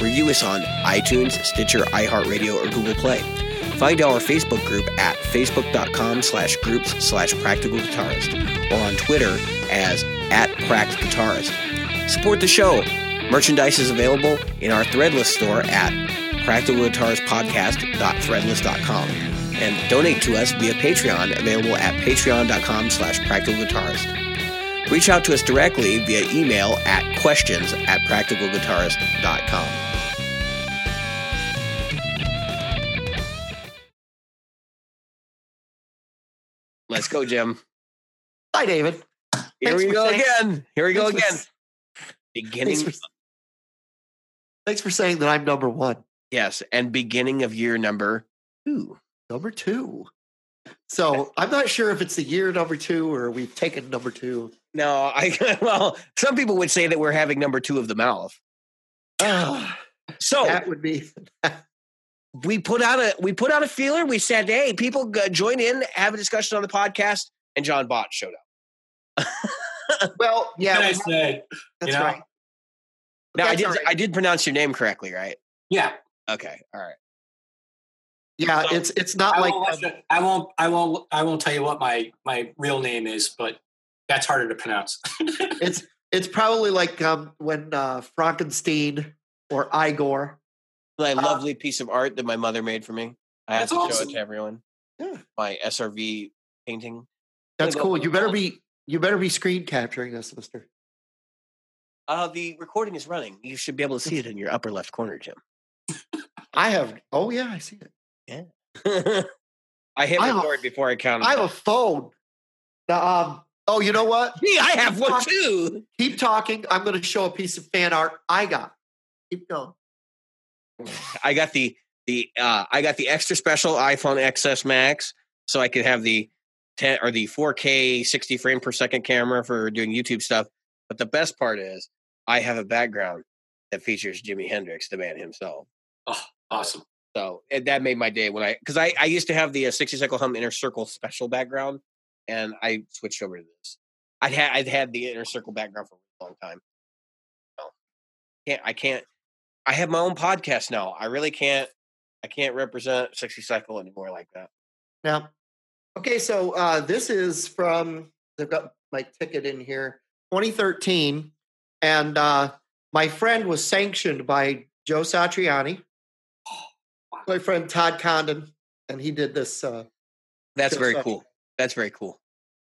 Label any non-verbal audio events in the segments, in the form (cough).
Review us on iTunes, Stitcher, iHeartRadio, or Google Play. Find our Facebook group at facebook.com slash groups slash practical guitarist or on Twitter as at pract guitarist. Support the show. Merchandise is available in our Threadless store at practicalguitaristpodcast.threadless.com and donate to us via Patreon available at patreon.com slash practicalguitarist. Reach out to us directly via email at questions at practicalguitarist.com. Let's go, Jim. Hi, David. Here Thanks we go saying- again. Here we go Thanks for again. Beginning, Thanks for, thanks for saying that I'm number one. yes, and beginning of year number two. Number two. So I'm not sure if it's the year number two or we've taken number two. No, I (laughs) well, some people would say that we're having number two of the mouth. Ah, So that would be (laughs) we put out a we put out a feeler. We said, "Hey, people join in, have a discussion on the podcast." And John Bott showed up. (laughs) well, yeah. can I say? that's you know? right. Now, I did all right. I did pronounce your name correctly, right? Yeah. Okay, all right. Yeah, So, it's it's not I like won't, let you- I won't. I won't. I won't tell you what my my real name is, but that's harder to pronounce. (laughs) it's it's probably like um, when uh, Frankenstein or Igor. My Uh, lovely piece of art that my mother made for me. I have That's to show it to everyone. Yeah. My SRV painting. That's cool. You better be you better be screen capturing this, Mister. Uh, the recording is running. You should be able to see it in your upper left corner, Jim. I have. Oh yeah, I see it. (laughs) I hit I have a- record before I counted. I have a phone. Um. Oh, you know what? Me, I have one too. Keep talking. I'm going to show a piece of fan art I got. Keep going. I got the the uh, I got the extra special iPhone XS Max, so I could have the 10 or the 4K 60 frame per second camera for doing YouTube stuff. But the best part is, I have a background that features Jimi Hendrix, the man himself. oh, awesome. So that made my day when I because I I used to have the uh, 60 cycle hum inner circle special background, and I switched over to this. I'd had I'd had the inner circle background for a long time. So can't I can't I have my own podcast now. I really can't I can't represent 60 cycle anymore like that. Now, okay, so uh, this is from, they've got my ticket in here, 2013. And uh, my friend was sanctioned by Joe Satriani, my friend Todd Condon, and he did this. Uh, That's very stuff. cool. That's very cool.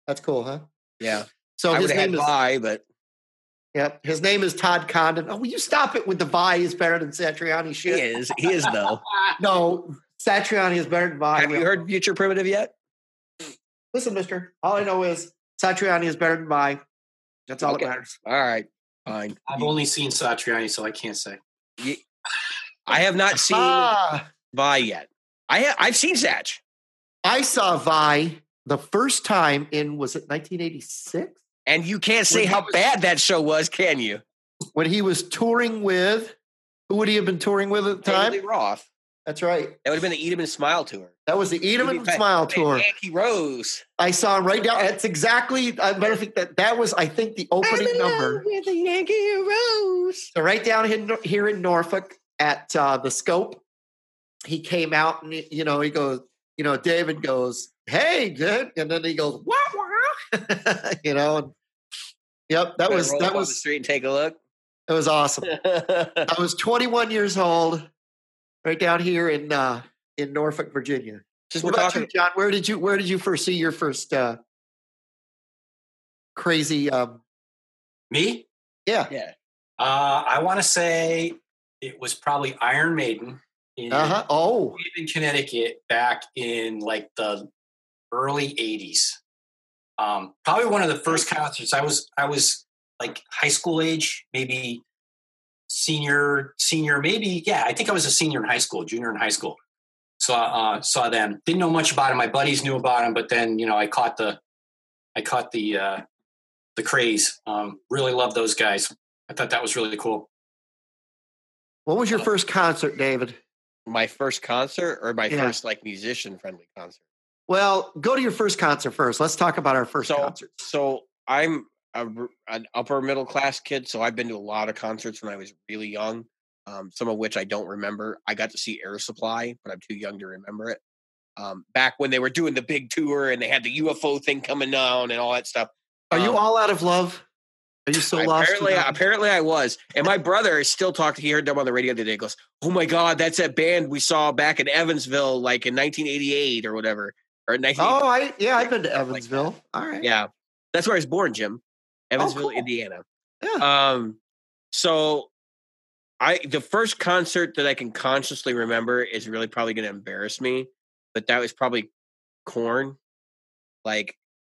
that's cool, huh? Yeah. So I his name had is, bye, but yeah, his name is Todd Condon. Oh, will you stop it with the Vai is better than Satriani he is. He is though. (laughs) No, Satriani is better than Vai. have you heard Future Primitive yet? Listen, mister, all I know is Satriani is better than Vai. That's all Okay. that matters. All right. Fine. I've only seen Satriani, so I can't say. I have not (laughs) seen Ah, Vai yet. I I've seen Satch. I saw Vai the first time in was it 1986 And you can't say When how was- bad that show was, can you? when he was touring with who would he have been touring with at the time? Roth. That's right. That would have been the Eat 'em and Smile tour. That was the Eat 'em and Smile tour. Yankee Rose. I saw him right down. That's exactly. I better think that that was. I think the opening number. with the Yankee Rose. So right down here, here in Norfolk at uh, the Scope, he came out and you know he goes, you know, David goes, "Hey, good," and then he goes, "Wah wah," (laughs) you know. And, yep, that was Roll that up on the street and take a look. it was awesome. (laughs) I was 21 years old. right down here in uh, in Norfolk, Virginia. Since What about talking, you, John? Where did you Where did you first see your first uh, crazy? Um, Me? yeah. yeah, Uh, I want to say it was probably Iron Maiden in Uh huh. Oh, in Connecticut back in like the early '80s. Um, probably one of the first concerts. I was I was like high school age, maybe senior, senior, maybe yeah. I think I was a senior in high school, junior in high school. Saw uh, saw them. Didn't know much about them. My buddies knew about them, but then you know I caught the I caught the uh, the craze. Um, really loved those guys. I thought that was really cool. what was your first concert, David? My first concert or my Yeah. first like musician friendly concert. Well, go to your first concert first. Let's talk about our first So- concert. So I'm a, an upper middle class kid, so I've been to a lot of concerts when I was really young. Um, some of which I don't remember. I got to see Air Supply, but I'm too young to remember it. Um, back when they were doing the big tour and they had the UFO thing coming down and all that stuff. Are you Um, all out of love? Are you so lost? apparently, apparently I was. And my brother is still talking. He heard them on the radio today. He Goes, "Oh my god, that's that band we saw back in Evansville, like in 1988 or whatever, or 19." Oh, I yeah, I've been to Like. Evansville. All right. Yeah, that's where I was born, Jim. Evansville, cool. Indiana. Yeah. Um, so I the first concert that I can consciously remember is really probably going to embarrass me, but that was probably Korn, like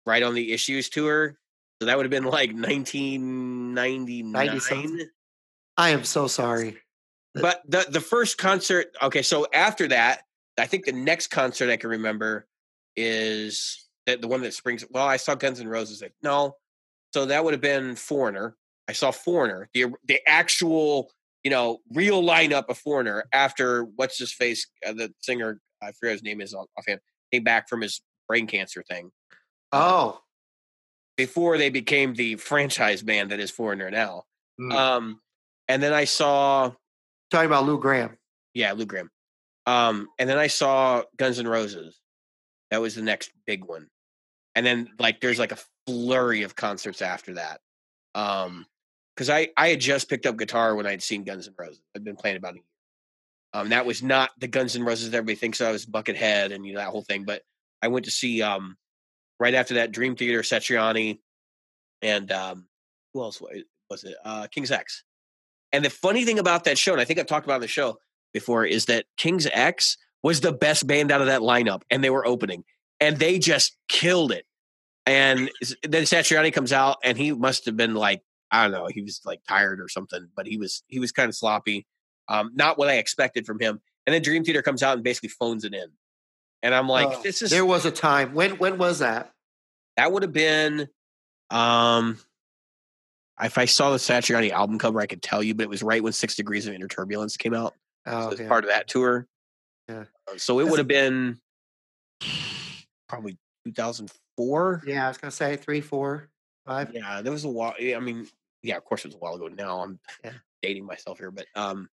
right on the Issues tour. So that would have been like 1999. I am so sorry. But the the first concert, okay, so after that, I think the next concert I can remember is that the one that springs. Well, I saw Guns N' Roses. Like, no, so that would have been Foreigner. I saw Foreigner, the the actual, you know, real lineup of Foreigner after what's his face, uh, the singer, I forget his name is off- offhand, came back from his brain cancer thing Oh, before they became the franchise band that is Foreigner now. Hmm. Um, and then I saw talking about Lou Gramm. Yeah, Lou Gramm. Um, and then I saw Guns N' Roses. That was the next big one. And then like there's like a flurry of concerts after that. Um, because I I had just picked up guitar when I'd seen Guns N' Roses. I'd been playing about a year. Um, that was not the Guns N' Roses that everybody thinks I was Buckethead and you know that whole thing. But I went to see um right after that Dream Theater, Satriani, and um who else was it? Uh King's X? And the funny thing about that show, and I think I've talked about the show before, is that King's X was the best band out of that lineup, and they were opening, and they just killed it. And then Satriani comes out, and he must have been like, I don't know, he was like tired or something, but he was he was kind of sloppy, um, not what I expected from him. And then Dream Theater comes out and basically phones it in, and I'm like, Oh, this is There was a time. When when was that? that would have been um if I saw the Satriani album cover, I could tell you, but it was right when Six Degrees of Inner Turbulence came out. Oh, so it's part of that tour. Yeah. Uh, So it would have been probably 2004. Yeah, I was gonna say three, four, five. Yeah, there was a while. I mean, yeah, of course it was a while ago. Now I'm Yeah. dating myself here, but um,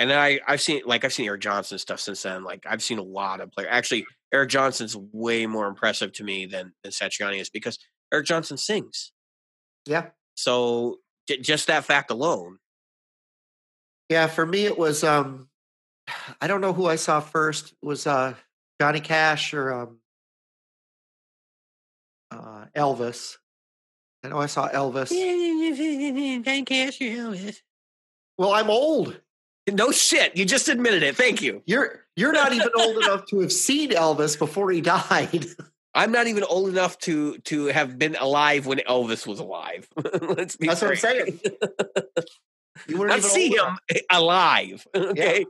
and then I I've seen like I've seen Eric Johnson stuff since then. Like I've seen a lot of players. Actually, Eric Johnson's way more impressive to me than than Satriani is because Eric Johnson sings. Yeah, So j- just that fact alone. yeah. For me, it was. um (sighs) I don't know who I saw first. It was uh Johnny Cash or um uh Elvis. I know I saw Elvis. (laughs) Well, I'm old. (laughs) No shit. You just admitted it. Thank you. You're you're not even old (laughs) enough to have seen Elvis before he died. I'm not even old enough to to have been alive when Elvis was alive. (laughs) Let's be That's what I'm saying. You weren't Not even see him enough. alive. Okay.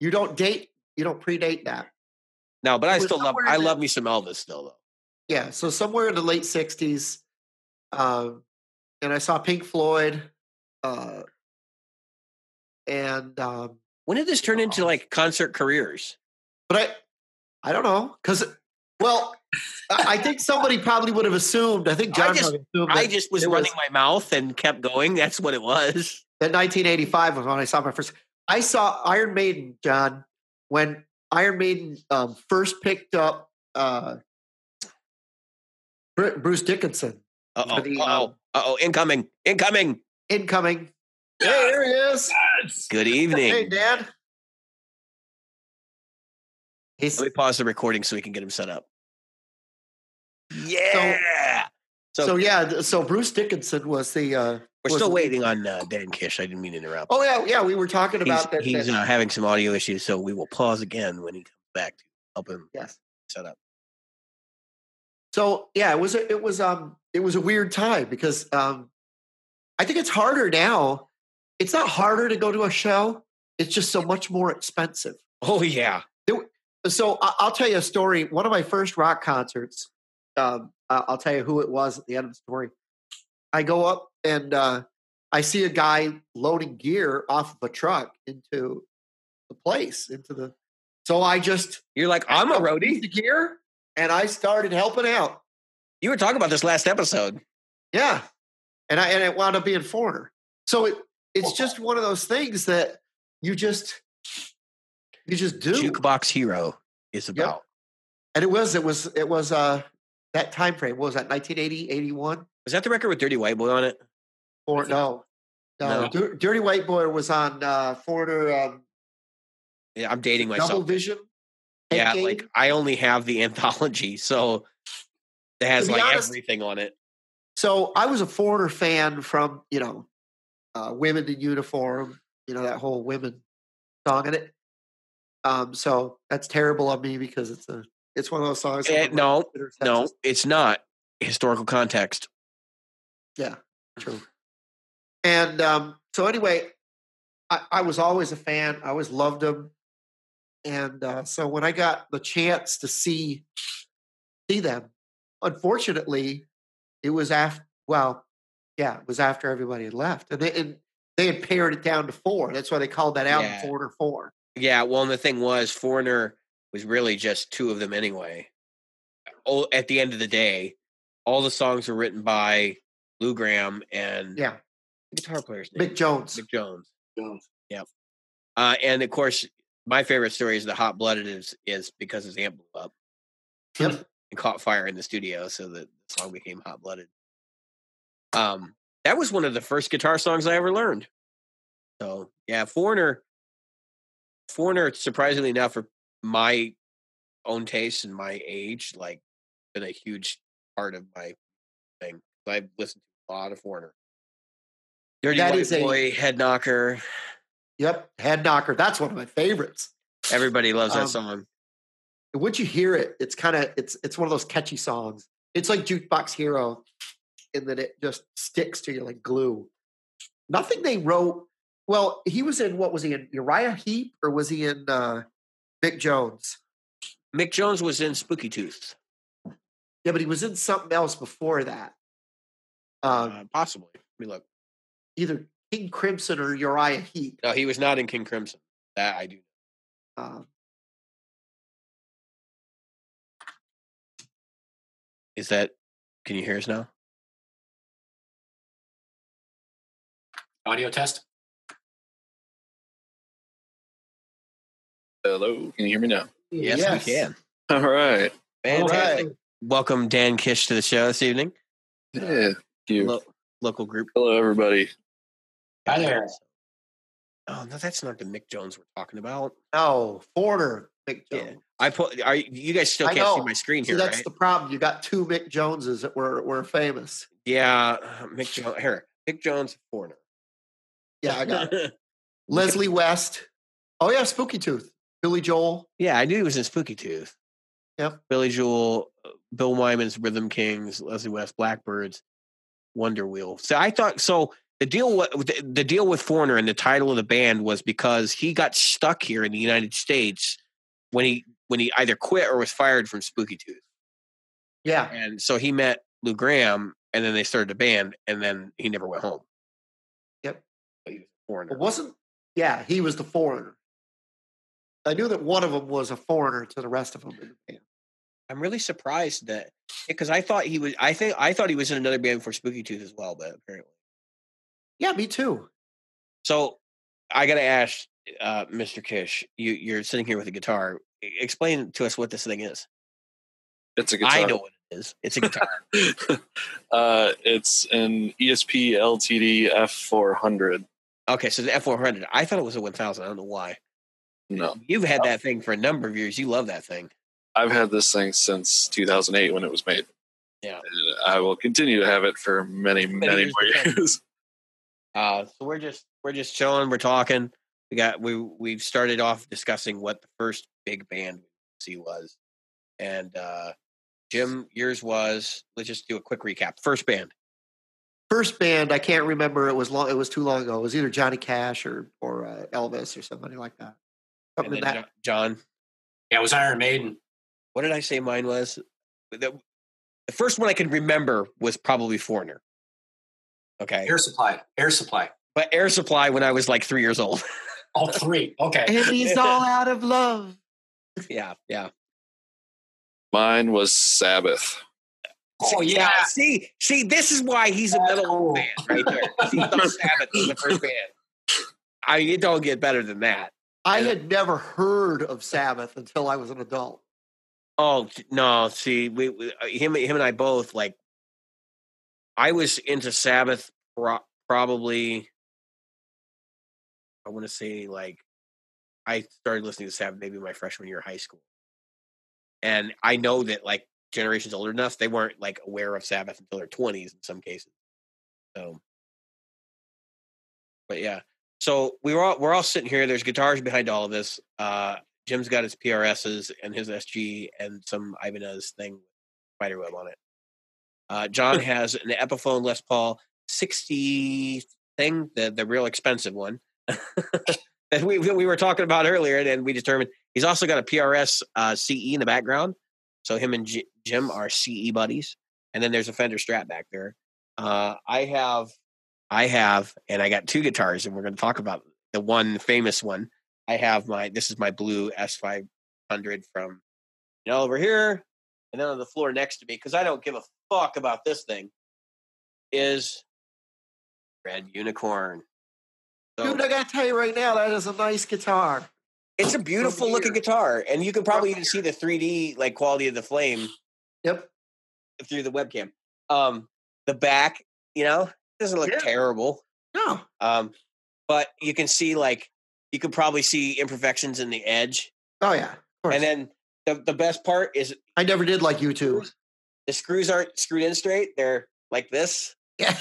You don't date. You don't predate that. No, but I It was still love. I love me some Elvis still though. Yeah, so somewhere in the late '60s, um, and I saw Pink Floyd, uh, and um, When did this turn into like concert careers? but I, I don't know, because well, I I think somebody probably would have assumed. I think I John just- probably assumed I just was running was- my mouth and kept going. That's what it was. that 1985 was when I saw my first. I saw Iron Maiden, John, when Iron Maiden um, first picked up uh, Bru- Bruce Dickinson. Uh oh. Uh oh. um, oh. Incoming. Incoming. Incoming. Hey, there he is. Good evening. (laughs) Hey, evening. Dad. He's Let me pause the recording so we can get him set up. Yeah. so, So, yeah. So Bruce Dickinson was the. Uh, we're was still waiting on uh, Dan Kish. I didn't mean to interrupt. Oh yeah, yeah. We were talking he's about that. he's that- uh, having some audio issues, so we will pause again when he comes back to help him yes. set up. So yeah, it was a, it was um it was a weird time because um I think it's harder now. It's not harder to go to a show. It's just so much more expensive. Oh yeah. So I- I'll tell you a story. One of my first rock concerts. Um, I'll tell you who it was at the end of the story. I go up and uh, I see a guy loading gear off of a truck into the place, into the. So I just You're like, I'm a roadie. of gear and I started helping out. You were talking about this last episode. Yeah, and I and it wound up being foreigner. So it it's just one of those things that you just you just do. Jukebox Hero is about. And it was it was it was uh that time frame. What was that 1980, 81? Was that the record with Dirty White Boy on it? Or no. No, No. Dir- Dirty White Boy was on uh Foreigner um, Yeah, I'm dating myself. Double Vision. yeah, Head like I only have the (laughs) anthology, so it has like honest- everything on it. So I was a Foreigner fan from you know, uh, Women in Uniform. You know that whole women song in it. Um, so that's terrible of me because it's a it's one of those songs. Eh, no, No, it's not historical context. Yeah, true. (laughs) And um, so anyway, I, I was always a fan. I always loved them. And uh, so when I got the chance to see see them, unfortunately, it was after. Well, yeah, it was after everybody had left, and they and they had pared it down to four. That's why they called that album Yeah. Foreigner Four. Yeah, well, and the thing was, Foreigner was really just two of them anyway. Oh, at the end of the day, all the songs were written by Lou Gramm and Yeah, the guitar player's name, Mick Jones. Mick Jones. Jones. Uh, and of course, my favorite story is the Hot Blooded is is because his amp blew up Yep. and caught fire in the studio, so that the song became Hot Blooded. Um, that was one of the first guitar songs I ever learned. So yeah, Foreigner, Foreigner, surprisingly enough, for my own taste and my age, like been a huge part of my thing. I've listened to a lot of Foreigner. That White a- Boy, Head Knocker. Yep, Head Knocker. That's one of my favorites. Everybody loves that Um, song. Once you hear it, it's kind of it's it's one of those catchy songs. It's like Jukebox Hero, in that it just sticks to you like glue. Nothing they wrote. Well, he was in what was he in Uriah Heep or was he in uh, Mick Jones? Mick Jones was in Spooky Tooth. Yeah, but he was in something else before that. Um, Uh, possibly. Let me look. either King Crimson or Uriah Heep. No, he was not in King Crimson. That I do. Um, Is that? Can you hear us now? Audio test. Hello, can you hear me now? Yes, we can. All right. Fantastic. right. Welcome Dan Kish to the show this evening. Yeah, you. Lo- local group. Hello, everybody. Hi there. Oh no, that's not the Mick Jones we're talking about. No, Foreigner Mick Yeah. Jones. I put. Are you, you guys still can't see my screen See, here, that's right? the problem. You got two Mick Joneses that were were famous. Yeah, uh, Mick Jones. Here, Mick Jones, foreigner. Yeah, I got it. (laughs) Leslie West. Oh yeah, Spooky Tooth. Billy Joel. yeah, I knew he was in Spooky Tooth. Yep. Billy Joel, uh, Bill Wyman's Rhythm Kings, Leslie West, Blackbirds, Wonder Wheel. So I thought so. The deal with the, the deal with Foreigner and the title of the band was because he got stuck here in the United States when he when he either quit or was fired from Spooky Tooth, Yeah. and so he met Lou Gramm, and then they started a band, and then he never went home. Yep. But he was a foreigner. It wasn't. Yeah, he was the foreigner. I knew that one of them was a foreigner to the rest of them in the band. I'm really surprised that because I thought he was. I think I thought he was in another band for Spooky Tooth as well, but apparently. Yeah, me too. So I got to ask, uh, Mr. Kish, you, you're sitting here with a guitar. Explain to us what this thing is. It's a guitar. I know what it is. It's a guitar. (laughs) uh, it's an ESP LTD F400. Okay, so the F400. I thought it was a 1000. I don't know why. No, You've had that thing for a number of years. You love that thing. I've had this thing since 2008 when it was made. Yeah. And I will continue to have it for many, many, years more years. (laughs) Uh, so we're just we're just chilling. We're talking. We got we we've started off discussing what the first big band we see was, and uh, Jim, yours was. Let's just do a quick recap. First band. First band, I can't remember. It was long. It was too long ago. It was either Johnny Cash or or uh, Elvis or somebody like that. And Something then that. John, Yeah, it was Iron Maiden. what did I say mine was? The, the first one I can remember was probably Foreigner. Okay. Air Supply. Air Supply. But Air Supply when I was like three years old. (laughs) All three. Okay. And he's all out of love. yeah, yeah. Mine was Sabbath. Oh yeah. See, see, this is why he's a That's middle cool. band right there. He (laughs) thought Sabbath was the first band. I mean, it don't get better than that. I Yeah. had never heard of Sabbath until I was an adult. Oh no! See, we, we uh, him him and I both like. I was into Sabbath pro- probably. I want to say like, I started listening to Sabbath maybe my freshman year of high school, and I know that like generations older us, they weren't like aware of Sabbath until their twenties in some cases. So, but yeah, so we were all we're all sitting here. There's guitars behind all of this. Uh, Jim's got his PRSs and his SG and some Ibanez thing with spiderweb on it. Uh, John (laughs) has an Epiphone Les Paul 60 thing, the the real expensive one (laughs) that we we were talking about earlier, and we determined he's also got a PRS uh, CE in the background. So him and J- Jim are CE buddies, and then there's a Fender Strat back there. Uh, I have, I have, and I got two guitars, and we're going to talk about the one famous one. I have my this is my blue S500 from you know over here, and then on the floor next to me because I don't give a fuck about this thing is Red Unicorn. So Dude, I gotta tell you right now, that is a nice guitar. It's a beautiful looking guitar, and you can probably even see the 3D like quality of the flame Yep. through the webcam. Um, the back, you know, doesn't look Yeah. terrible. No. Um, but you can see like you can probably see imperfections in the edge, Oh yeah. Of and then the the best part is I never did like you two. the screws aren't screwed in straight; they're like this. Yeah.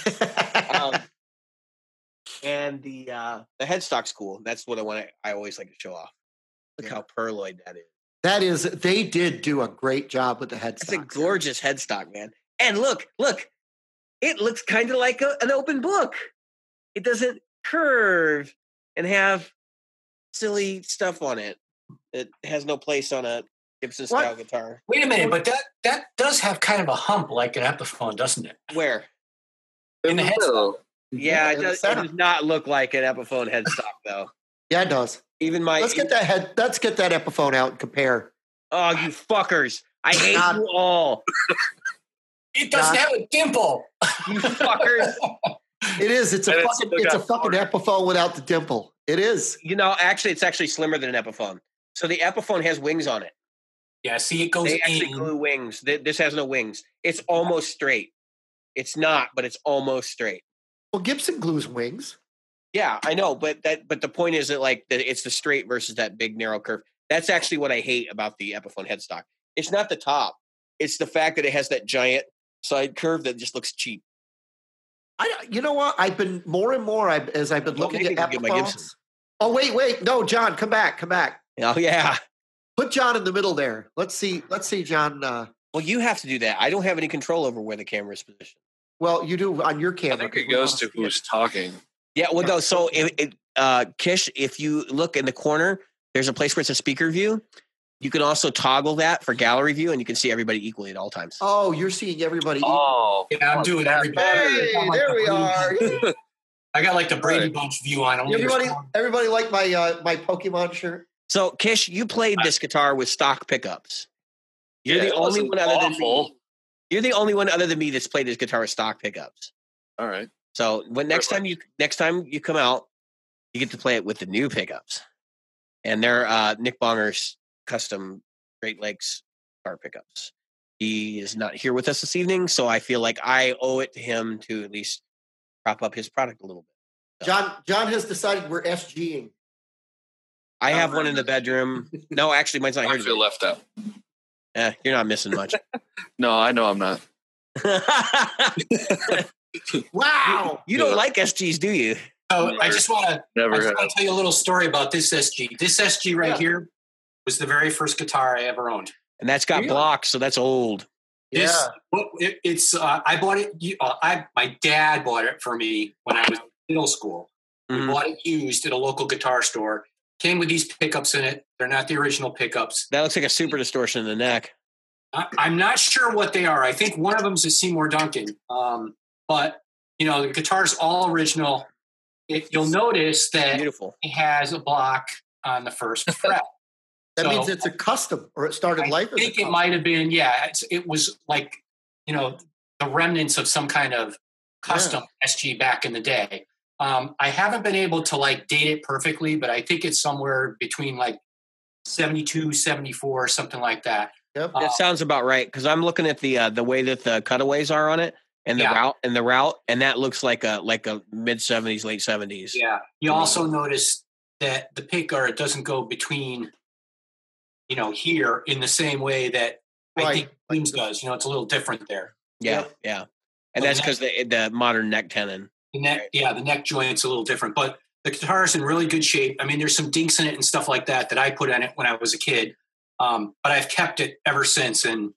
Um, (laughs) and the uh, the headstock's cool. That's what I want. to I always like to show off. Look Yeah. how purloined that is. that is they did do a great job with the headstock. It's a gorgeous headstock, man. And look, look, it looks kind of like a, an open book. It doesn't curve and have silly stuff on it. It has no place on a Gibson style What? guitar. Wait a minute, but that that does have kind of a hump like an Epiphone, doesn't it? Where? In the middle. Mm-hmm. Yeah, it in the does, it does not look like an Epiphone headstock, though. Yeah, it does. Even my Let's get that head. Let's get that Epiphone out and compare. oh, you fuckers! I hate God. you all, It doesn't Nah. have a dimple. you fuckers. It is. It's a And it's fucking. still It's a got fucking corner. Epiphone without the dimple. It is. You know, actually, it's actually slimmer than an Epiphone. So the Epiphone has wings on it. Yeah, see, it goes They actually in. glue wings. This has no wings. It's almost straight. It's not, but it's almost straight. Well, Gibson glues wings. Yeah, I know, but that but the point is that like that it's the straight versus that big narrow curve. That's actually what I hate about the Epiphone headstock. It's not the top. It's the fact that it has that giant side curve that just looks cheap. I. You know what? I've been more and more. I, as I've been Well, looking at I can get my Gibson. Epiphones. Oh wait, wait. No, John, come back. Come back. Oh yeah. Put John in the middle there. Let's see. Let's see, John. Uh, Well, you have to do that. I don't have any control over where the camera is positioned. well, you do on your I camera. think 'cause it goes to see who's talking. Yeah, well, no. So, it, it, uh, Kish, if you look in the corner, there's a place where it's a speaker view. You can also toggle that for gallery view, and you can see everybody equally at all times. Oh, you're seeing everybody. Oh, Yeah, I'm doing everybody. Hey, I'm like there the we Brady are. (laughs) I got like the Brady Right. Bunch view on. Only everybody, everybody like my uh, my Pokemon shirt. So, Kish, you played this guitar with stock pickups. You're Yeah, the only wasn't one other than me. You're the only one other than me that's played this guitar with stock pickups. All right. So, when next time you next time you come out, you get to play it with the new pickups, and they're uh, Nick Bonger's custom Great Lakes guitar pickups. He is not here with us this evening, so I feel like I owe it to him to at least prop up his product a little bit. John John has decided we're SGing. I have one in the bedroom. No, actually, mine's not I here. feel left out. Eh, you're not missing much. (laughs) No, I know I'm not. (laughs) (laughs) (laughs) Wow. you don't like SGs, do you? So I just want to I just want to tell you a little story about this SG. This SG right Yeah. here was the very first guitar I ever owned. And that's got Really? blocks, so that's old. This, Yeah. it, it's uh, I bought it. Uh, I my dad bought it for me when I was in middle school. We Mhm. bought it used at a local guitar store. Came with these pickups in it. They're not the original pickups. That looks like a super distortion in the neck. I, I'm not sure what they are. I think one of them is a Seymour Duncan. Um, but you know, the guitar's all original. It, you'll notice that Beautiful. it has a block on the first (laughs) fret. That So- means it's a custom, or it started I life as a think it might have been, yeah. It's, it was like, you know, the remnants of some kind of custom SG back in the day. Um, I haven't been able to like date it perfectly, but I think it's somewhere between like 72, 74, something like that. Yep. That sounds about right because I'm looking at the uh, the way that the cutaways are on it and the Yeah. route and the route, and that looks like a like a mid '70s, late '70s. Yeah. You also notice that the pick guard doesn't go between, you know, here in the same way that I think Queens does. You know, it's a little different there. yeah, Yep. yeah. And So that's because the the modern neck tenon. The neck, yeah, the neck joint's a little different, but the guitar is in really good shape. I mean, there's some dinks in it and stuff like that that I put on it when I was a kid, um, but I've kept it ever since, and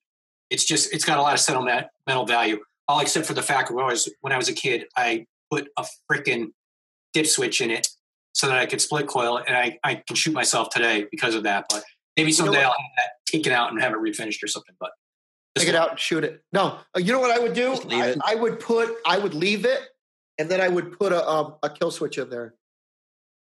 it's just it's got a lot of sentimental value. All except for the fact when I was when I was a kid, I put a freaking dip switch in it so that I could split coil, and I I can shoot myself today because of that. But maybe someday what? I'll have that taken out and have it refinished or something. But Take it out and shoot it. No, Uh, you know what I would do? I. I would put, I would leave it, and then I would put a um, a kill switch in there,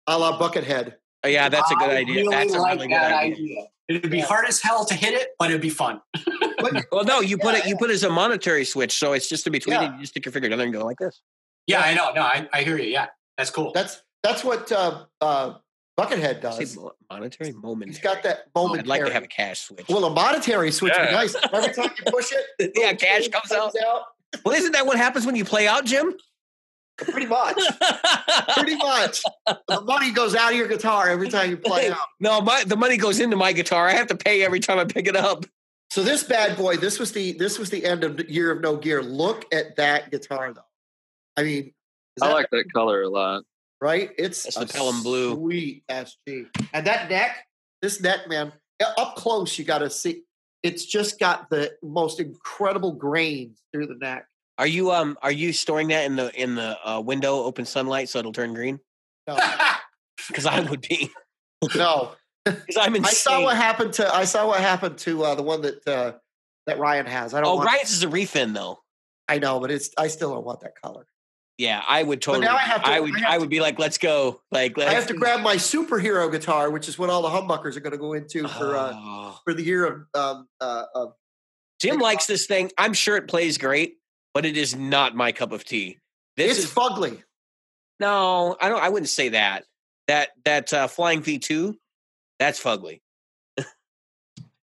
a la Buckethead. Oh, yeah, that's a good I idea. really That's a like really good that idea. It'd be Yeah. hard as hell to hit it, but it'd be fun. (laughs) (laughs) Well, no, you put Yeah, it you put it as a monetary switch, so it's just in between. Yeah. And you just stick your finger together and go like this. Yeah, I know. No, I, I hear you. Yeah, that's cool. That's that's what uh, uh, Buckethead does. mo- monetary moment. He's got that moment. I'd like to have a cash switch. well, a monetary switch would be nice. Every time you push it, (laughs) yeah, cash comes out. Well, isn't that what happens when you play out, Jim? Pretty much. Pretty much. The money goes out of your guitar every time you play (laughs) out. no, my the money goes into my guitar. I have to pay every time I pick it up. So this bad boy, this was the this was the end of the year of no gear. Look at that guitar though. I mean, is I that like that color a lot. right? It's That's a the Pelham blue. Sweet SG. And that neck, this neck, man, uh, up close, you got to see. It's just got the most incredible grains through the neck. Are you um are you storing that in the in the uh, window open sunlight so it'll turn green? No, (laughs) Because I would be. no. Because I'm insane. I saw what happened to. I saw what happened to uh, the one that uh, that Ryan has. I don't. Oh, want, Ryan's is a refin though. I know, but it's. I still don't want that color. Yeah, I would totally. now I have to- I would. I I to- would be like, let's go. Like, let's, I have to grab my superhero guitar, which is what all the humbuckers are going to go into for uh, Oh. for the year of. Um, uh, of Jim likes this thing. I'm sure it plays great, but it is not my cup of tea. This it's is fugly. no. I don't. I wouldn't say that. That that uh, flying V two, that's fugly. (laughs)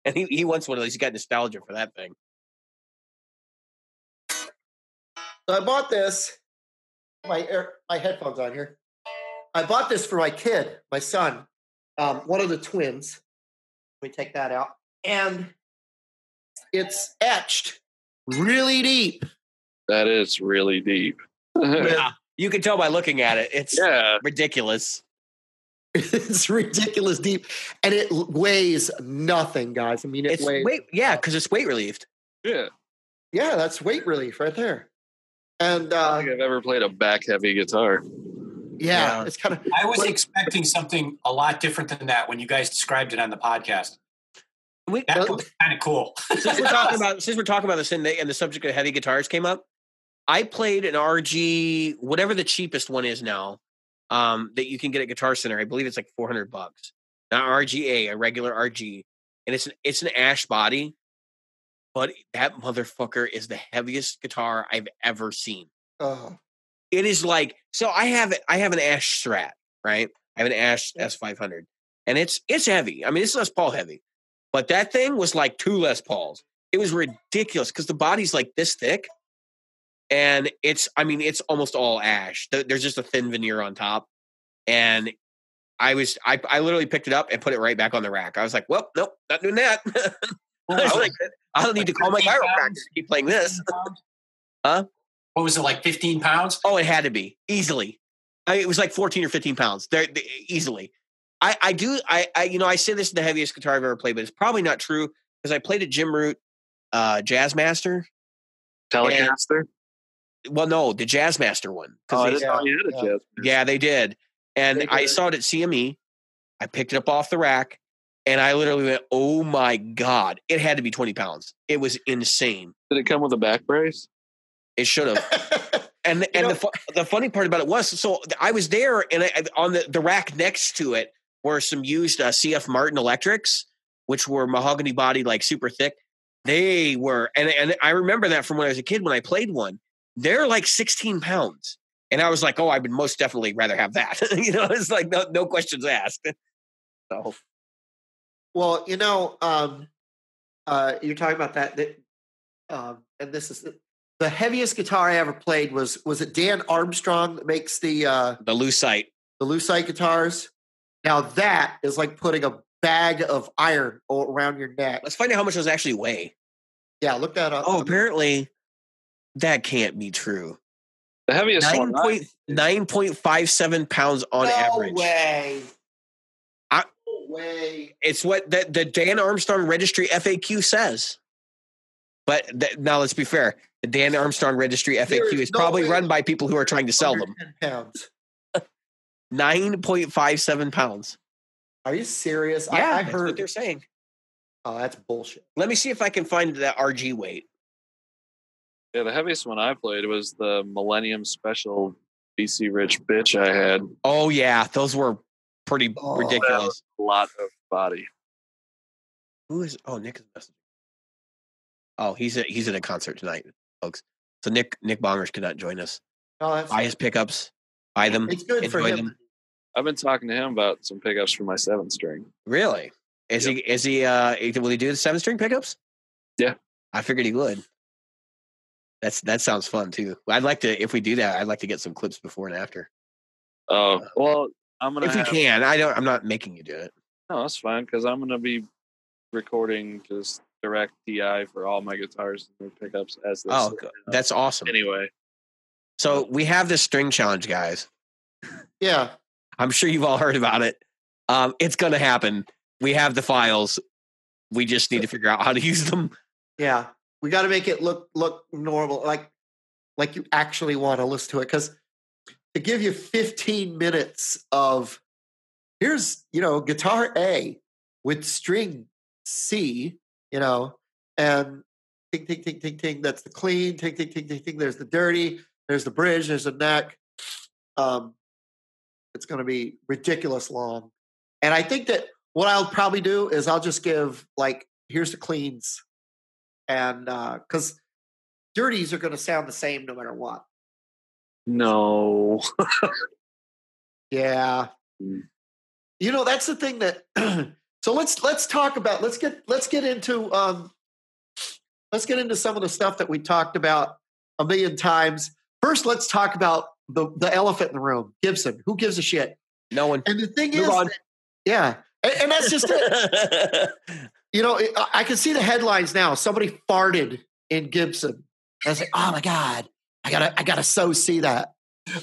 and he, he wants one of those. He's got nostalgia for that thing. So I bought this. My air, my headphones on here. I bought this for my kid, my son, um, one of the twins. Let me take that out, and it's etched really deep. That is really deep. (laughs) Yeah, you can tell by looking at it. It's yeah, ridiculous. (laughs) it's ridiculous deep, and it weighs nothing, guys. I mean, it It's weighs. weight. Yeah, because it's weight relieved. yeah. Yeah, that's weight relief right there. And I uh, don't think I've ever played a back heavy guitar. yeah, Yeah. it's kind of I was What- expecting something a lot different than that when you guys described it on the podcast. We, That Well- was kind of cool. since we're talking about since we're talking about this and the, and the subject of heavy guitars came up, I played an RG, whatever the cheapest one is now, um, that you can get at Guitar Center. I believe it's like four hundred bucks. Not RGA, a regular RG, and it's an it's an ash body, but that motherfucker is the heaviest guitar I've ever seen. Oh. It is like so. I have it, I have an Ash Strat, right? I have an Ash S five hundred, and it's it's heavy. I mean, it's Les Paul heavy, but that thing was like two Les Pauls. It was ridiculous because the body's like this thick, and it's I mean it's almost all ash. There's just a thin veneer on top, and I was I I literally picked it up and put it right back on the rack. I was like, well, nope, not doing that. (laughs) I was like, I don't need to call my chiropractor to keep playing this. (laughs) Huh? What was it like? Fifteen pounds? Oh, it had to be easily. I, it was like 14 or 15 pounds. There, easily. I, I do. I, I, you know, I say this is the heaviest guitar I've ever played, but it's probably not true because I played a Jim Root uh, Jazzmaster. Telecaster. Well, no, the Jazzmaster one. 'cause Oh, I they- didn't know you had a Yeah. jazz. yeah, they did. And They I saw it at CME. I picked it up off the rack, and I literally went, "Oh my god!" It had to be 20 pounds. It was insane. Did it come with a back brace? It should have. (laughs) And and know- the fu- the funny part about it was, so I was there, and I, on the the rack next to it were some used uh, CF Martin electrics, which were mahogany body, like super thick. They were, and and I remember that from when I was a kid when I played one. They're like 16 pounds, and I was like, oh, I would most definitely rather have that. (laughs) you know, it's like no no questions asked. So Well, you know, um, uh, you're talking about that. that um, and this is the, heaviest guitar I ever played was was it Dan Armstrong that makes the uh, the Lucite. the Lucite guitars. Now that is like putting a bag of iron around your neck. Let's find out how much those actually weigh. Yeah, look that up. Oh, apparently that can't be true. The heaviest Nine one. I- point nine point five seven pounds on no average. way. I- no way. It's what the, the Dan Armstrong Registry FAQ says. But th- now let's be fair. The Dan Armstrong Registry FAQ There is is no probably run by people who are trying to sell them. pounds. (laughs) Nine point five seven pounds. Are you serious? Yeah, I, I that's what heard. they're saying. Oh, that's bullshit. Let me see if I can find that RG weight. Yeah, the heaviest one I played was the Millennium Special BC Rich Bich I had. Oh yeah, those were pretty Oh, ridiculous. A lot of body. Who is? Oh, Nick is messaging. Oh, he's at he's at a concert tonight, folks. So Nick Nick Bongers cannot join us. No, that's Buy his pickups, buy them. it's good for him. them. I've been talking to him about some pickups for my seven string. Really? Is he? Is he? Uh, will he do the seven string pickups? Yeah. I figured he would. That's that sounds fun too. I'd like to if we do that. I'd like to get some clips before and after, Oh well, I'm gonna. if you have- can. I don't. I'm not making you do it. No, that's fine because I'm gonna be recording just direct DI for all my guitars and pickups as they Oh, sit good. now. that's awesome. anyway. So we have this string challenge, guys. Yeah. I'm sure you've all heard about it. Um, it's going to happen. We have the files. We just need to figure out how to use them. Yeah, we got to make it look look normal, like like you actually want to listen to it. Because to give you 15 minutes of here's you know guitar A with string C, you know, and ting ting ting ting ting. That's the clean. Ting ting ting ting ting. There's the dirty. There's the bridge. There's the neck. Um, it's going to be ridiculous long, and I think that what I'll probably do is I'll just give like here's the cleans and because dirties are going to sound the same no matter what. No. (laughs) Yeah, Mm. you know that's the thing that. (clears throat) so let's let's talk about let's get let's get into um let's get into some of the stuff that we talked about a million times. First, let's talk about the the elephant in the room, Gibson. Who gives a shit? No one. And the thing Move is, that- yeah, and, and that's just it. (laughs) You know, it, I- can see the headlines now. Somebody farted in Gibson. I was like, oh my god, I gotta I gotta so see that. (laughs)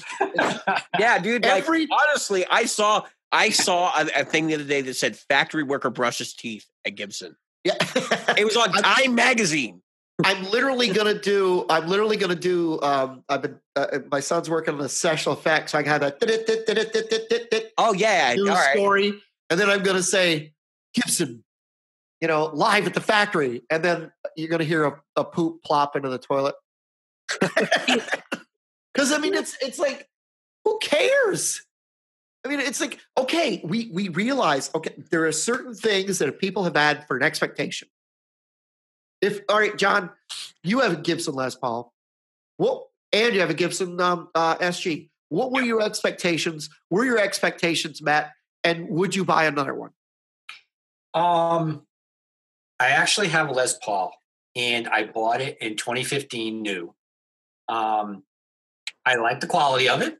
yeah, dude. Like, honestly, I saw I saw a, a thing the other day that said factory worker brushes teeth at Gibson. yeah. (laughs) It was on Time magazine. I'm literally gonna do. I'm literally gonna do. Um, I've been. Uh, my son's working on a special effect, so I have a Oh yeah, all news right. story, and then I'm gonna say Gibson, you know, live at the factory, and then you're gonna hear a, a poop plop into the toilet. (laughs) Because I mean, it's it's like, who cares? I mean, it's like okay, we we realize okay, there are certain things that people have had for an expectation. If all right, John, you have a Gibson Les Paul. What and you have a Gibson um, uh, SG. What were your expectations? Were your expectations met? And would you buy another one? Um, I actually have a Les Paul, and I bought it in 2015 new. Um, I like the quality of it.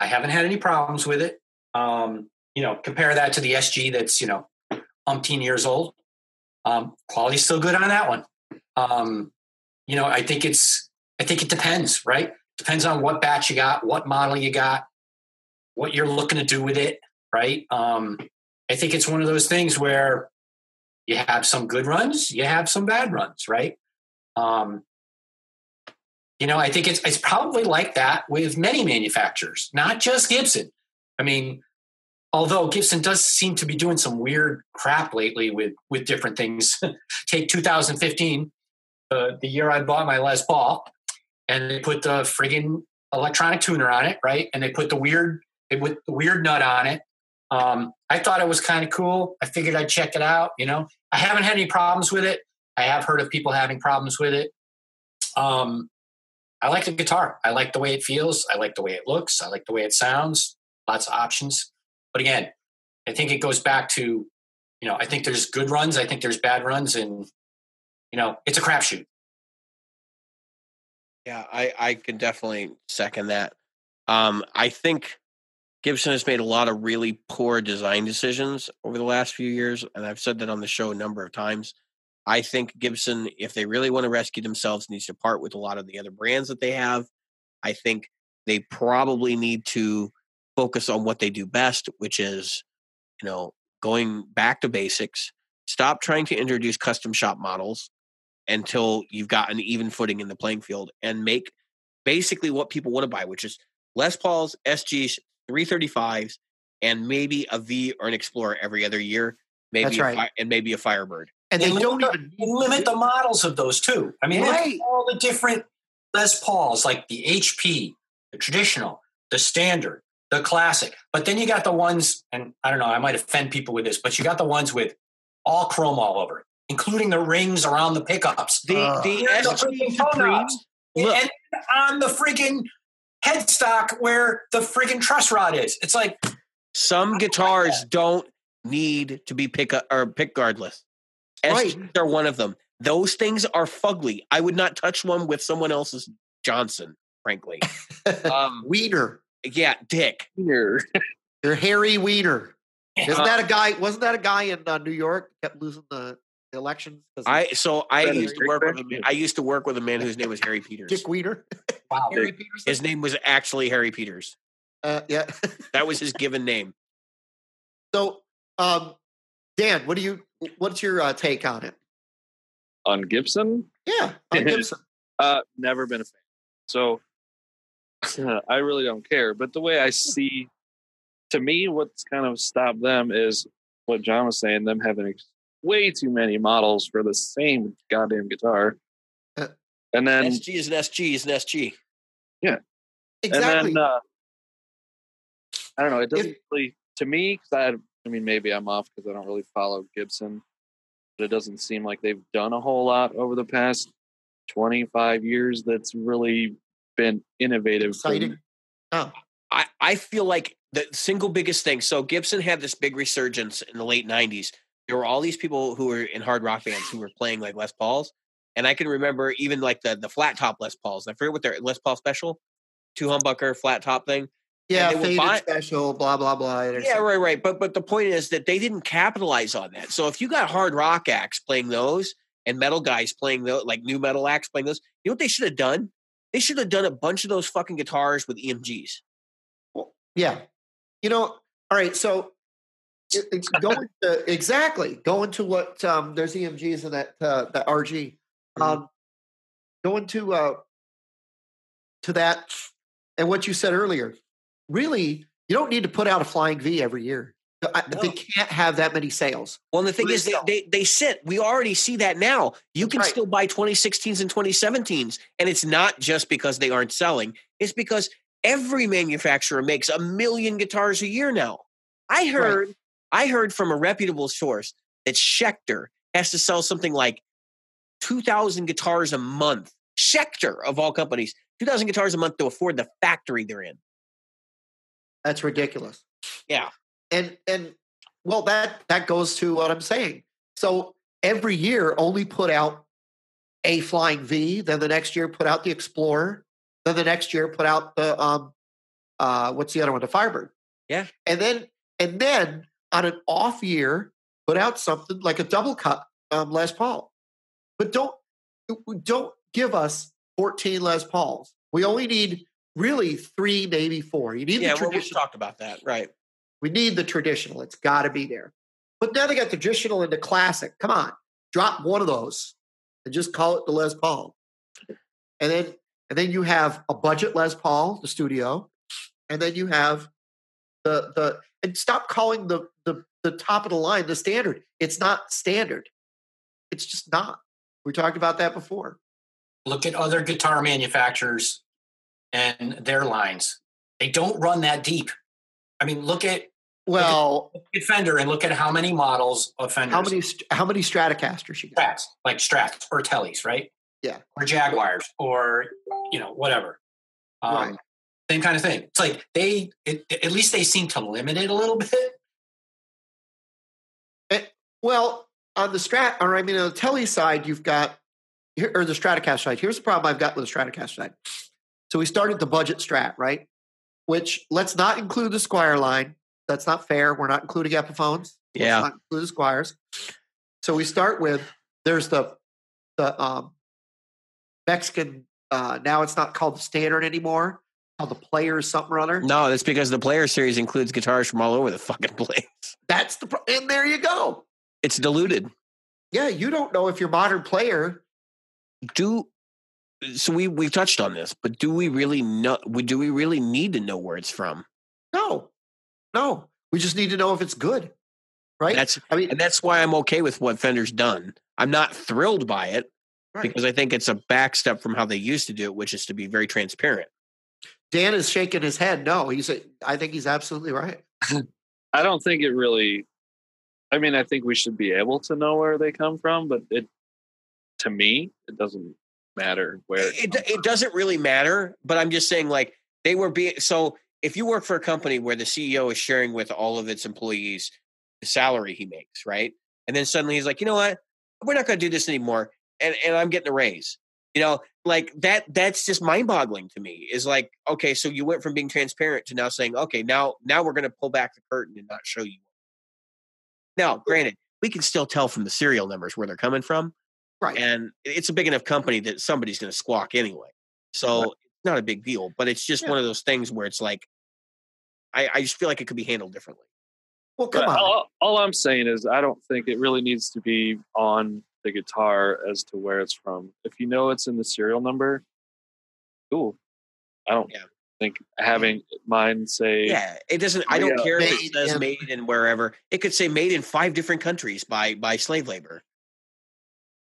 I haven't had any problems with it. Um, you know, compare that to the SG that's you know umpteen years old. Um, quality's still good on that one. Um, you know, I think it's I think it depends, right? Depends on what batch you got, what model you got, what you're looking to do with it, right? Um, I think it's one of those things where you have some good runs, you have some bad runs, right? Um, you know, I think it's it's probably like that with many manufacturers, not just Gibson. I mean, although Gibson does seem to be doing some weird crap lately with with different things. (laughs) Take 2015, uh, the year I bought my Les Paul, and they put the friggin' electronic tuner on it, right? And they put the weird they put the weird nut on it. Um, I thought it was kind of cool. I figured I'd check it out. You know, I haven't had any problems with it. I have heard of people having problems with it. Um, I like the guitar. I like the way it feels. I like the way it looks. I like the way it sounds. Lots of options. But again, I think it goes back to, you know, I think there's good runs. I think there's bad runs, and you know, it's a crapshoot. Yeah, I, I can definitely second that. Um, I think Gibson has made a lot of really poor design decisions over the last few years, and I've said that on the show a number of times. I think Gibson, if they really want to rescue themselves, needs to part with a lot of the other brands that they have. I think they probably need to focus on what they do best, which is, you know, going back to basics. Stop trying to introduce custom shop models until you've got an even footing in the playing field and make basically what people want to buy, which is Les Pauls, SGs, 335s, and maybe a V or an Explorer every other year. Maybe That's a right. fi- and maybe a Firebird. And they And don't limit even the, limit the models of those too. I mean, look at Right. all the different Les Pauls, like the HP, the traditional, the standard, the classic. But then you got the ones, and I don't know, I might offend people with this, but you got the ones with all chrome all over it, including the rings around the pickups. The Uh, the Here's the SG freaking Supreme, look. and on the friggin' headstock where the friggin' truss rod is. It's like some guitars don't need to be pick or pick guardless. Right. SGs are one of them. Those things are fugly. I would not touch one with someone else's Johnson, frankly. (laughs) um, Wiener. yeah, Dick. Here. They're Harry Wiener. Isn't Uh, that a guy? Wasn't that a guy in uh, New York kept losing the, the elections? 'cause I so I used to work with a man, I used to work with a man whose name was Harry Peters. Dick Wiener. Wow. Harry Peterson. His name was actually Harry Peters. Uh, yeah. That was (laughs) his given name. so, um, Dan, what do you? What's your uh, take on it? On Gibson, Yeah, on (laughs) Gibson. uh, never been a fan. So (laughs) I really don't care. But the way I see, to me, what's kind of stopped them is what John was saying. Them having ex- way too many models for the same goddamn guitar. And then, SG is an SG is an SG. Yeah. Exactly. and then, uh, I don't know. It doesn't If- really, to me, because I, I mean, maybe I'm off because I don't really follow Gibson, but it doesn't seem like they've done a whole lot over the past 25 years that's really been innovative. Exciting. Oh, I, I feel like the single biggest thing. So Gibson had this big resurgence in the late '90s. There were all these people who were in hard rock bands who were playing like Les Pauls, and I can remember even like the the flat top Les Pauls. I forget what their Les Paul special, two humbucker flat top thing. yeah, they faded buy- special, blah blah blah. Yeah, something. right, right. But but the point is that they didn't capitalize on that. So if you got hard rock acts playing those and metal guys playing those, like new metal acts playing those, you know what they should have done? They should have done a bunch of those fucking guitars with EMGs. Yeah. You know, all right. So going to exactly going to what um there's EMGs in that uh that RG. Um going to uh to that and what you said earlier. Really, you don't need to put out a flying V every year. I, They can't have that many sales. Well, and the thing is, they, they they sit. We already see that now. You can Right. still buy 2016s and 2017s, and it's not just because they aren't selling. It's because every manufacturer makes a million guitars a year now. I heard, I heard from a reputable source that Schecter has to sell something like 2,000 guitars a month. Schecter of all companies, 2,000 guitars a month to afford the factory they're in. That's ridiculous. Yeah. And and well that that goes to what I'm saying. So every year only put out a flying V, then the next year put out the Explorer, then the next year put out the um uh what's the other one, the Firebird. Yeah. And then and then on an off year, put out something like a double cut um, Les Paul. But don't don't give us 14 Les Pauls. We only need really three, maybe four. You need yeah, the well, we traditional. talked about that, right? We need the traditional. It's got to be there. But now they got traditional into classic. Come on, drop one of those and just call it the Les Paul. And then and then you have a budget Les Paul, the studio, and then you have the the and stop calling the the the top of the line the standard. It's not standard. It's just not. We talked about that before. Look at other guitar manufacturers and their lines. They don't run that deep. I mean, look at, Well, look at Fender and look at how many models of Fender. how many how many Stratocasters you got? Strats, like Strats or Tellys, right? Yeah. Or Jaguars or, you know, whatever. Um, Right. Same kind of thing. It's like they, it, at least they seem to limit it a little bit. Well, on the Strat, or I mean, on the Telly side, you've got, or the Stratocaster side. Here's the problem I've got with the Stratocaster side. So we started the budget Strat, right? Which let's not include the Squier line. That's not fair. We're not including Epiphones. Let's Yeah. not include the Squiers. So we start with there's the the um, Mexican. Uh, now it's not called the standard anymore. Called the Players something or other. No, that's because the player series includes guitars from all over the fucking (laughs) place. That's the pro- and there you go. It's diluted. Yeah, you don't know if your modern player Do so we we touched on this, but do we really know? Do we really need to know where it's from? No, no. We just need to know if it's good, right? That's I mean, and that's why I'm okay with what Fender's done. I'm not thrilled by it right. because I think it's a back step from how they used to do it, which is to be very transparent. Dan is shaking his head. No, he's. I think he's absolutely right. (laughs) I don't think it really. I mean, I think we should be able to know where they come from, but it, to me, it doesn't matter where. It, comes it doesn't really matter, but I'm just saying, like, they were being so. If you work for a company where the CEO is sharing with all of its employees the salary he makes, right? And then suddenly he's like, you know what? We're not going to do this anymore, and and I'm getting a raise. You know, like that. That's just mind boggling to me. Is like, okay, so you went from being transparent to now saying, okay, now now we're going to pull back the curtain and not show you. Now, granted, we can still tell from the serial numbers where they're coming from Right. and it's a big enough company that somebody's going to squawk anyway. So Right. it's not a big deal, but it's just Yeah. one of those things where it's like, I, I just feel like it could be handled differently. well, come But on. All, all I'm saying is, I don't think it really needs to be on the guitar as to where it's from. If you know it's in the serial number, cool. I don't Yeah. Think having mine say Yeah, it doesn't. I don't Yeah. care if it says in- made in wherever. It could say made in five different countries by by slave labor.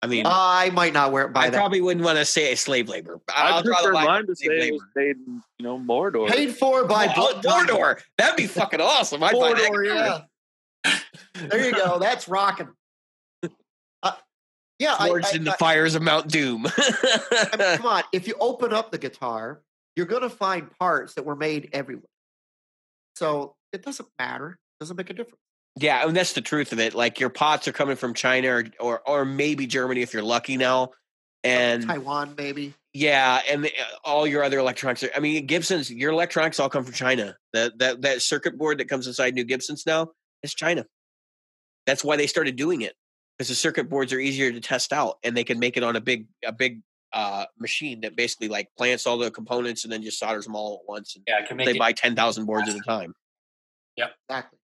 I mean, I might not wear it by I that. probably wouldn't want to say slave labor. I I'll draw the prefer line mine at to say slave it was made in, you know, Mordor. Paid for by Oh, Blood Mordor. That'd be fucking awesome. I'd buy that Mordor, yeah. There you go. That's rocking. Uh, yeah, I, Forged I- in the I- fires of Mount Doom. (laughs) I mean, come on. If you open up the guitar, you're going to find parts that were made everywhere. So it doesn't matter. It doesn't make a difference. Yeah, and that's the truth of it. Like your pots are coming from China or or, or maybe Germany if you're lucky now. And Taiwan, maybe. yeah, and the, all your other electronics. Are, I mean, Gibson's your electronics all come from China. That that that circuit board that comes inside new Gibsons now is China. That's why they started doing it because the circuit boards are easier to test out and they can make it on a big a big uh, machine that basically like plants all the components and then just solders them all at once. And Yeah, can make they it. buy ten thousand boards at a time. Yep, Exactly.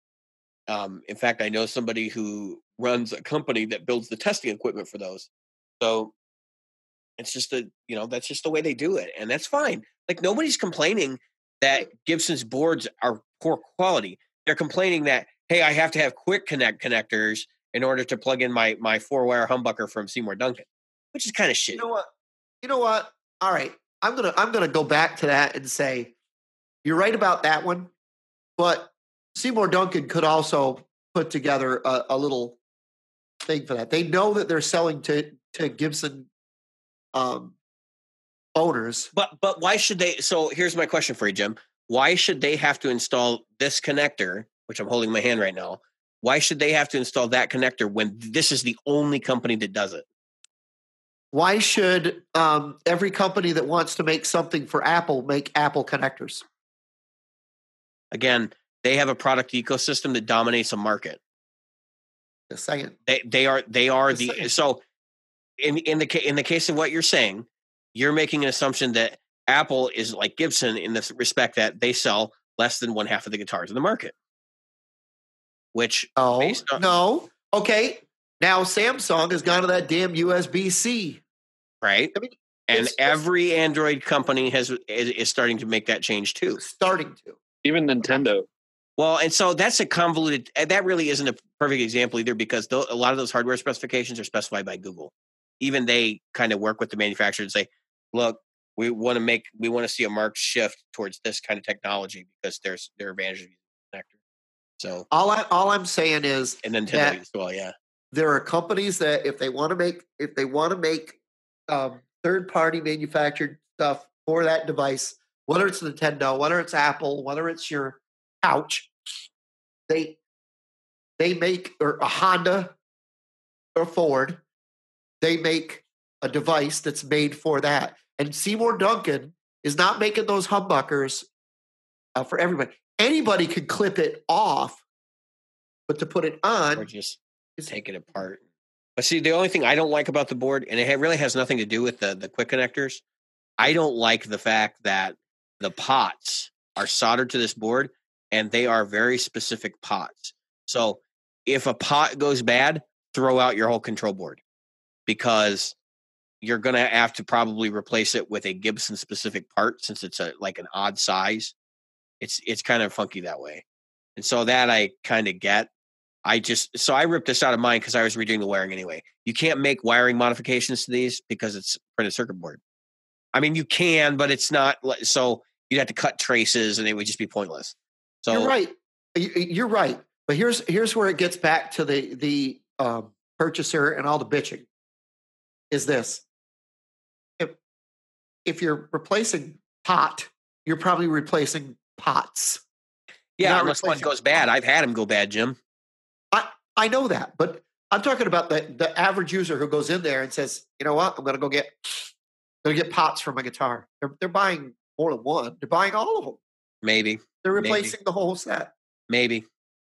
Um, in fact, I know somebody who runs a company that builds the testing equipment for those. So it's just a, you know, that's just the way they do it. And that's fine. Like nobody's complaining that Gibson's boards are poor quality. They're complaining that, hey, I have to have quick connect connectors in order to plug in my my four wire humbucker from Seymour Duncan, which is kind of shitty. You know what? You know what? All right. I'm gonna I'm gonna go back to that and say you're right about that one, but Seymour Duncan could also put together a, a little thing for that. They know that they're selling to to Gibson um, owners. But but why should they? So here's my question for you, Jim. Why should they have to install this connector, which I'm holding in my hand right now? Why should they have to install that connector when this is the only company that does it? Why should um, every company that wants to make something for Apple make Apple connectors? Again, they have a product ecosystem that dominates a market. Just saying. They they are they are Just the saying. so in in the in the case of what you're saying, you're making an assumption that Apple is like Gibson in the respect that they sell less than one half of the guitars in the market. Which oh on- no. Okay. Now Samsung has gone to that damn USB C. right? I mean, and it's- it's- every Android company has is, is starting to make that change too. Starting to. Even Nintendo. Well, and so that's a convoluted. Eh, that really isn't a perfect example either, because tho- a lot of those hardware specifications are specified by Google. Even they kind of work with the manufacturer and say, "Look, we want to make, we want to see a marked shift towards this kind of technology because there's there are advantages of using the connector." So, All I all I'm saying is and Nintendo That- as well, yeah. There are companies that if they want to make if they want to make um, third party manufactured stuff for that device, whether it's Nintendo, whether it's Apple, whether it's your couch, they they make or a Honda or Ford, they make a device that's made for that. And Seymour Duncan is not making those humbuckers uh, for everybody. Anybody could clip it off, but to put it on, is take it apart. But see, the only thing I don't like about the board, and it really has nothing to do with the the quick connectors, I don't like the fact that the pots are soldered to this board, and they are very specific pots. So if a pot goes bad, throw out your whole control board because you're going to have to probably replace it with a Gibson specific part since it's a like an odd size. It's it's kind of funky that way. And so that I kind of get. I just so I ripped this out of mine because I was redoing the wiring anyway. You can't make wiring modifications to these because it's printed circuit board. I mean, you can, but it's not. So you'd have to cut traces, and it would just be pointless. So you're right. You- You're right. But here's here's where it gets back to the the um, purchaser and all the bitching. Is this if if you're replacing pot, you're probably replacing pots. yeah, unless one goes bad, I've had them go bad, Jim. I I know that, but I'm talking about the the average user who goes in there and says, you know what, I'm going to go get going to get pots for my guitar. They're they're buying more than one. They're buying all of them. Maybe, They're Maybe. replacing the whole set. maybe.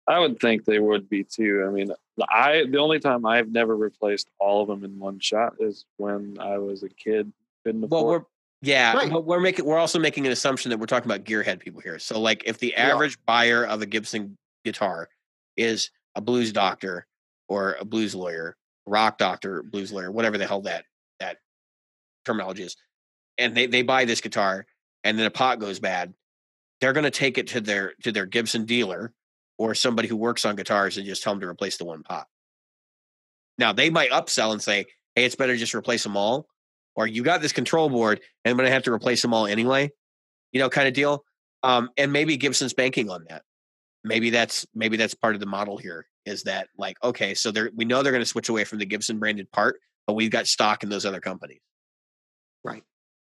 I would think they would be too. I mean, I the only time I've never replaced all of them in one shot is when I was a kid. Couldn't Well, afford. we're yeah, Right. but we're making we're also making an assumption that we're talking about gearhead people here. So, like, if the are. average buyer of a Gibson guitar is a blues doctor or a blues lawyer, rock doctor, blues lawyer, whatever the hell that that terminology is, and they they buy this guitar and then a pot goes bad, they're going to take it to their to their Gibson dealer or somebody who works on guitars and just tell them to replace the one pot. Now they might upsell and say, "Hey, it's better just replace them all," or "You got this control board, and I'm going to have to replace them all anyway," you know, kind of deal. Um, and maybe Gibson's banking on that. Maybe that's maybe that's part of the model here. Is that like okay, so they're we know they're going to switch away from the Gibson branded part, but we've got stock in those other companies. Right.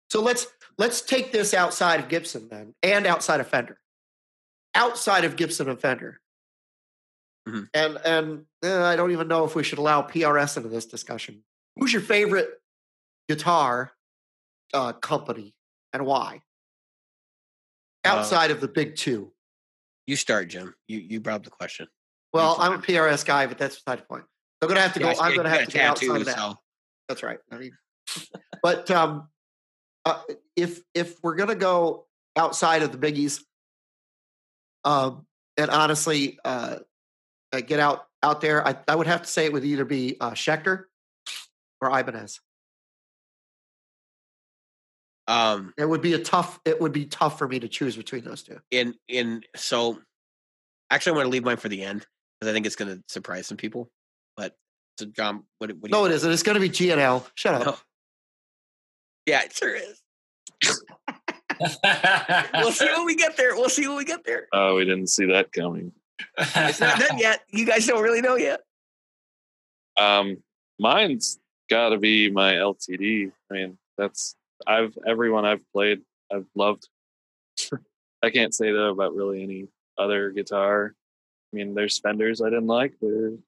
So let's let's take this outside of Gibson then, and outside of Fender. Outside of Gibson and Fender. Mhm. And and eh, I don't even know if we should allow PRS into this discussion. Who's your favorite guitar uh, company and why? Uh, Outside of the big two. You start, Jim. You you brought up the question. Well, I'm a PRS guy, but that's beside the point. I'm gonna have to go. Yeah, I'm gonna have to get outside of that. so- That's right. I mean, (laughs) but um, uh, if if we're gonna go outside of the biggies, um, and honestly, uh, uh, get out out there, I, I would have to say it would either be uh, Schecter or Ibanez. Um, It would be a tough. It would be tough for me to choose between those two. in in so actually, I want to leave mine for the end because I think it's going to surprise some people. But so, John, what, what do you? No, it isn't. It's going to be G&L. and L. Shut up. No. Yeah, it sure is. We'll see when we get there. We'll see when we get there. oh, we didn't see that coming. It's not done yet. You guys don't really know yet. Um, mine's got to be my LTD. I mean, that's I've everyone I've played, I've loved. (laughs) I can't say that about really any other guitar. I mean, there's Fenders I didn't like. There's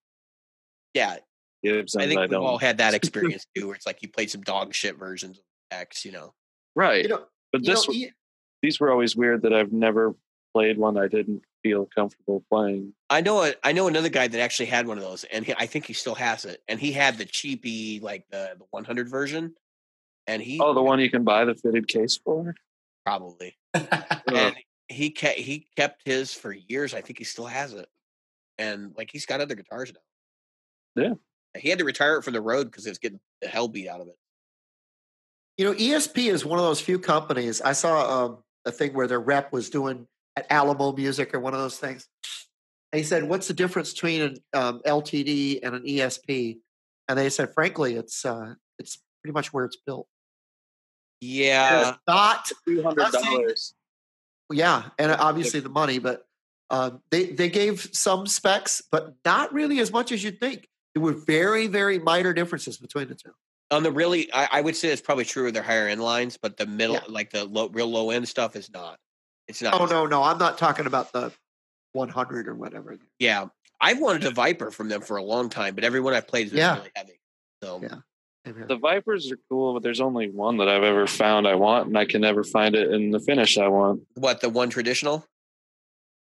Yeah, Gibsons I I, think we've don't. all had that (laughs) experience too, where it's like you played some dog shit versions of X. You know, right, You know, but this know, one- these were always weird that I've never played one I didn't feel comfortable playing. I know a, I know another guy that actually had one of those, and he, I think he still has it. And he had the cheapy, like the the 100 version, and he Oh, the one you can buy the fitted case for. probably (laughs) and he kept he kept his for years. I think he still has it, and like he's got other guitars now. Yeah. he had to retire it from the road because it was getting the hell beat out of it. You know, ESP is one of those few companies. I saw um, a thing where their rep was doing at Alamo Music or one of those things. And he said, "What's the difference between an um, LTD and an ESP?" And they said, "Frankly, it's uh, it's pretty much where it's built. Yeah, not two hundred dollars. yeah, and obviously the money, but um, they they gave some specs, but not really as much as you'd think. There were very very minor differences between the two. on the really, I, I would say it's probably true of their higher end lines, but the middle, Yeah. like the low, real low end stuff, is not. It's not. Oh no, no, I'm not talking about the 100 or whatever. Yeah, I've wanted a Viper from them for a long time, but everyone I've played is Yeah. really heavy. So Yeah. Same here. The Vipers are cool, but there's only one that I've ever found I want, and I can never find it in the finish I want. what the one traditional?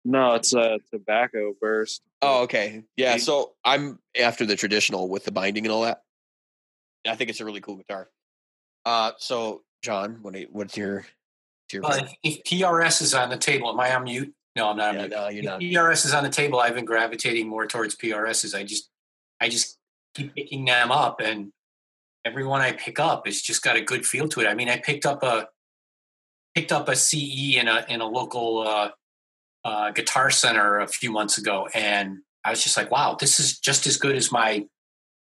No, it's a tobacco burst. Oh, okay. Yeah. So I'm after the traditional with the binding and all that. I think it's a really cool guitar. Uh, so John, what do you, what's your, what's your Well, if, if PRS is on the table, am I on mute? No, I'm not. on yeah, mute. no, you're If not. PRS is on the table. I've been gravitating more towards PRSs. I just, I just keep picking them up, and everyone I pick up has just got a good feel to it. I mean, I picked up a, picked up a CE in a in a local uh, uh, guitar center a few months ago, and I was just like, wow, this is just as good as my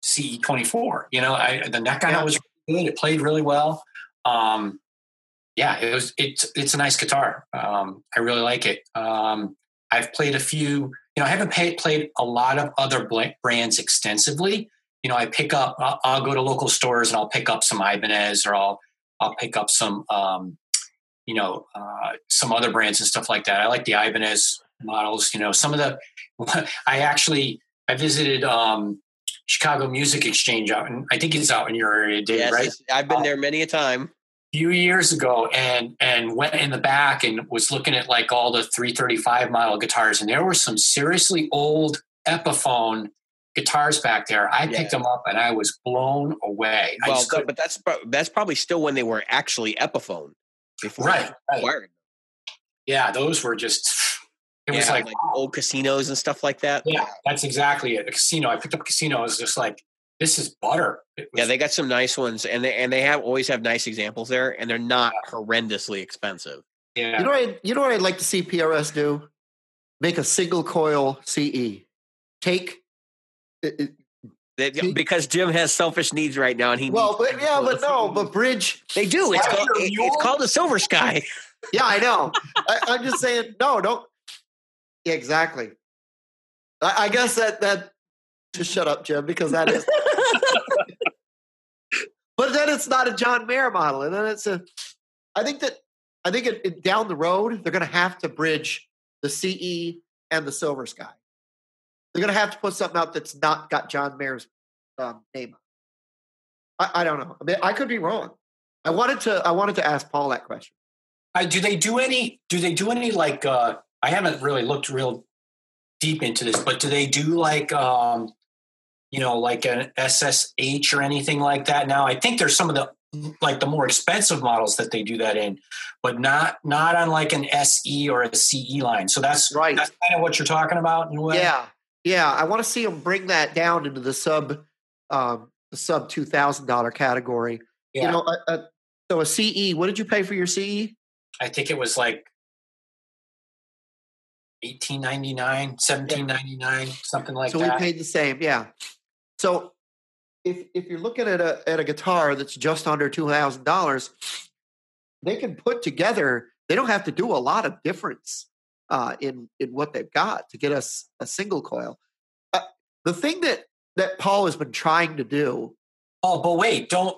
CE twenty four. You know, I, the neck on Yeah. it was really good. It played really well. Um, yeah, it was. It's it's a nice guitar. Um, I really like it. Um, I've played a few. You know, I haven't pay, played a lot of other brands extensively. You know, I pick up. I'll, I'll go to local stores and I'll pick up some Ibanez, or I'll I'll pick up some. Um, you know, uh, some other brands and stuff like that. I like the Ibanez models. You know, some of the. (laughs) I actually I visited um, Chicago Music Exchange out, and I think it's out in your area, Dave. Yes, right? I've been there many a time. few years ago and and went in the back and was looking at like all the 335 model guitars and there were some seriously old epiphone guitars back there i Yeah. picked them up and i was blown away Well, just but that's that's probably still when they were actually Epiphone. Before right, right yeah those were just it was Yeah, like, old casinos and stuff like that. yeah that's exactly it a casino i picked up a casino it was just like this is butter was- Yeah, they got some nice ones, and they and they have always have nice examples there, and they're not horrendously expensive. yeah You know, what I'd, you know what I'd like to see PRS do? Make a single coil CE. Take. It, it- because Jim has selfish needs right now, and he well, but yeah, but no, but bridge. they do. It's called, it- it's called a Silver Sky. (laughs) Yeah, I know. I, I'm just saying, no, don't. Yeah, exactly. I, I guess that that. Just shut up, Jim, because that is. (laughs) but then it's not a John Mayer model, and then it's a. I think that I think it, it- down the road they're going to have to bridge the CE and the Silver Sky. They're going to have to put something out that's not got John Mayer's um, name. I, I don't know. I mean, I could be wrong. I wanted to. I wanted to ask Paul that question. I, do they do any? Do they do any like? uh I haven't really looked real deep into this, but do they do like, um you know, like an SSH or anything like that? Now, I think there's some of the like the more expensive models that they do that in, but not not on like an SE or a CE line. So that's Right. That's kind of what you're talking about in a way. Yeah, yeah. I want to see them bring that down into the sub, um, the sub two thousand dollar category. Yeah. You know, a, a, so a CE. What did you pay for your? CE? I think it was like. 1899 1799 something like so that So we paid the same. Yeah. So if if you're looking at a at a guitar that's just under two thousand dollars, they can put together. They don't have to do a lot of difference uh, in in what they've got to get us a single coil. Uh, the thing that that Paul has been trying to do Oh, but wait, don't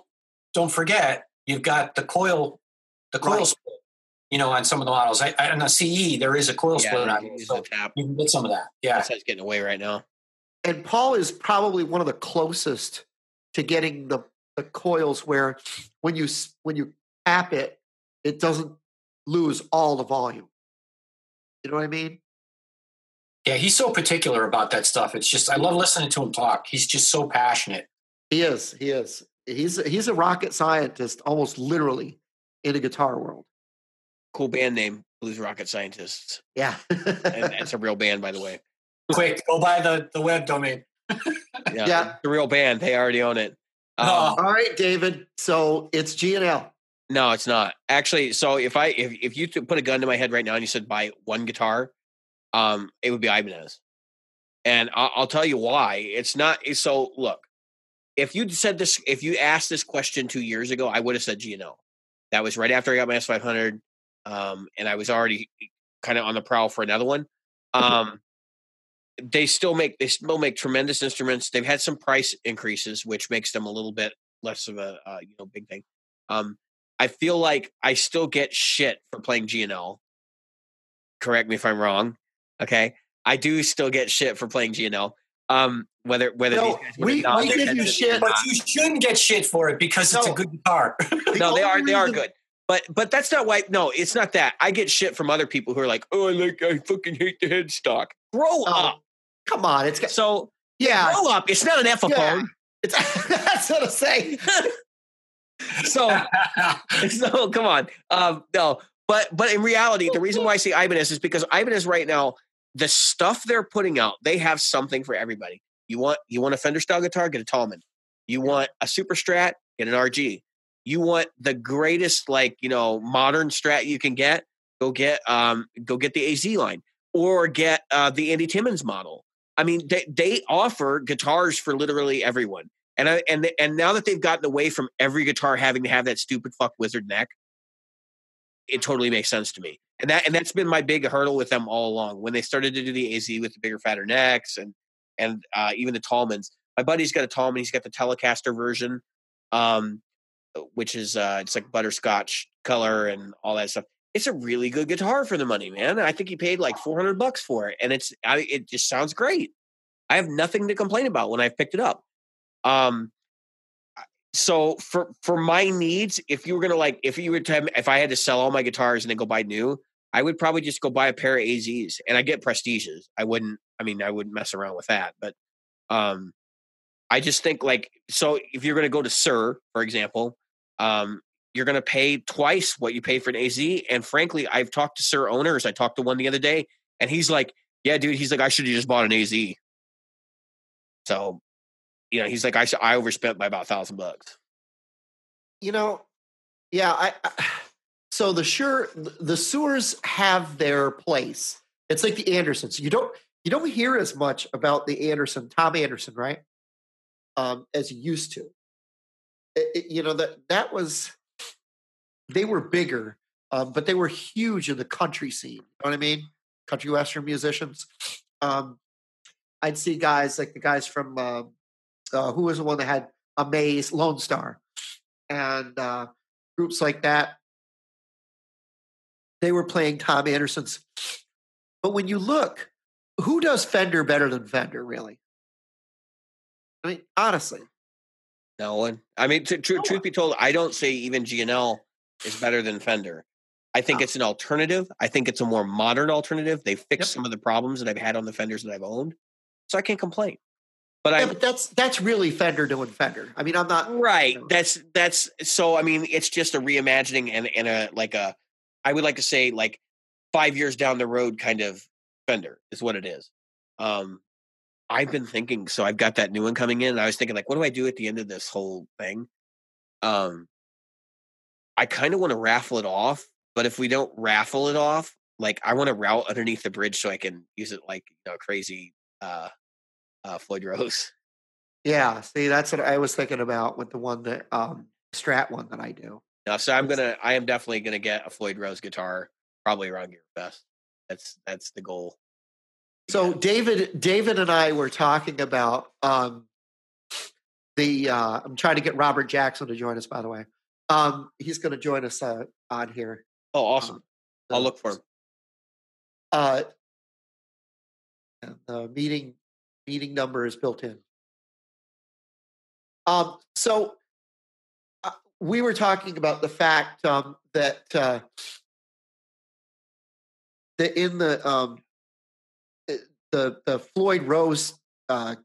don't forget you've got the coil, the coil Right. split. You know, on some of the models, I, I, on the CE there is a coil split on it, so tap. you can get some of that. Yeah, That's it's getting away right now. and Paul is probably one of the closest to getting the, the coils where when you when you tap it, it doesn't lose all the volume. You know what I mean? Yeah, he's so particular about that stuff. It's just I love listening to him talk. He's just so passionate. He is. He is. He's he's a rocket scientist, almost literally, in the guitar world. Cool band name, Blues Rocket Scientists. Yeah, and that's a real band, by the way. Quick, go buy the the web domain. Yeah, Yeah. the real band. They already own it. Um, Oh. All right, David. So it's G and L. No, it's not actually. So if I if if you put a gun to my head right now and you said buy one guitar, um, it would be Ibanez, and I'll, I'll tell you why. It's not. So look, if you said this, if you asked this question two years ago, I would have said G&L. That was right after I got my S five hundred, um, and I was already kind of on the prowl for another one. Um, they still make they still make tremendous instruments. They've had some price increases, which makes them a little bit less of a uh, you know big thing. Um, I feel like I still get shit for playing G&L. Correct me if I'm wrong. Okay, I do still get shit for playing G&L. Um, whether whether No, these guys we- nod we their give you at me or shit, But you shouldn't get shit for it because it's a good guitar. (laughs) The no, they are they are good. But but that's not why. No, it's not that. I get shit from other people who are like, oh, I like I fucking hate the headstock. Grow Oh, up. Come on, it's got, So yeah. grow up. It's not an Epiphone. Yeah. It's (laughs) that's what I'm saying. (laughs) (laughs) So (laughs) so come on. Um, no, but but in reality, the reason why I say Ibanez is because Ibanez right now, the stuff they're putting out, they have something for everybody. You want you want a Fender style guitar, get a Talman. You want a Super Strat, get an RG. You want the greatest like you know modern Strat you can get, go get um go get the AZ line or get uh, the Andy Timmons model. I mean, they they offer guitars for literally everyone. And I and and now that they've gotten away from every guitar having to have that stupid fuck wizard neck, it totally makes sense to me. And that and that's been my big hurdle with them all along. When they started to do the AZ with the bigger, fatter necks and and uh, even the Talmans. My buddy's got a Talman. He's got the Telecaster version, um, which is uh, it's like butterscotch color and all that stuff. It's a really good guitar for the money, man. I think he paid like four hundred bucks for it, and it's I, it just sounds great. I have nothing to complain about when I've picked it up. Um, so for for my needs, if you were gonna like, if you were to, if I had to sell all my guitars and then go buy new, I would probably just go buy a pair of AZs, and I get Prestiges. I wouldn't. I mean, I wouldn't mess around with that, but um, I just think like so. If you're gonna go to Suhr, for example, um, you're gonna pay twice what you pay for an AZ. And frankly, I've talked to Suhr owners. I talked to one the other day, and he's like, "Yeah, dude," he's like, "I should have just bought an AZ." So, you know, he's like, "I I overspent by about a thousand bucks." you know, yeah. I, I (sighs) so the sure the Suhrs have their place. It's like the Andersons. You don't you don't hear as much about the Anderson, Tom Anderson, right? Um, as you used to. It- it- you know that that was they were bigger, um, but they were huge in the country scene. You know what I mean? Country western musicians. Um, I'd see guys like the guys from uh, uh, who was the one that had Amaze, Lonestar, and uh, groups like that. They were playing Tom Anderson's. But when you look, who does Fender better than Fender, really? I mean, honestly, No one. I mean, to, No truth one. be told, I don't say even G&L is better than Fender. I think No. it's an alternative. I think it's a more modern alternative. They fixed Yep. some of the problems that I've had on the Fenders that I've owned, so I can't complain. But yeah, I but that's that's really Fender doing Fender. I mean, I'm not right. know. That's that's so. I mean, it's just a reimagining and and a like a. I would like to say like five years down the road kind of Fender is what it is. Um, I've been thinking. So I've got that new one coming in. And I was thinking like, what do I do at the end of this whole thing? Um, I kind of want to raffle it off, but if we don't raffle it off, like I want to route underneath the bridge so I can use it like you know crazy uh, uh, Floyd Rose. (laughs) Yeah, see, that's what I was thinking about with the one that um Strat one that I do. No, so I'm gonna, I am definitely gonna get a Floyd Rose guitar, probably around Gear Fest. That's that's the goal. So David, David and I were talking about um the. Uh, I'm trying to get Robert Jackson to join us. By the way, um, he's going to join us uh, on here. Oh, awesome! I'll look for him. Uh, the meeting meeting number is built in. Um, so uh, we were talking about the fact um, that uh, that in the um, uh, the the Floyd Rose. Uh,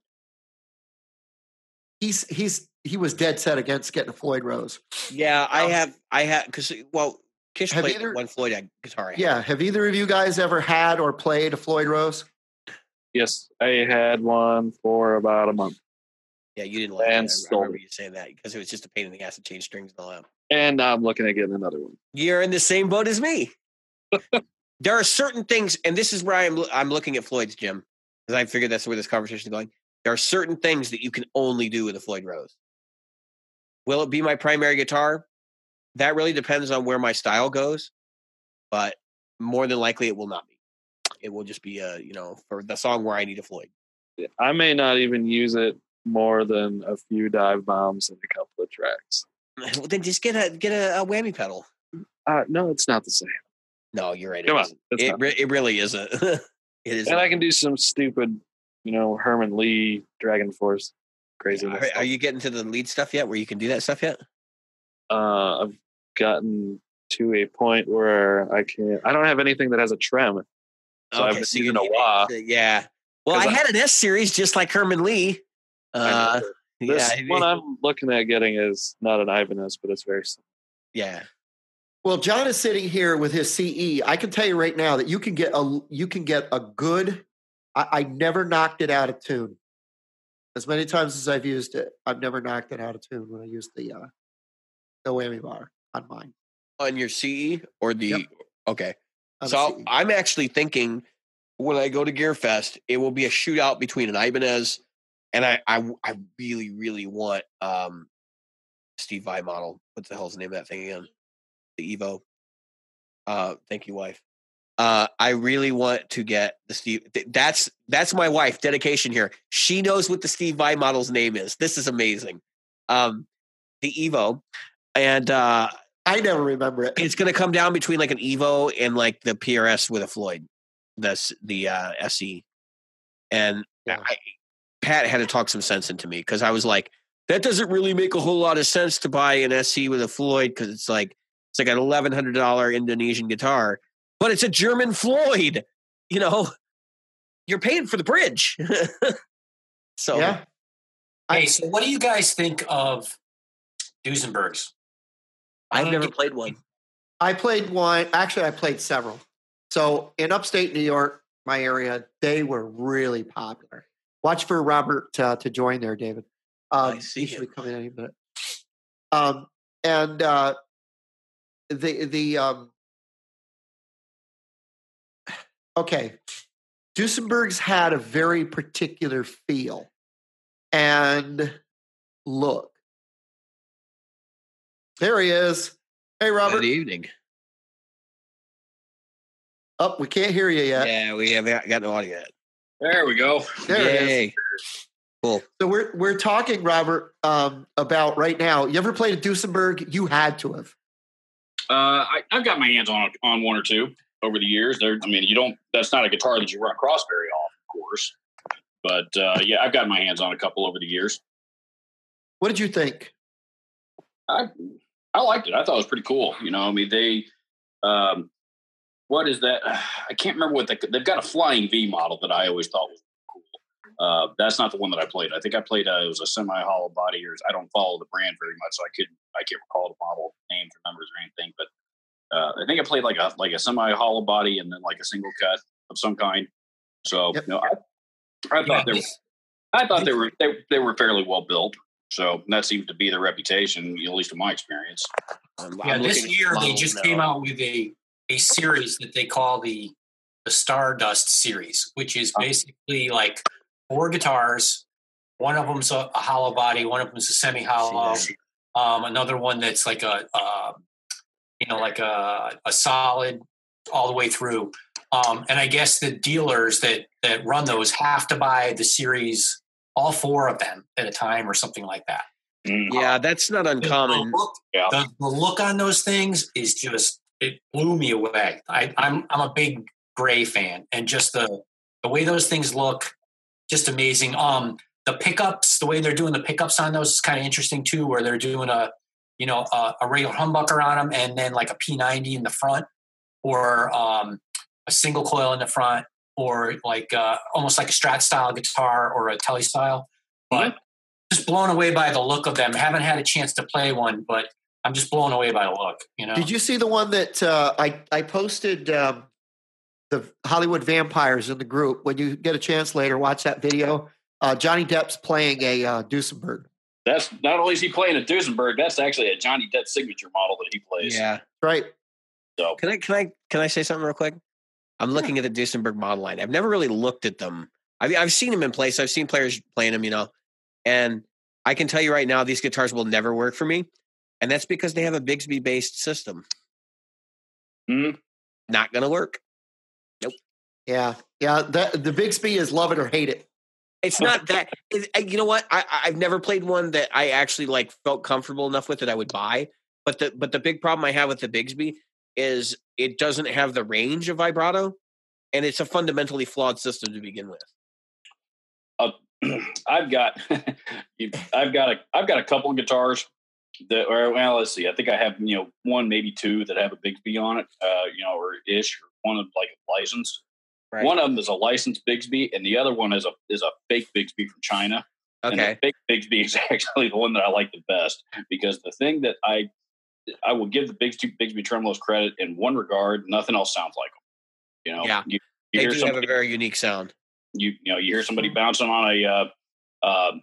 he's he's he was dead set against getting a Floyd Rose. Yeah, I Um, have. I have because well, Kish played either- one Floyd guitar. Yeah, have either of you guys ever had or played a Floyd Rose? Yes, I had one for about a month, yeah, you didn't like And it. I- remember you saying that because it was just a pain in the ass to change strings and all that. and now I'm looking at getting another one. You're in the same boat as me. (laughs) there are certain things, and this is where I'm I'm looking at Floyd's Jim because I figured that's where this conversation is going. There are certain things that you can only do with a Floyd Rose. Will it be my primary guitar? That really depends on where my style goes, but more than likely it will not be. It will just be a you know for the song where I need a Floyd. I may not even use it more than a few dive bombs and a couple of tracks. (laughs) Well, then just get a get a, a whammy pedal. Uh, no, it's not the same. No, you're right. Come it on, It, re- it really isn't. (laughs) it is. And I can do some stupid, you know, Herman Li Dragon Force crazy. Are, are you getting to the lead stuff yet? Where you can do that stuff yet? Uh, I've gotten to a point where I can't. I don't have anything that has a trem. So I've been you using a need- wah. Yeah. Well, I I- had an S series just like Herman Li. Uh, This yeah, one I'm looking at getting is not an Ibanez, but it's very similar. yeah. Well, John is sitting here with his CE. I can tell you right now that you can get a you can get a good. I, I never knocked it out of tune. As many times as I've used it, I've never knocked it out of tune when I used the uh, the whammy bar on mine. On your CE or the Yep. okay. So I'm actually thinking when I go to Gearfest, it will be a shootout between an Ibanez and I I, I really really want um Steve Vai model. What the hell's the name of that thing again? The Evo. Uh, thank you, wife. Uh, I really want to get the Steve. th- That's that's my wife. Dedication here. She knows what the Steve Vai model's name is. This is amazing. Um, the Evo, and uh, I never remember it. it's going to come down between like an Evo and like the PRS with a Floyd, the the uh, SE, and Yeah. I, Pat had to talk some sense into me because I was like, that doesn't really make a whole lot of sense to buy an SE with a Floyd because it's like it's like an eleven hundred dollar Indonesian guitar, but it's a German Floyd. You know, you're paying for the bridge. (laughs) so Yeah, Hey, so what do you guys think of Duesenbergs? I've Uh, never played one. I played one. Actually, I played several. So in upstate New York, my area, they were really popular. Watch for Robert uh, to join there, David. Um, I see he should be coming any minute. Um, and uh, the the um, okay, Duesenberg's had a very particular feel and look. There he is. Hey, Robert. Good evening. Oh, we can't hear you yet. Yeah, we haven't got no audio yet. There we go. There it is. Yay. Cool. So we're we're talking, Robert, um, about right now. You ever played a Duesenberg? You had to have. Uh, I, I've got my hands on on one or two over the years. There, I mean, you don't. That's not a guitar that you run across very often, of course. But uh, yeah, I've got my hands on a couple over the years. What did you think? I I liked it. I thought it was pretty cool. You know, I mean, they um, what is that? (sighs) I can't remember what they they've got a flying V model that I always thought was cool. Uh, that's not the one that I played. I think I played uh, it was a semi hollow body, or I don't follow the brand very much, so I couldn't I can't recall the model names or numbers or anything. But uh, I think I played like a like a semi hollow body and then like a single cut of some kind. So Yep. no, I I Yeah, thought they were I thought they were they, they were fairly well built. So that seems to be their reputation, at least in my experience. Yeah, I'm this year they just now. came out with a a series that they call the the Stardust series, which is basically like four guitars. One of them's a, a hollow body. One of them's a semi hollow. Um, another one that's like a, uh, you know, like a, a solid all the way through. Um, and I guess the dealers that that run those have to buy the series, all four of them at a time, or something like that. Mm. Yeah, that's not The uncommon. look, Yeah. the, the look on those things is just it blew me away. I, I'm I'm a big gray fan, and just the the way those things look, just amazing. Um, the pickups, the way they're doing the pickups on those is kind of interesting too, where they're doing a you know a, a regular humbucker on them, and then like a P90 in the front, or um, a single coil in the front, or like uh, almost like a Strat style guitar or a Tele style. But just blown away by the look of them. Haven't had a chance to play one, but I'm just blown away by the look. You know. Did you see the one that uh, I I posted um, the Hollywood Vampires in the group? When you get a chance later, watch that video. Uh, Johnny Depp's playing a uh, Duesenberg. That's not only is he playing a Duesenberg, that's actually a Johnny Depp signature model that he plays. Yeah. Right. So Can I can I can I say something real quick? I'm looking at the Duesenberg model line. I've never really looked at them. I've I've seen them in place. I've seen players playing them, you know, and I can tell you right now, these guitars will never work for me, and that's because they have a Bigsby based system. Mhm. Not gonna work. Nope. Yeah. Yeah. That, the Bigsby is love it or hate it. It's (laughs) not that. It, you know what? I, I- I've never played one that I actually like felt comfortable enough with that I would buy. But the but the big problem I have with the Bigsby is it doesn't have the range of vibrato, and it's a fundamentally flawed system to begin with. (clears throat) I've got (laughs) I've got a I've got a couple of guitars that or well let's see I think I have you know one maybe two that have a Bigsby on it uh you know or ish or one of like licensed Right. one of them is a licensed Bigsby and the other one is a is a fake Bigsby from China and Okay. the fake Bigsby (laughs) is actually the one that I like the best because the thing that I I will give the Bigsby Bigsby tremolos credit in one regard nothing else sounds like them you know Yeah. you, you They hear do have a somebody very unique sound. you you know you hear somebody bouncing on a uh, um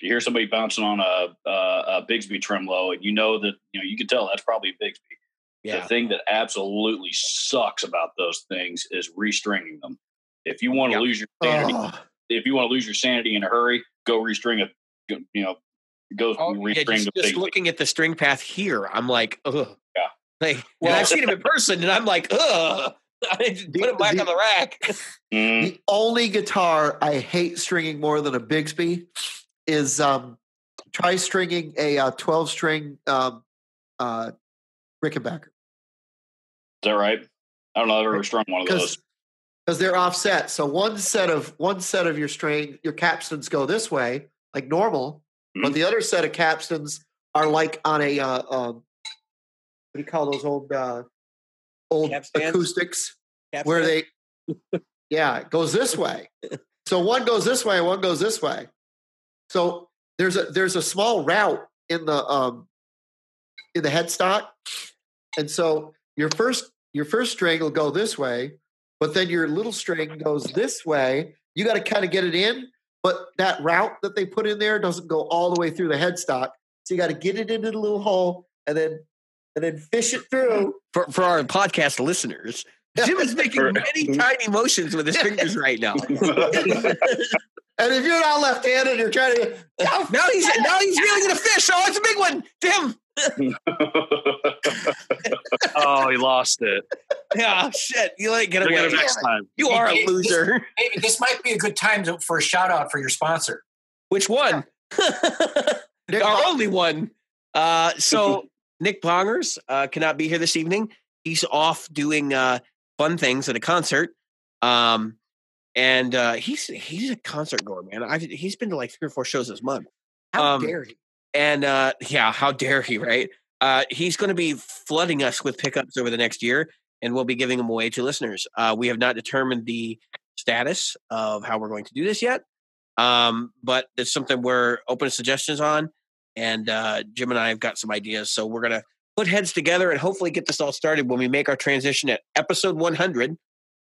you hear somebody bouncing on a, a, a Bigsby tremolo, and you know that you know you can tell that's probably a Bigsby. The Yeah. thing that absolutely sucks about those things is restringing them. If you want to Yeah. lose your sanity, Oh, if you want to lose your sanity in a hurry, go restring a you know go Oh, yeah, restring just, the just Bigsby. looking at the string path here, I'm like, ugh. Yeah. Like, and Well- I've seen him in person, and I'm like, ugh. (laughs) I just put him back the- on the rack. Mm, the only guitar I hate stringing more than a Bigsby is um, try stringing a uh, 12 string um, uh, Rickenbacker is that right? I don't know. I've ever strung one of those. because they're offset. So one set of one set of your string, your capstans go this way like normal, but Mhm. the other set of capstans are like on a uh, um, what do you call those old uh, old Cap acoustics where they (laughs) yeah it goes this way. So one goes this way one goes this way. So there's a there's a small route in the um in the headstock and so your first your first string will go this way but then your little string goes this way. You got to kind of get it in but that route that they put in there doesn't go all the way through the headstock. So you got to get it into the little hole and then and then fish it through. For, for our podcast listeners, Jim is (laughs) making many tiny motions with his fingers right now. (laughs) (laughs) and if you're not left-handed you're trying to Now he's now he's reeling in a fish. Oh, it's a big one, Tim. (laughs) Oh, he lost it. Yeah, shit. You like get Look at away. him next time. You are a loser. Hey, this might be a good time to, for a shout out for your sponsor. Which one? Nick (laughs) Our Bong- only one. Uh, so Nick Bongers uh, cannot be here this evening. He's off doing uh, fun things at a concert. Um, and uh, he's he's a concert goer, man. I've, he's been to like three or four shows this month. how um, dare he And uh, yeah, how dare he, right? Uh, he's going to be flooding us with pickups over the next year, and we'll be giving them away to listeners. Uh, we have not determined the status of how we're going to do this yet, um, but it's something we're open to suggestions on. And uh, Jim and I have got some ideas, so we're going to put heads together and hopefully get this all started when we make our transition at episode 100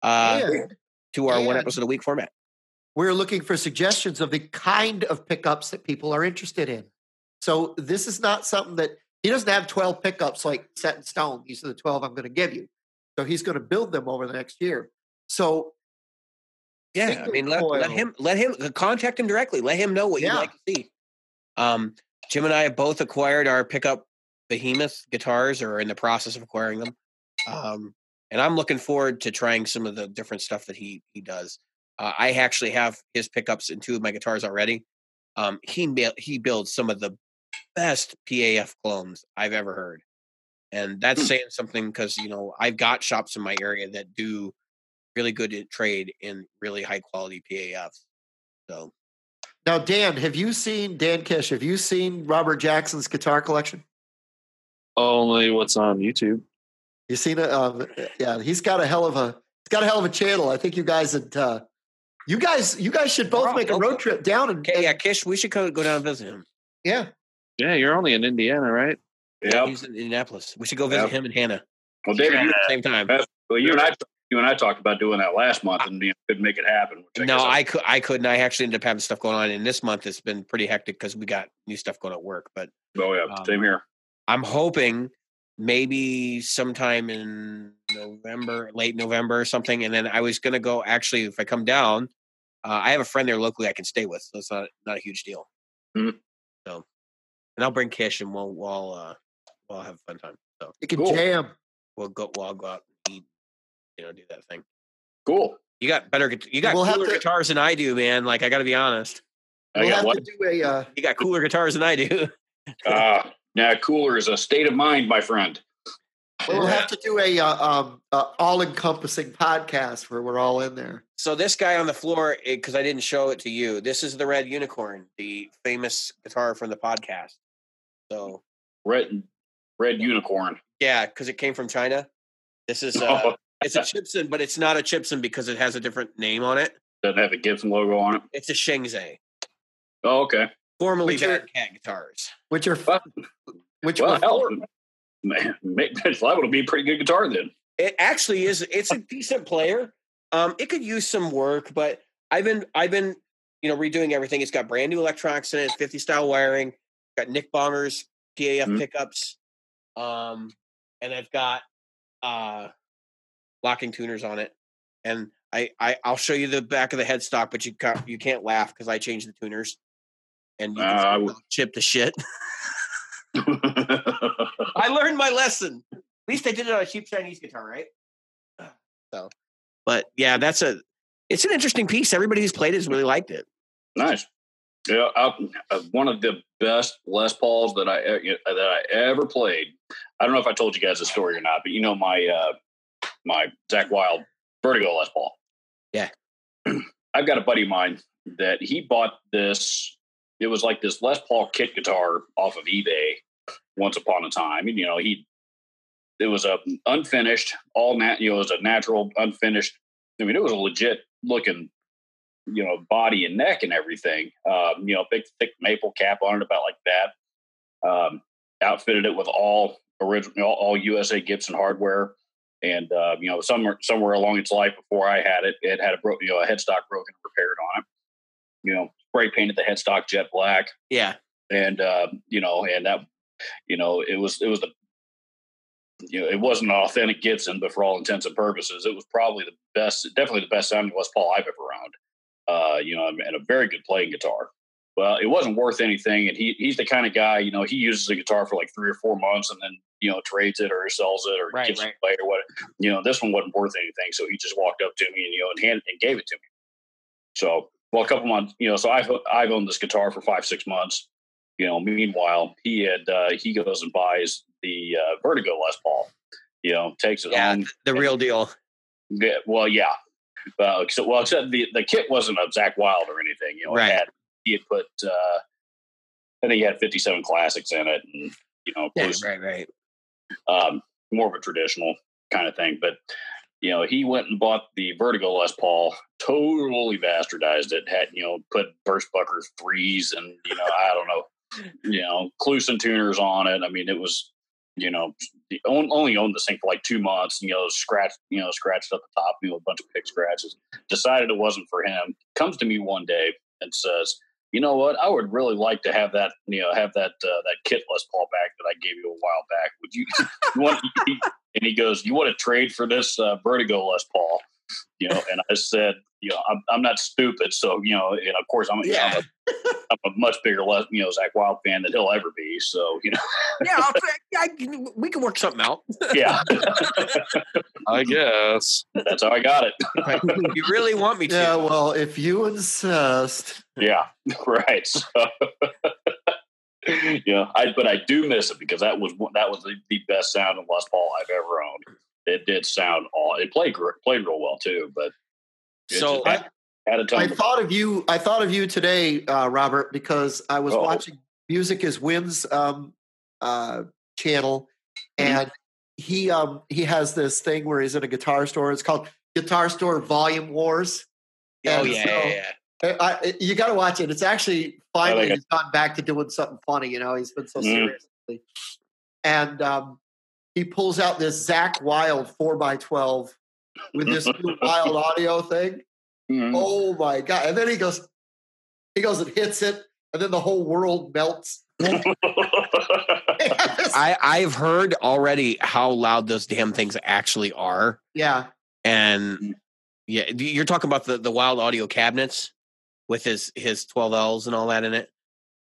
uh, to our one and- episode a week format. we're looking for suggestions of the kind of pickups that people are interested in. So this is not something that he doesn't have 12 pickups like set in stone. These are the 12 I'm going to give you. So he's going to build them over the next year. So Yeah, I mean, let, let him let him contact him directly. Let him know what you'd like to see. Um, Jim and I have both acquired our pickup behemoth guitars, or are in the process of acquiring them. Um, and I'm looking forward to trying some of the different stuff that he he does. Uh, I actually have his pickups in two of my guitars already. Um, he he builds some of the best PAF clones I've ever heard, and that's Hmm. saying something because you know I've got shops in my area that do really good trade in really high quality PAFs. So now, Dan, have you seen Dan Kish? Have you seen Robert Jackson's guitar collection? Only what's on YouTube. You seen it? Um, yeah, he's got a hell of a It's got a hell of a channel. I think you guys would. Uh, you guys, you guys should both make a road trip down and, Okay, yeah, Kish, we should go, go down and visit him. yeah. Yeah, you're only in Indiana, right? Yeah. He's in Indianapolis. We should go visit Yep. him and Hannah Well, David, you, at the same time. well, you and I, you and I talked about doing that last month, and you know, couldn't make it happen. which No, guess I could I couldn't. I actually ended up having stuff going on, and this month it's been pretty hectic because we got new stuff going at work. But Oh yeah, um, same here. I'm hoping maybe sometime in November, late November or something. And then I was gonna go. Actually, if I come down, uh, I have a friend there locally I can stay with, so it's not not a huge deal. Mhm. So, and I'll bring Kish, and we'll we'll uh, we'll have a fun time. So You can Cool. jam. we'll go. We'll all go out and eat. You know, do that thing. Cool. You got better. You got We'll cooler to- guitars than I do, man. Like I got to be honest. I We'll got have what? to do a. Uh, You got cooler guitars than I do. Uh, now, cooler is a state of mind, my friend. we'll have to do a uh, um, uh, all-encompassing podcast where we're all in there. So this guy on the floor, because I didn't show it to you, this is the Red Unicorn, the famous guitar from the podcast. So Red, red unicorn. yeah, because it came from China. This is uh, (laughs) it's a Chipson, but it's not a Chipson because it has a different name on it. Doesn't have a Gibson logo on it. It's a Shengze. Oh, okay. Formerly Which are- Bad Cat Guitars. Which are Well, which well were hell, man, make- it's liable to be a pretty good guitar then. It actually is. It's a decent player. Um, it could use some work, but I've been I've been you know redoing everything. It's got brand new electronics in it, 50 style wiring, got Nick Bongers, PAF Mhm. pickups, um, and I've got uh locking tuners on it. And I, I I'll show you the back of the headstock, but you can't you can't laugh because I changed the tuners. And you Uh, can I see chip the shit. (laughs) (laughs) I learned my lesson. At least I did it on a cheap Chinese guitar, right? So, but yeah, that's a. It's an interesting piece. Everybody who's played it has really liked it. nice. Yeah, I, uh, one of the best Les Pauls that I e- that I ever played. I don't know if I told you guys the story or not, but you know my uh, my Zakk Wylde Vertigo Les Paul. Yeah. (clears throat) I've got a buddy of mine that he bought this. It was like this Les Paul kit guitar off of eBay once upon a time. And, you know, he, it was a unfinished, all nat, you know, it was a natural, unfinished. I mean, it was a legit looking, you know, body and neck and everything. Um, you know, big, thick maple cap on it, about like that. Um, outfitted it with all original, all, all USA Gibson hardware. And uh, you know, somewhere somewhere along its life before I had it, it had a bro- you know a headstock broken and repaired on it. You know, spray painted the headstock jet black, Yeah, and uh, you know, and that you know, it was it was the you know, it wasn't an authentic Gibson, but for all intents and purposes, it was probably the best, definitely the best sounding Les Paul I've ever owned. Uh, you know, and a very good playing guitar. Well, it wasn't worth anything, and he he's the kind of guy, you know, he uses a guitar for like three or four months, and then you know trades it or sells it or Right, gives right. it away or what. You know, this one wasn't worth anything, so he just walked up to me and you know and handed and gave it to me. So, well, a couple months, you know, so I've I've owned this guitar for five six months. You know, meanwhile, he had uh, he goes and buys the uh, Vertigo Les Paul. You know, takes it yeah, home. the real deal. Yeah, well, yeah. Uh, except, well, except the, the kit wasn't a Zakk Wylde or anything. You know, Right. had, he had put, uh, I think he had 57 classics in it and, you know, Yeah, close, right, right. um, more of a traditional kind of thing. But, you know, he went and bought the Vertigo Les Paul, totally bastardized it, had, you know, put burst buckers threes and, you know, I don't know, you know, Kluson tuners on it. I mean, it was, you know, the, only owned this thing for like two months, you know, scratched, you know, scratched up the top, you know, a bunch of pick scratches, decided it wasn't for him, comes to me one day and says, you know what, I would really like to have that, you know, have that, uh, that kit Les Paul back that I gave you a while back. Would you, (laughs) you want, and he goes, you want to trade for this uh, Vertigo Les Paul? You know, and I said, you know, I'm, I'm not stupid. So, you know, and of course I'm, you know, I'm, a, (laughs) I'm, a much bigger, Les, you know, Zakk Wylde fan than he'll ever be. So, you know, yeah. I'll, I, can- we can work something out. (laughs) yeah, (laughs) I guess. that's how I got it. If you really want me to. Yeah, well, if you insist. Yeah, right. So, yeah, I but I do miss it because that was that was the, the best sounding Les Paul I've ever owned. It did sound all. It played played real well too, but So just had, had a ton. I of- thought of you. I thought of you today, uh, Robert, because I was Uh-oh. watching Music is Win's um, uh, channel, Mhm. and he um, he has this thing where he's in a guitar store. It's called Guitar Store Volume Wars. Oh And yeah, so- yeah, yeah. I, I- you got to watch it. It's actually finally like it. he's gone back to doing something funny. You know, he's been so Mhm. serious. And um, he pulls out this Zakk Wylde four x twelve with this (laughs) new Wylde Audio thing. Mhm. Oh my god! And then he goes, he goes and hits it, and then the whole world melts. (laughs) I I've heard already how loud those damn things actually are, yeah, and yeah, you're talking about the the Wylde Audio cabinets with his his 12Ls and all that in it.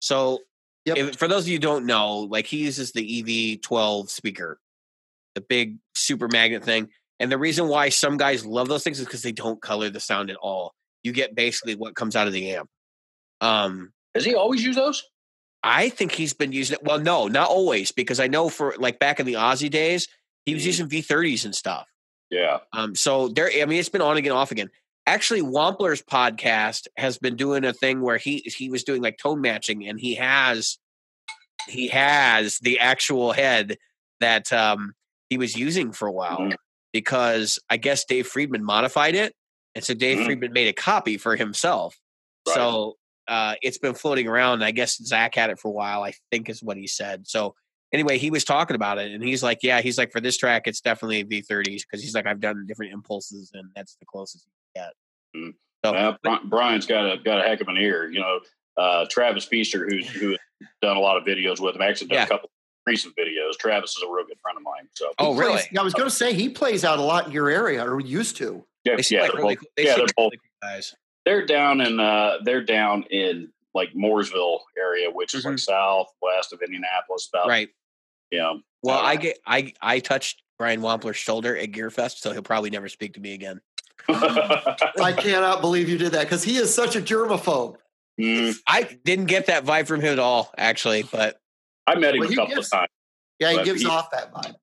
So, Yep. if, for those of you who don't know, like he uses the EV12 speaker, the big super magnet thing, and the reason why some guys love those things is because they don't color the sound at all. You get basically what comes out of the amp. Um, Does he always use those? I think he's been using it. Well, no, not always, because I know for like back in the Ozzy days, he was using V30s and stuff. Yeah. Um, so there, I mean, it's been on again, off again. Actually, Wampler's podcast has been doing a thing where he he was doing like tone matching, and he has he has the actual head that um he was using for a while Mhm. because I guess Dave Friedman modified it, and so Dave Mhm. Friedman made a copy for himself. Right. So uh, it's been floating around. I guess Zakk had it for a while. I think is what he said. So anyway, he was talking about it, and he's like, "Yeah, he's like for this track, it's definitely V30s because he's like I've done different impulses, and that's the closest you get." Mm. So Well, Bri- Brian's got a got a heck of an ear. You know, uh, Travis Feaster, who's (laughs) who done a lot of videos with him, actually done Yeah. a couple recent videos. Travis is a real good friend of mine. So oh, He really? plays- I was going to say he plays out a lot in your area, or used to. yeah, they yeah, like they're really, both, they yeah, they're both really guys. they're down in uh they're down in like Mooresville area, which is Mhm. like southwest of Indianapolis, about Right. you know. Well, uh, I get I I touched Brian Wampler's shoulder at Gearfest, so he'll probably never speak to me again. (laughs) I cannot believe you did that because he is such a germaphobe. Mm, I didn't get that vibe from him at all, actually. But I met him Well, a couple gives- of times. Yeah, he gives he- off that vibe.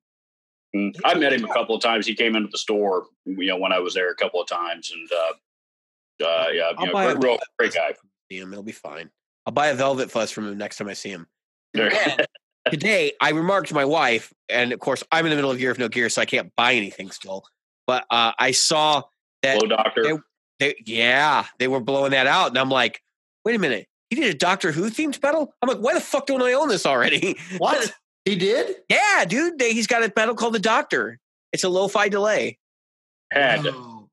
Mm, I met him a couple of times. He came into the store, you know, when I was there a couple of times, and uh, uh, yeah, I'll you know, great, real great guy. see him, it'll be fine. I'll buy a velvet fuzz from him next time I see him. (laughs) Today, I remarked to my wife, and of course, I'm in the middle of year of no gear, so I can't buy anything still. But uh, I saw that Hello, doctor. they- they, yeah, they were blowing that out, and I'm like, wait a minute, he did a Doctor Who themed pedal? I'm like, why the fuck don't I own this already? (laughs) What? He did? yeah, dude, they, he's got a pedal called the Doctor. It's a lo-fi delay. Had Oh.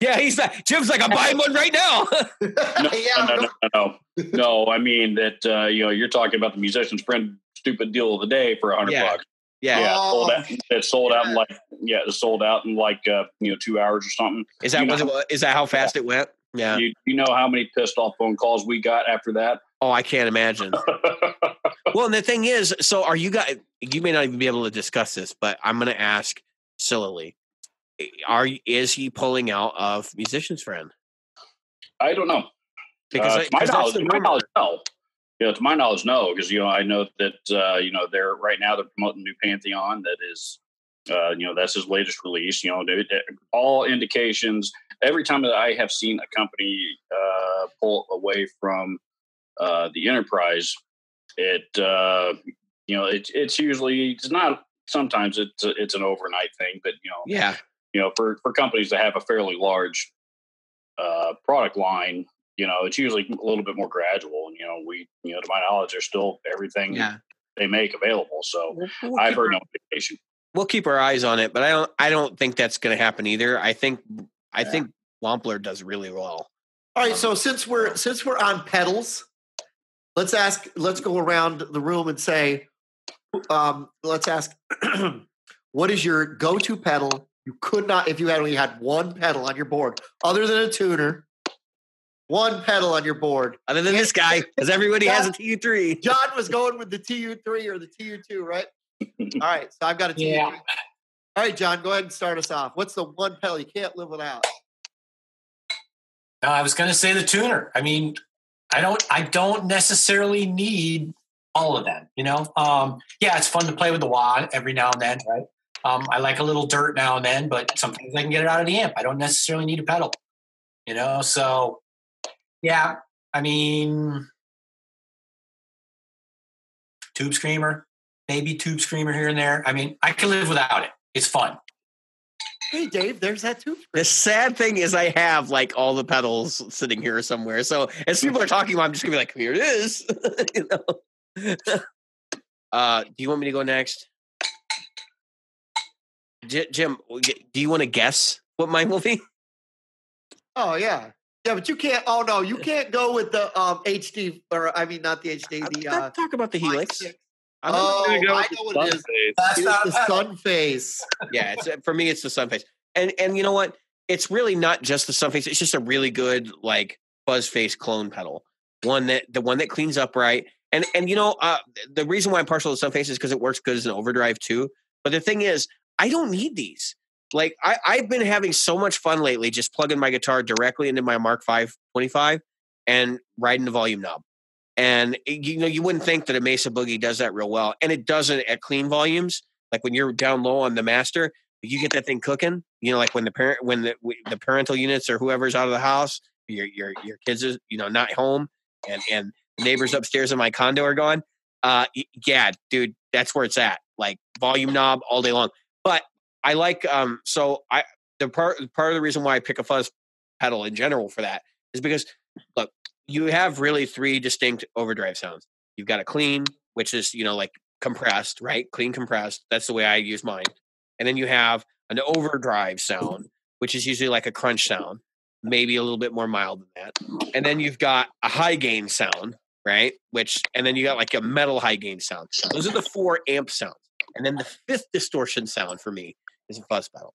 Yeah, he's like, Jim's like, I'm buying one right now. (laughs) (laughs) no, yeah, no, no, no, no. No, I mean that uh, you know you're talking about the musician's friend stupid deal of the day for a hundred Yeah. bucks. yeah. Yeah, sold Oh, out. It sold out in like yeah, it sold out in like uh, you know two hours or something. Is that You was know- it, is that how fast it went? Yeah. You, you know how many pissed off phone calls we got after that? Oh, I can't imagine. (laughs) Well, and the thing is, so are you guys? You may not even be able to discuss this, but I'm going to ask sillily: Are is he pulling out of musician's friend? I don't know. Because, uh, I- my knowledge, my knowledge, no. You know, to my knowledge, no, because you know I know that uh, you know they're right now they're promoting new Pantheon that is, uh, you know, that's his latest release. You know, they, they- all indications. Every time that I have seen a company uh, pull away from uh, the enterprise, it uh, you know it, it's usually it's not. Sometimes it's a, it's an overnight thing, but you know, Yeah, you know, for, for companies that have a fairly large uh, product line, you know, it's usually a little bit more gradual. And, you know, we, you know, to my knowledge, there's still everything yeah. they make available. So We'll, we'll I've keep heard our, no indication. we'll keep our eyes on it, but I don't. I don't think that's going to happen either. I think. I Yeah. think Wampler does really well. All right, so since we're since we're on pedals, let's ask let's go around the room and say um, let's ask (clears throat) what is your go-to pedal you could not if you had only had one pedal on your board other than a tuner one pedal on your board Other than this guy, because everybody has a TU3. john was going with the tu3 or the tu2 right all right so i've got a tu3 Yeah. All right john go ahead and start us off what's the one pedal you can't live without No, I was going to say the tuner. I mean, I don't, I don't necessarily need all of them. You know, um, yeah, it's fun to play with the wad every now and then, right? Um, I like a little dirt now and then, but sometimes I can get it out of the amp. I don't necessarily need a pedal. You know, so yeah, I mean, tube screamer, maybe tube screamer here and there. I mean, I can live without it. It's fun. Hey, Dave, there's that too. The sad thing is, I have like all the pedals sitting here somewhere. So as people are talking, about, I'm just gonna be like, "Here it is." (laughs) you know? (laughs) uh, do you want me to go next, J- Jim? Do you want to guess what mine will be? Oh yeah, yeah, but you can't. Oh no, you can't go with the um HD or I mean not the HD. The uh, talk about the Helix. I'm Oh, gonna go I with the know what it sun is. face. That's It's not the sun face. (laughs) yeah, it's for me. It's the sun face, and and you know what? It's really not just the sun face. It's just a really good like Fuzz Face clone pedal. One that the one that cleans up right, and and you know uh, the reason why I'm partial to sun face is because it works good as an overdrive too. But the thing is, I don't need these. Like I, I've been having so much fun lately, just plugging my guitar directly into my Mark Five Twenty Five and riding the volume knob. And you know, you wouldn't think that a Mesa Boogie does that real well, and it doesn't at clean volumes. Like when you're down low on the master, you get that thing cooking. You know, like when the parent, when the the parental units or whoever's out of the house, your your your kids is you know not home, and and neighbors upstairs in my condo are gone. Uh, yeah, dude, that's where it's at. Like volume knob all day long. But I like um. So I the part part of the reason why I pick a fuzz pedal in general for that is because look, you have really three distinct overdrive sounds. You've got a clean, which is you know like compressed, right? Clean compressed. That's the way I use mine. And then you have an overdrive sound, which is usually like a crunch sound, maybe a little bit more mild than that. And then you've got a high gain sound, right? Which and then you got like a metal high gain sound. Those are the four amp sounds. And then the fifth distortion sound for me is a fuzz pedal.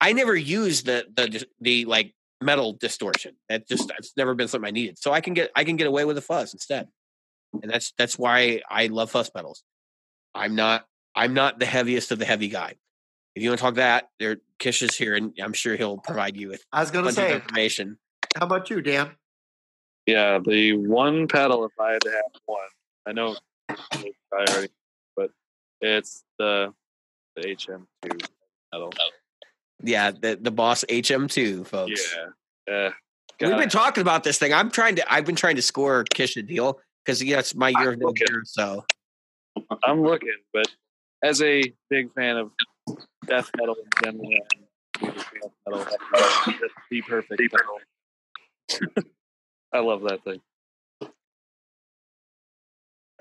I never use the the the like metal distortion. That just that's never been something I needed. So I can get I can get away with a fuzz instead. And that's that's why I love fuzz pedals. I'm not I'm not the heaviest of the heavy guy. If you want to talk that, there Kish is here and I'm sure he'll provide you with I was gonna say, information. how about you, Dan? Yeah, the one pedal, if I had to have one, I know I already, but it's the the HM2 pedal. Yeah, the the boss HM2, folks. Yeah, uh, We've been talking about this thing. I'm trying to I've been trying to score Kish a deal because yeah, it's my year of no Okay. year. So I'm looking, but as a big fan of death metal in general, and death metal, the perfect pedal. (laughs) I love that thing.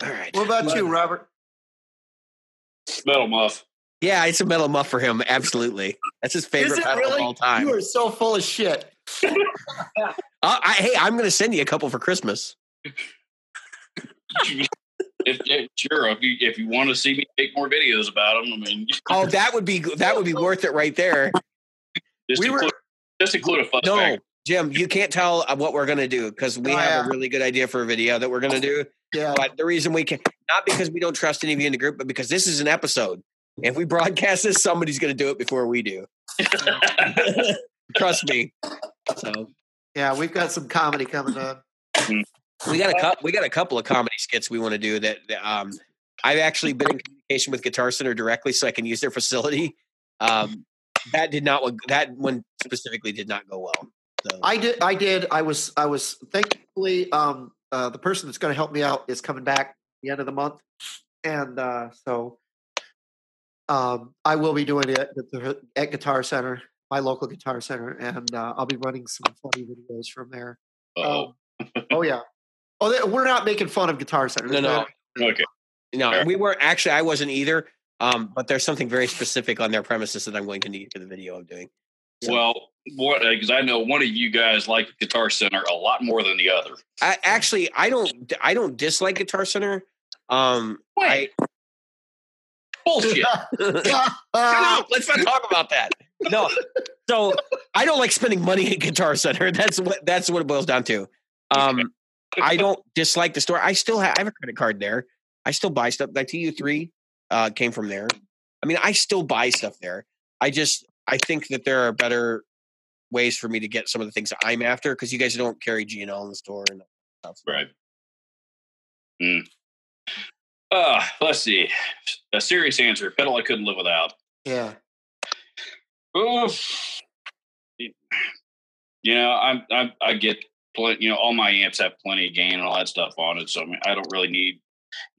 all right. What about you, Robert? Metal muff. Yeah, it's a metal muff for him. Absolutely. That's his favorite Is pedal really? of all time. You are so full of shit. (laughs) (laughs) Uh, I, hey, I'm going to send you a couple for Christmas. if, if sure, if you if you want to see me make more videos about them, I mean, (laughs) Oh, that would be that would be worth it right there. just We were- include just include a fuzz No, pack. Jim, you can't tell uh, what we're going to do because we Oh, have yeah. a really good idea for a video that we're going to do. Yeah. But the reason we can not because we don't trust any of you in the group, but because this is an episode. If we broadcast this, somebody's going to do it before we do. (laughs) Trust me. So Yeah, we've got some comedy coming up. we got a couple. We got a couple of comedy skits we want to do. That that, um, I've actually been in communication with Guitar Center directly, so I can use their facility. Um, that did not. That one specifically did not go well. So I did. I did. I was. I was. Thankfully, um, uh, the person that's going to help me out is coming back the end of the month, and uh, so um, I will be doing it at, the, at Guitar Center, my local Guitar Center, and uh, I'll be running some funny videos from there. Oh, Um, oh yeah. Oh, they, we're not making fun of Guitar Center. no, no, okay. no. Fair. We weren't actually. I wasn't either. Um, but there's something very specific on their premises that I'm going to need for the video I'm doing. So- Well, what? Because I know one of you guys like Guitar Center a lot more than the other. I actually I don't I don't dislike Guitar Center. Um, I, Bullshit. Shut up. (laughs) Let's not talk about that. No. So I don't like spending money at Guitar Center. That's what that's what it boils down to. Um, I don't dislike the store. I still have I have a credit card there. I still buy stuff. My TU three uh, came from there. I mean, I still buy stuff there. I just I think that there are better ways for me to get some of the things that I'm after because you guys don't carry G and L in the store and stuff. Right. Hmm. Uh, let's see. A serious answer. Pedal I couldn't live without. yeah. Oh, you know, I'm, I'm I get plenty. You know, all my amps have plenty of gain and all that stuff on it. So I mean, I don't really need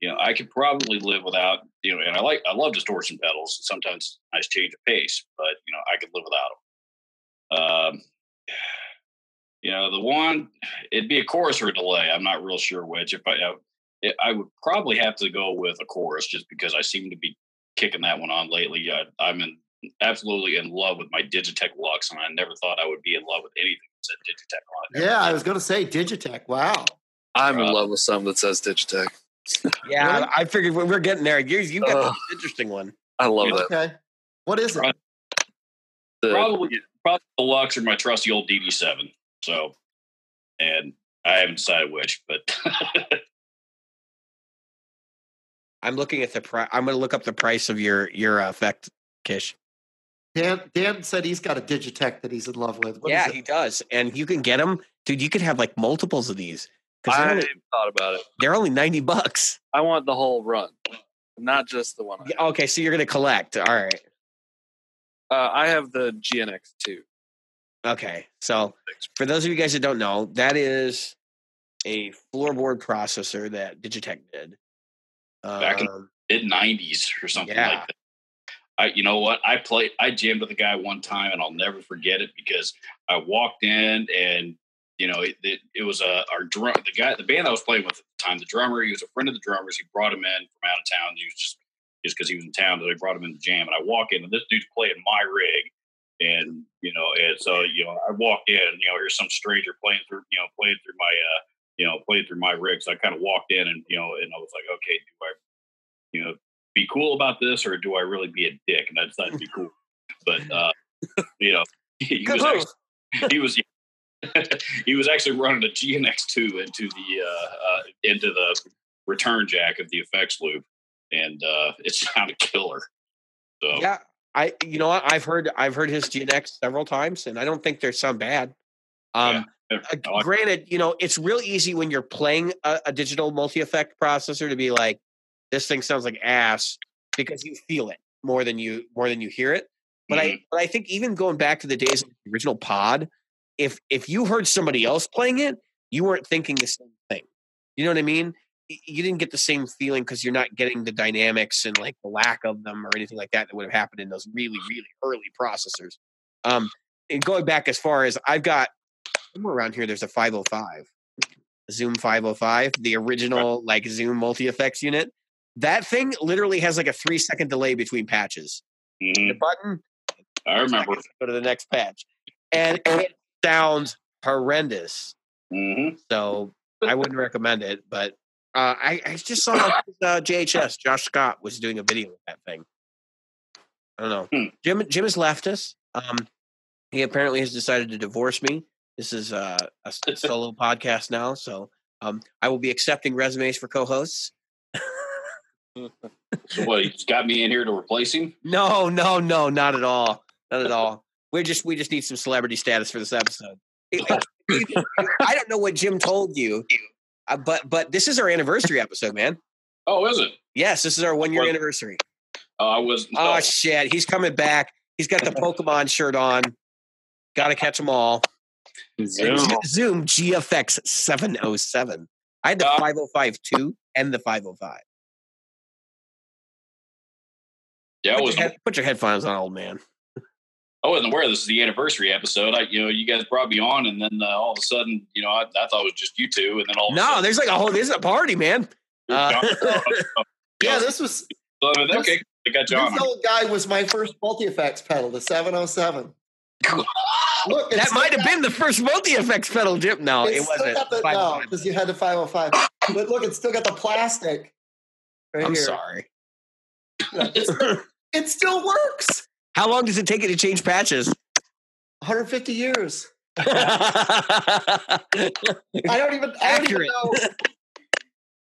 you know, I could probably live without, you know, and I like, I love distortion pedals. Sometimes a nice change of pace, but you know, I could live without them. Um, you know, the one it'd be a chorus or a delay. I'm not real sure which. If I, I, I would probably have to go with a chorus just because I seem to be kicking that one on lately. I, I'm in absolutely in love with my Digitech Luxe, and I never thought I would be in love with anything that said Digitech on it. Yeah, I was going to say Digitech. Wow. I'm in Uh, love with something that says Digitech. Yeah, Really? I figured we- we're getting there. You you got Ugh. the interesting one. I love that. Okay. What is it? The- Probably, probably the Luxe or my trusty old DD7. So, and I haven't decided which, but (laughs) I'm looking at the price. I'm going to look up the price of your your uh, effect, Kish. Dan Dan said he's got a Digitech that he's in love with. What is yeah, it? he does, and you can get them, dude. You could have like multiples of these because they're, I only- thought about it. they're only ninety bucks. I want the whole run, not just the one. Yeah, Okay, so you're going to collect. All right. uh, I have the GNX two. Okay, so for those of you guys that don't know, that is a floorboard processor that Digitech did. Back in- Um, mid 90s or something Yeah. like that. I, you know what? I played, I jammed with a guy one time, and I'll never forget it because I walked in and you know it, it, it was a our drum the guy the band I was playing with at the time the drummer he was a friend of the drummers he brought him in from out of town he was just just because he was in town so they brought him in to jam and I walk in and this dude's playing my rig and you know and so you know I walked in you know here's some stranger playing through you know playing through my uh you know playing through my rigs. I kind of walked in and you know and I was like okay do I you know be cool about this or do I really be a dick and I decided to be cool but (laughs) uh you know he was actually, he was (laughs) he was actually running a GNX2 into the uh, uh, into the return jack of the effects loop, and uh, it sounded killer. So yeah, I you know what I've heard I've heard his GNX several times, and I don't think they sound bad. Um, Yeah. Uh, granted, you know it's real easy when you're playing a, a digital multi-effect processor to be like, this thing sounds like ass because you feel it more than you more than you hear it. But I but I think even going back to the days of the original pod, if if you heard somebody else playing it, you weren't thinking the same thing. You know what I mean? You didn't get the same feeling because you're not getting the dynamics and like the lack of them or anything like that that would have happened in those really really early processors. Um, and going back as far as I've got somewhere around here, there's a 505, Zoom 505, the original like Zoom multi effects unit. That thing literally has like a three second delay between patches. Mhm. The button I remember. go to the next patch. And it sounds horrendous. hmm So (laughs) I wouldn't recommend it. But uh, I, I just saw (laughs) uh, JHS, Josh Scott, was doing a video with that thing. I don't know. Hmm. Jim Jim has left us. Um, he apparently has decided to divorce me. This is a, a s- (laughs) solo podcast now. So um, I will be accepting resumes for co hosts. So what? He's got me in here to replace him. (laughs) No, no, no, not at all. Not at all. We just we just need some celebrity status for this episode. (laughs) I don't know what Jim told you, uh, but but this is our anniversary episode, man. Oh, is it? Yes, this is our one year What? anniversary. Oh, I was. Oh shit, he's coming back. He's got the Pokemon shirt on. Got to catch them all. Zoom. Zoom GFX seven oh seven. I had the Uh, five oh five two and the five oh five. yeah, Put was. your, head, put your headphones on, old man. I wasn't aware this is the anniversary episode. I, you know, you guys brought me on, and then uh, all of a sudden, you know, I, I thought it was just you two, and then all of a No, sudden, there's like a whole. There's a party, man. Uh, (laughs) (laughs) Yeah, this was So, I mean, okay, I got John. this old guy was my first multi effects pedal, the 707. (laughs) Look, that might have been the first multi effects pedal, dip. No, it wasn't. the, no, because you had the 505. but look, it's still got the plastic. Right I'm here. sorry. It's- (laughs) it still works. How long does it take you to change patches? 150 years. I (laughs) I don't even. I don't even Accurate. know.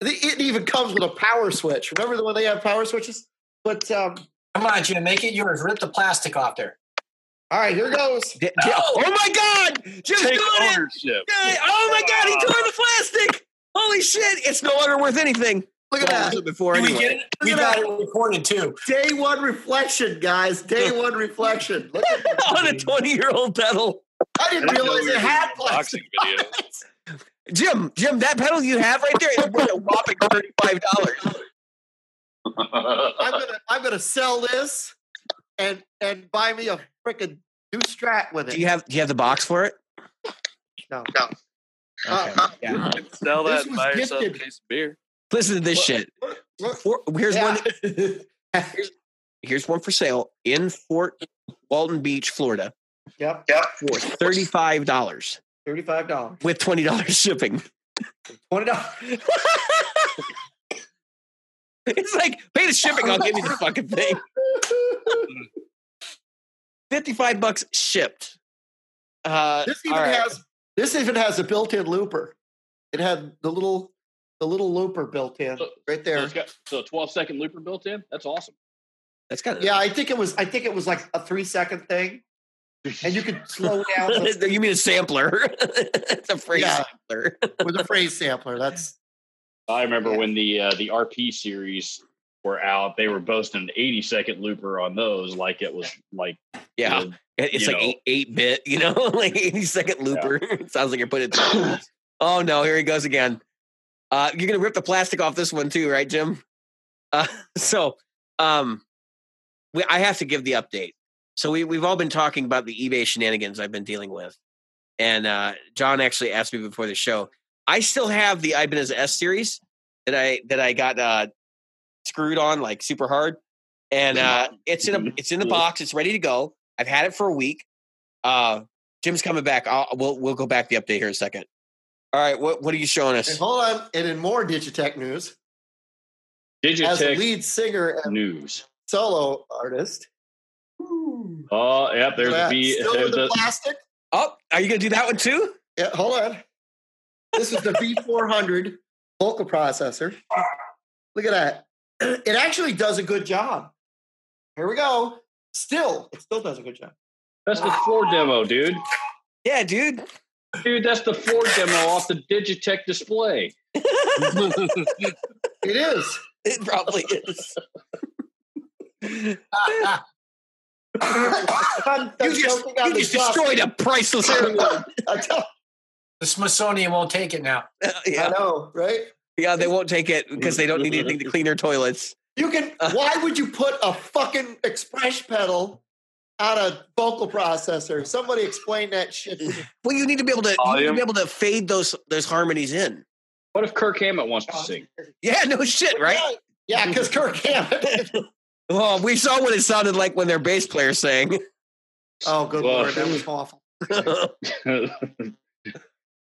It even comes with a power switch. Remember the one they have power switches? But um, Come on, Jim, make it yours. Rip the plastic off there. All right, here goes. Oh! oh my God! Jim's Take doing it! ownership. Yay. Oh my God! He tore the plastic. Holy shit! It's no longer worth anything. Look at Well, that. Before Did we get it? We Look at got it recorded too. Day one reflection, guys. Day one reflection. Look at (laughs) on a 20 year old pedal. I didn't I realize it had doing plastic. (laughs) video. Jim, Jim, that pedal you have right there is worth a whopping thirty-five dollars. (laughs) I'm gonna I'm gonna sell this and and buy me a freaking new strat with it. Do you have Do you have the box for it? no, no. Okay. Uh, Yeah. Sell that and was buy yourself a gifted. case of beer. Listen to this shit. Look, For, here's one. yeah. Here's one for sale in Fort Walton Beach, Florida, yep, yep. for thirty-five dollars Thirty-five dollars. with twenty dollars shipping. Twenty dollars. (laughs) It's like pay the shipping. I'll give you the fucking thing. (laughs) Fifty-five bucks shipped. Uh, This even all right. has this even has a built-in looper. It had the little the little looper built in So- right So there. it's got so a 12 second looper built in. That's awesome. That's kind of Yeah, I think it was I think it was like a three second thing. And you could slow (laughs) down the, you mean a sampler? (laughs) it's a phrase Yeah. sampler. with a phrase (laughs) sampler. That's I remember Yeah. when the uh, the RP series were out, they were boasting an 80 second looper on those, like it was like Yeah, you know, it's like know. eight, eight bit, you know, (laughs) like eighty second looper. (laughs) it sounds like you're putting. It (laughs) oh no, here he goes again. Uh, you're gonna rip the plastic off this one too, right, Jim? Uh, so, um, we, I have to give the update. So we we've all been talking about the eBay shenanigans I've been dealing with, and uh, John actually asked me before the show. I still have the Ibanez S series that I that I got uh, screwed on like super hard, and uh, it's in a it's in the box. It's ready to go. I've had it for a week. Uh, Jim's coming back. I'll, we'll we'll go back the update here in a second. All right, what what are you showing and us? hold on. And in more Digitech news, Digitech as a lead singer and news. solo artist. Oh, yep. There's that, the still there's the the plastic. Oh, are you gonna do that one too? Yeah, hold on. This is the V400 vocal processor. Look at that. (clears throat) It actually does a good job. Here we go. Still, it still does a good job. that's the floor demo, dude. Yeah, dude. Dude, that's the floor demo off the Digitech display. (laughs) It is. It probably is. I'm, (laughs) I'm You just, you just destroyed a priceless (laughs) heirloom. The Smithsonian won't take it now. I yeah, know, right? Yeah, they won't take it because they don't need anything to clean their toilets. You can. (laughs) Why would you put a fucking express pedal on a vocal processor? Somebody explain that shit. to me. Well, you need to be able to you need to be able to fade those those harmonies in. What if Kirk Hammett wants to sing? Yeah, no shit, right? Yeah, because Kirk Hammett. (laughs) Well, we saw what it sounded like when their bass player sang. oh, good Well, lord, that was (laughs) awful.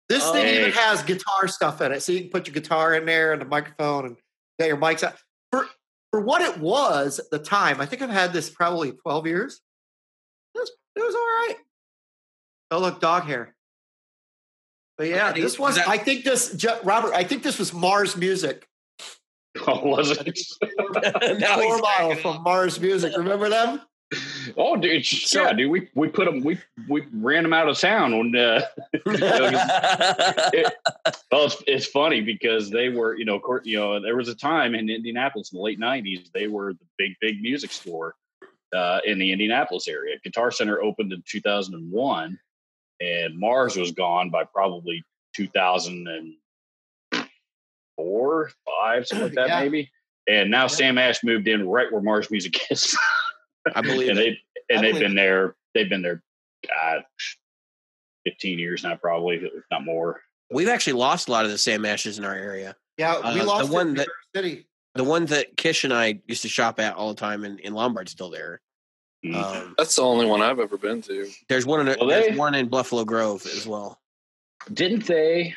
This Oh. thing even has guitar stuff in it, so you can put your guitar in there and the microphone and get your mics out. For for what it was at the time, I think I've had this probably twelve years. It was, it was all right. Oh look, dog hair. But yeah, Okay, this was. that- I think this, Robert. I think this was Mars Music. oh, was it? (laughs) (laughs) now Floor he's from Mars Music. Remember them? Oh, dude, yeah, dude. We we put them. We we ran them out of town when. Uh, (laughs) it, (laughs) well, it's, it's funny because they were, you know, you know, there was a time in Indianapolis in the late '90s. They were the big, big music store uh, in the Indianapolis area. Guitar Center opened in 2001, and Mars was gone by probably 2004, five, something like that, Yeah. maybe. And now Sam Ash moved in right where Mars Music is. (laughs) I believe and they and I they've believe been there. They've been there, God, fifteen years now, probably if not more. We've actually lost a lot of the Sam Ashes in our area. Yeah, Uh, lost the one it in New that- City. The one that Kish and I used to shop at all the time in, in Lombard's still there. Mm. Um, That's the only one I've ever been to. there's one in Well, there's they- one in Buffalo Grove as well. Didn't they?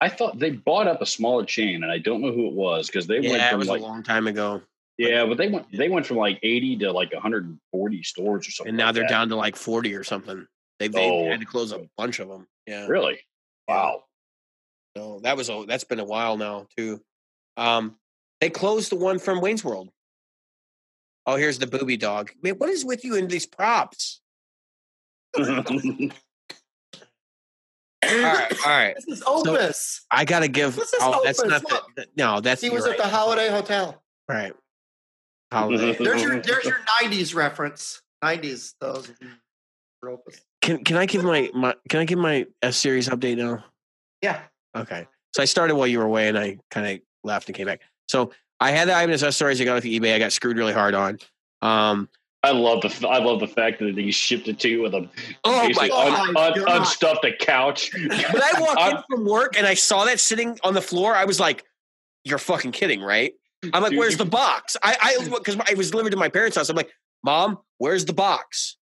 I thought they bought up a smaller chain, and I don't know who it was because they went Yeah, it from was like a long time ago, yeah, but they went they went from like eighty to like 140 stores or something. and now like they're that. down to like forty or something. They they Oh. had to close a bunch of them. Yeah, Really? Wow. so that was a that's been a while now too. Um, they closed the one from Wayne's World. Oh, here's the booby dog. Man, what is with you in these props? (laughs) All right, all right. This is Opus. I gotta give. This is Oh, that's Opus, not the, No, that's he was right. at the Holiday Hotel. right. Holiday. (laughs) There's your there's your (laughs) '90s reference. '90s those of you for Opus. Can can I give my, my can I give my S series update now? Yeah. Okay. So I started while you were away, and I kind of left and came back. So I had the Ibanez S stories I got off eBay. I got screwed really hard on. Um, I love the I love the fact that he shipped it to you with a oh my basically God. un, Oh un, unstuffed a couch. When I walked (laughs) in from work and I saw that sitting on the floor, I was like, "You're fucking kidding, right?" I'm like, Dude, "Where's the box?" I I because (laughs) I was delivered to my parents' house. I'm like, "Mom, where's the box?"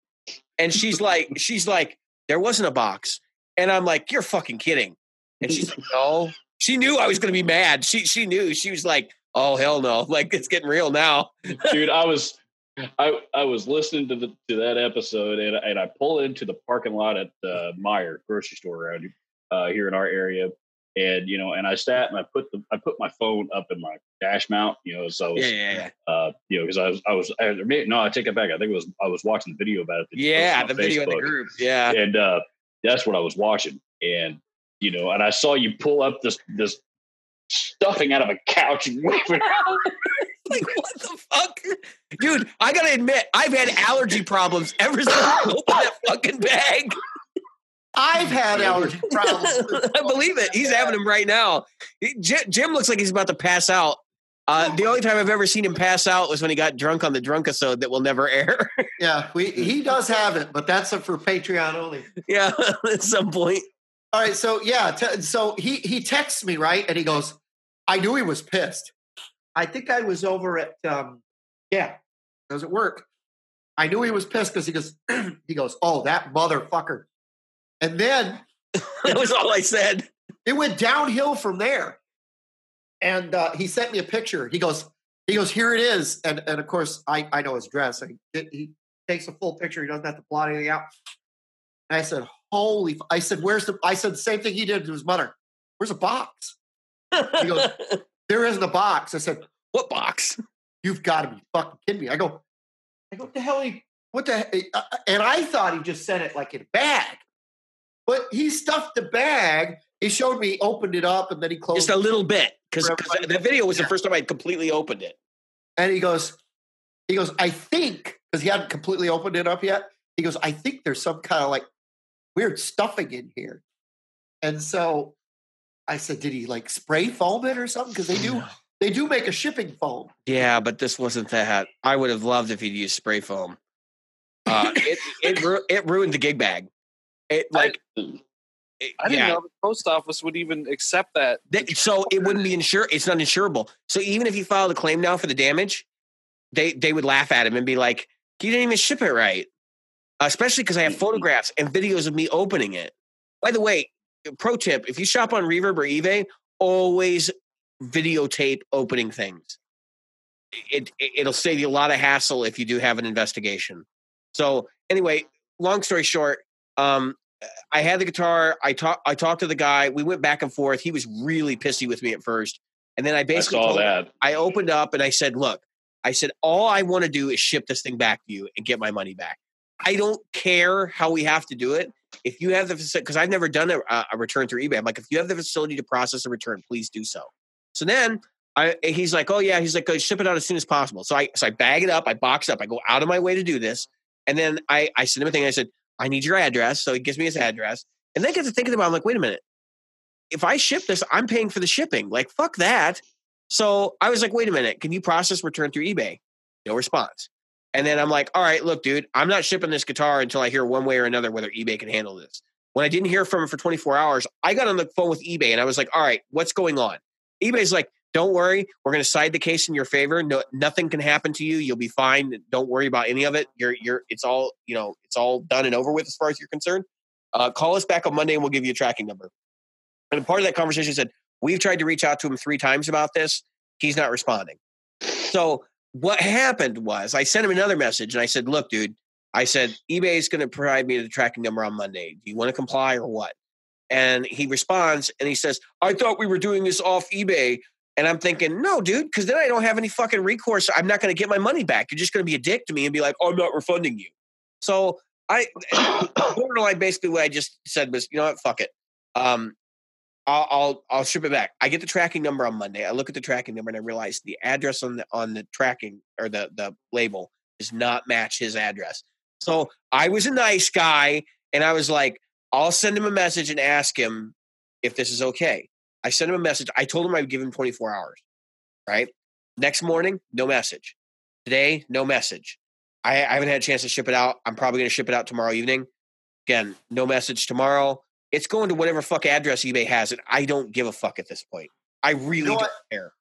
And she's like, "She's like, there wasn't a box." And I'm like, "You're fucking kidding." And she's like, "No." She knew I was going to be mad. She she knew. She was like, "Oh hell no!" (laughs) Like it's getting real now. dude i was (laughs) i i was listening to the to that episode and, and i pulled into the parking lot at the Meijer grocery store around uh here in our area and you know and i sat and i put the i put my phone up in my dash mount you know so I was, Yeah, yeah, yeah. uh you know because i was i was I, no i take it back i think it was i was watching the video about it Yeah, the video in the group. Yeah. and uh that's what i was watching and you know and i saw you pull up this this stuffing out of a couch and (laughs) around. (laughs) like what the fuck dude i gotta admit i've had allergy problems ever since i opened that fucking bag I've (laughs) had allergy problems. (laughs) i believe it he's having them right now jim, looks like he's about to pass out uh, the only time I've ever seen him pass out was when he got drunk on the drunk episode that will never air. (laughs) Yeah, we, he does have it, but that's for Patreon only. yeah, at some point. All right, so yeah, t- so he he texts me right, and he goes, "I knew he was pissed. I think I was over at um, yeah, does it work? I knew he was pissed because he goes (clears throat) he goes, oh that motherfucker, and then (laughs) That was all I said. it went downhill from there. And uh, he sent me a picture. He goes, he goes, here it is. And and of course, I I know his dress. I, he takes a full picture. He doesn't have to blot anything out. And I said, holy! f-" I said, where's the? I said the same thing he did to his mother. Where's a box? He goes, (laughs) there isn't a box. I said, what box? you've got to be fucking kidding me. I go, I go, what the hell? He, what the? he- uh, And I thought he just sent it like in a bag, but he stuffed the bag. He showed me, he opened it up, and then he closed. It. Just a little bit, because that video was the first time I had completely opened it. And he goes, he goes, I think, because he hadn't completely opened it up yet. He goes, I think there's some kind of like weird stuffing in here. And so I said, did he like spray foam it or something? Because they do, they do make a shipping foam. Yeah, but this wasn't that. I would have loved if he'd used spray foam. Uh, it it, ru- it ruined the gig bag. It like it- I didn't yeah. know the post office would even accept that. That- so it wouldn't be insured. It's not insurable. So even if you filed a claim now for the damage, they they would laugh at him and be like, "You didn't even ship it right." Especially because I have mm-hmm. photographs and videos of me opening it. By the way, pro tip: if you shop on Reverb or eBay, always videotape opening things. It, it it'll save you a lot of hassle if you do have an investigation. So anyway, long story short, um, I had the guitar. I talked. I talked to the guy. We went back and forth. He was really pissy with me at first, and then I I basically saw told him- I opened up and I said, "Look, I said all I want to do is ship this thing back to you and get my money back. I don't care how we have to do it. If you have the facility, because I've never done a, a return through eBay. I'm like, if you have the facility to process a return, please do so. So then I, he's like, oh yeah, he's like, "Go ship it out as soon as possible. So I, so I bag it up, I box it up, I go out of my way to do this, and then I, I send him a thing. I said, I need your address. So he gives me his address, and then I get to thinking about, it, I'm like, wait a minute. If I ship this, I'm paying for the shipping. Like, fuck that. So I was like, wait a minute, can you process return through eBay? No response. And then I'm like, all right, look, dude, I'm not shipping this guitar until I hear one way or another whether eBay can handle this. When I didn't hear from him for 24 hours, I got on the phone with eBay and I was like, all right, what's going on? eBay's like, don't worry, we're going to side the case in your favor. No, nothing can happen to you. You'll be fine. Don't worry about any of it. You're, you're, it's all, you know, it's all done and over with as far as you're concerned. Uh, call us back on Monday and we'll give you a tracking number. And part of that conversation said, we've tried to reach out to him three times about this. He's not responding. So what happened was I sent him another message and I said, look, dude, I said, eBay is going to provide me the tracking number on Monday. Do you want to comply or what? And he responds and he says, I thought we were doing this off eBay. And I'm thinking, no, dude, because then I don't have any fucking recourse. I'm not going to get my money back. You're just going to be a dick to me and be like, oh, I'm not refunding you. So I, (coughs) borderline, basically what I just said was, you know what, fuck it. Um, I'll, I'll I'll ship it back. I get the tracking number on Monday. I look at the tracking number and I realize the address on the on the tracking or the the label does not match his address. So I was a nice guy and I was like, I'll send him a message and ask him if this is okay. I sent him a message. I told him I would give him 24 hours. Right. Next morning, no message. Today, no message. I, I haven't had a chance to ship it out. I'm probably going to ship it out tomorrow evening. Again, no message tomorrow. It's going to whatever fuck address eBay has, and I don't give a fuck at this point. I really know don't what? care.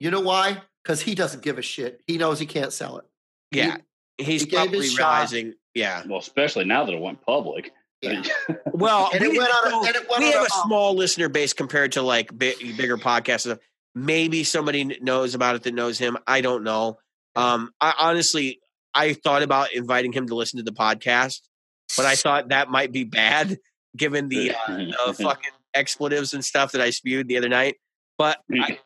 You know why? Because he doesn't give a shit. He knows he can't sell it. He- Yeah, he's he probably his shot. realizing. Yeah. well, especially now that it went public. Yeah. (laughs) Well, And it we, went on a- and it went we on have a- a small listener base compared to like bi- bigger podcasts. Maybe somebody knows about it that knows him. I don't know. Um, I honestly, I thought about inviting him to listen to the podcast, but I thought that might be bad given the uh, (laughs) fucking expletives and stuff that I spewed the other night. But I,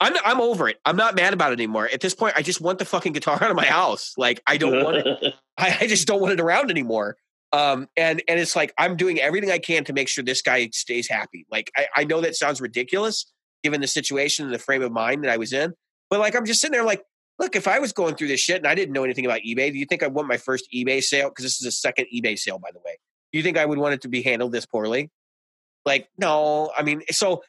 I'm I'm over it. I'm not mad about it anymore. At this point, I just want the fucking guitar (laughs) out of my house. Like I don't want it. I, I just don't want it around anymore. Um, and and it's like I'm doing everything I can to make sure this guy stays happy. Like I, I know that sounds ridiculous given the situation and the frame of mind that I was in, but like I'm just sitting there like, look, if I was going through this shit and I didn't know anything about eBay, do you think I want my first eBay sale? Because this is a second eBay sale, by the way. Do you think I would want it to be handled this poorly? Like, no. I mean, so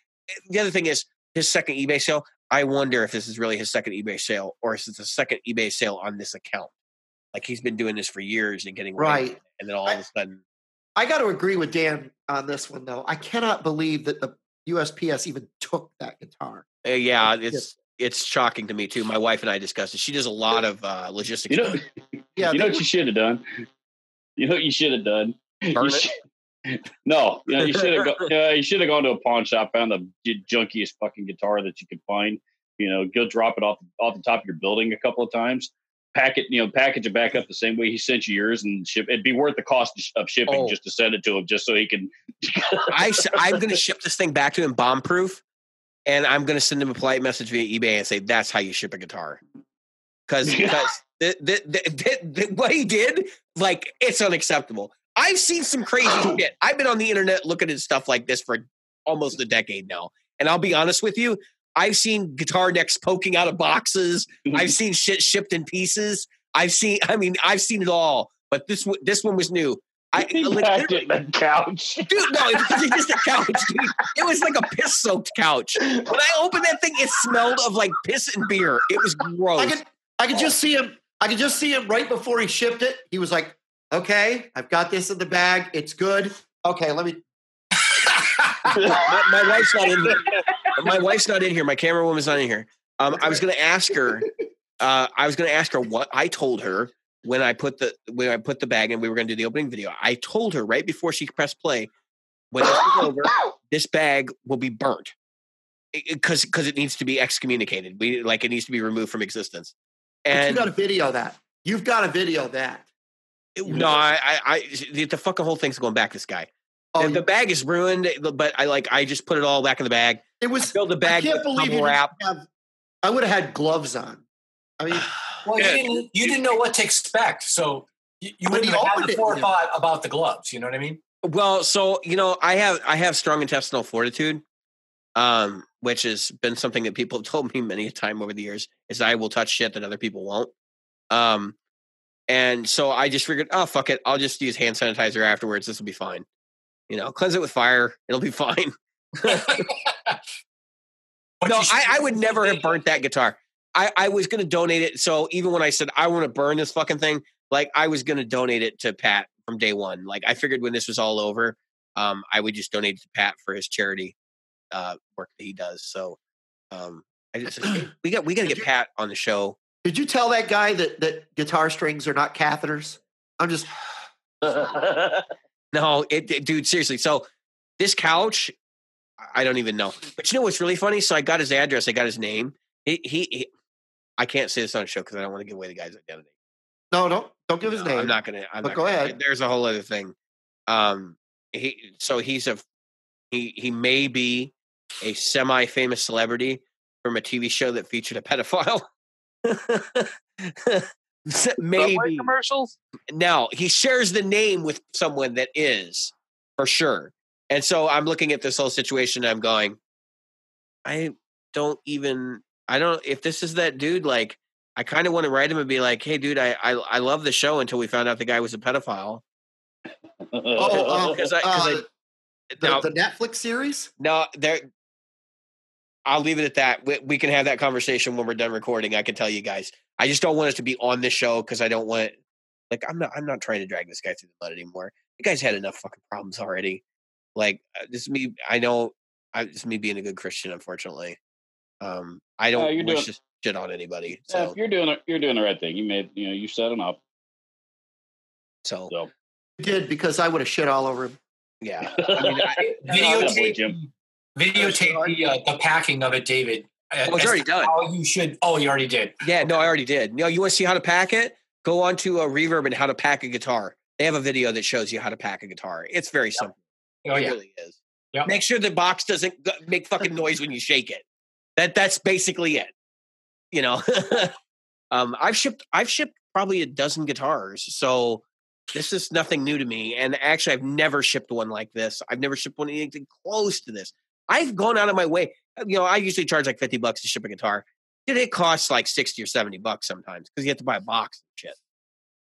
the other thing is his second eBay sale. I wonder if this is really his second eBay sale or if it's a second eBay sale on this account. Like he's been doing this for years and getting away Right. and then all of a sudden, I got to agree with Dan on this one, though. I cannot believe that the USPS even took that guitar. uh, yeah, It's it's it's shocking to me too. My wife and I discussed it. She does a lot of uh, logistics. You know, (laughs) Yeah, you know what you should have done. You know what you should have done. Burn You it? should- (laughs) no, you, know, you should have. Go, (laughs) uh, you should have gone to a pawn shop, found the junkiest fucking guitar that you could find. You know, go drop it off off the top of your building a couple of times. Pack it, you know, package it back up the same way he sent you yours, and ship. It'd be worth the cost of shipping Oh. just to send it to him, just so he can. (laughs) I am going to ship this thing back to him bomb proof, and I'm going to send him a polite message via eBay and say that's how you ship a guitar. Because because (laughs) the, the, the, the, what he did, like it's unacceptable. I've seen some crazy (laughs) shit. I've been on the internet looking at stuff like this for almost a decade now, and I'll be honest with you. I've seen guitar necks poking out of boxes. I've seen shit shipped in pieces. I've seen, I mean, I've seen it all. But this one- this one was new. I he like, packed it in the couch. dude, no, it wasn't just a couch, dude. It was like a piss soaked couch. When I opened that thing, it smelled of like piss and beer. It was gross. I could, I could just see him. I could just see him right before he shipped it. He was like, "Okay, I've got this in the bag. It's good. Okay, let me." (laughs) my, my wife's not in here. My wife's not in here. My camera woman's not in here. Um, I was going to ask her. (laughs) Uh, I was going to ask her what I told her when I put the when I put the bag and we were going to do the opening video. I told her right before she pressed play, when this is over, (coughs) this bag will be burnt because because it needs to be excommunicated. We like it needs to be removed from existence. But And you got to video that. You've got to video that. no, I, I, I the, the fucking whole thing's going back. This guy. Oh, the, the bag is ruined, but I like I just put it all back in the bag. it I was. filled the I bag can't with believe you wrap. have. I would have had gloves on. I mean, (sighs) Well, you didn't, you didn't know what to expect, so you, you wouldn't he have had opened the it, forethought about the gloves. You know what I mean? Well, so you know, I have I have strong intestinal fortitude, um, which has been something that people (laughs) have told me many a time over the years. Is I will touch shit that other people won't. Um, and so I just figured, oh fuck it, I'll just use hand sanitizer afterwards. This will be fine. You know, cleanse it with fire. It'll be (laughs) fine. No, I, I would never have burnt that guitar. I, I was going to donate it. So even when I said I want to burn this fucking thing, like I was going to donate it to Pat from day one. Like I figured when this was all over, um, I would just donate it to Pat for his charity uh, work that he does. So um, I just hey, we got we got to get you- Pat on the show. did you tell that guy that that guitar strings are not catheters? I'm just. (laughs) (laughs) No, it, it- dude, seriously. So this couch, I don't even know. But you know what's really funny? So I got his address. I got his name. He, he, he I can't say this on the show because I don't want to give away the guy's identity. No, don't don't give his No, name. I'm not gonna. I'm But not go gonna- ahead. There's a whole other thing. Um, he so he's a he he may be a semi-famous celebrity from a TV show that featured a pedophile. (laughs) (laughs) Subway Maybe commercials. now he shares the name with someone that is for sure. And so I'm looking at this whole situation. And I'm going, I don't even. I don't. If this is that dude, like, I kind of want to write him and be like, "Hey, dude, I I, I love the show until we found out the guy was a pedophile." Oh, Because I, cause uh, I the, now, the Netflix series. no, there. I'll leave it at that. We, we can have that conversation when we're done recording. I can tell you guys. I just don't want us to be on this show because I don't want. Like, I'm not. I'm not trying to drag this guy through the mud anymore. The guy's had enough fucking problems already. Like, uh, this is me. I know. I, this is me being a good Christian. Unfortunately, um, I don't you're wish doing- to shit on anybody. Yeah, So, if you're doing it, you're doing the right thing. You made, you know, you set him up. so So You did because I would have shit all over him. yeah. (laughs) I mean, I, Definitely, videotape, videotape the, uh, the packing of it, David. Uh, Oh, it's already done. How you should. Oh, you already did. Yeah, no, I already did. No, you want to see how to pack it? Go on to a reverb and how to pack a guitar. They have a video that shows you how to pack a guitar. It's very simple. Oh it yeah. really is. Yep. Make sure the box doesn't make fucking (laughs) noise when you shake it. That that's basically it. You know, (laughs) um, I've shipped I've shipped probably a dozen guitars, so this is nothing new to me. And actually, I've never shipped one like this. I've never shipped one anything close to this. I've gone out of my way. You know, I usually charge like fifty bucks to ship a guitar. Dude, it costs like sixty or seventy bucks sometimes because you have to buy a box and shit.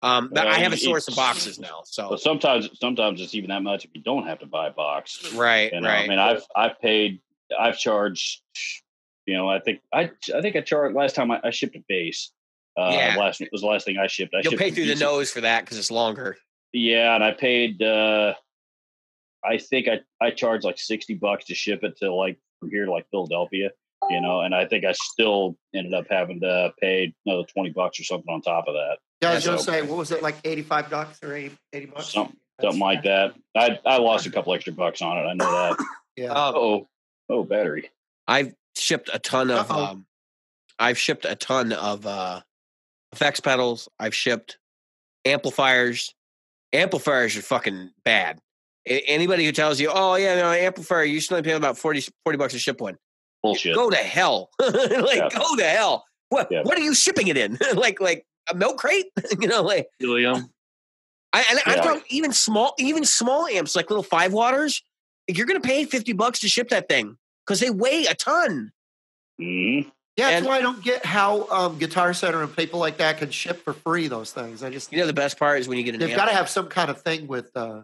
Um, but I have a source of boxes now, so But sometimes, sometimes it's even that much if you don't have to buy a box. right, know, right. I mean, I've I've paid, I've charged. You know, I think I I think I charged last time I, I shipped a bass. Uh, Yeah. last was the last thing I shipped. I You'll shipped pay through the nose for that because it's longer. Yeah, and I paid. uh I think I I charged like sixty bucks to ship it to like from here to like Philadelphia. You know, and I think I still ended up having to pay another twenty bucks or something on top of that. Yeah, I was Yeah, going to so- say, what was it, like 85 bucks or 80, 80 bucks? Something something like that. I I lost a couple extra bucks on it. I know that. (laughs) Yeah. Um, oh, oh, battery. I've shipped a ton of. Uh-oh. Um, I've shipped a ton of uh, effects pedals. I've shipped amplifiers. Amplifiers are fucking bad. A- anybody who tells you, "Oh yeah, no amplifier," you should only pay about 40, 40 bucks to ship one. Bullshit. Go to hell! (laughs) like Yeah. go to hell! What? Yeah. What are you shipping it in? (laughs) like like a milk crate? (laughs) you know, like Helium. I, and I've Yeah. got even small, even small amps, like little five waters. You're going to pay fifty bucks to ship that thing because they weigh a ton. Mhm. Yeah, that's and- why I don't get how um, Guitar Center and people like that can ship for free those things. I just You know, the best part is when you get an they've got to have some kind of thing with. Uh,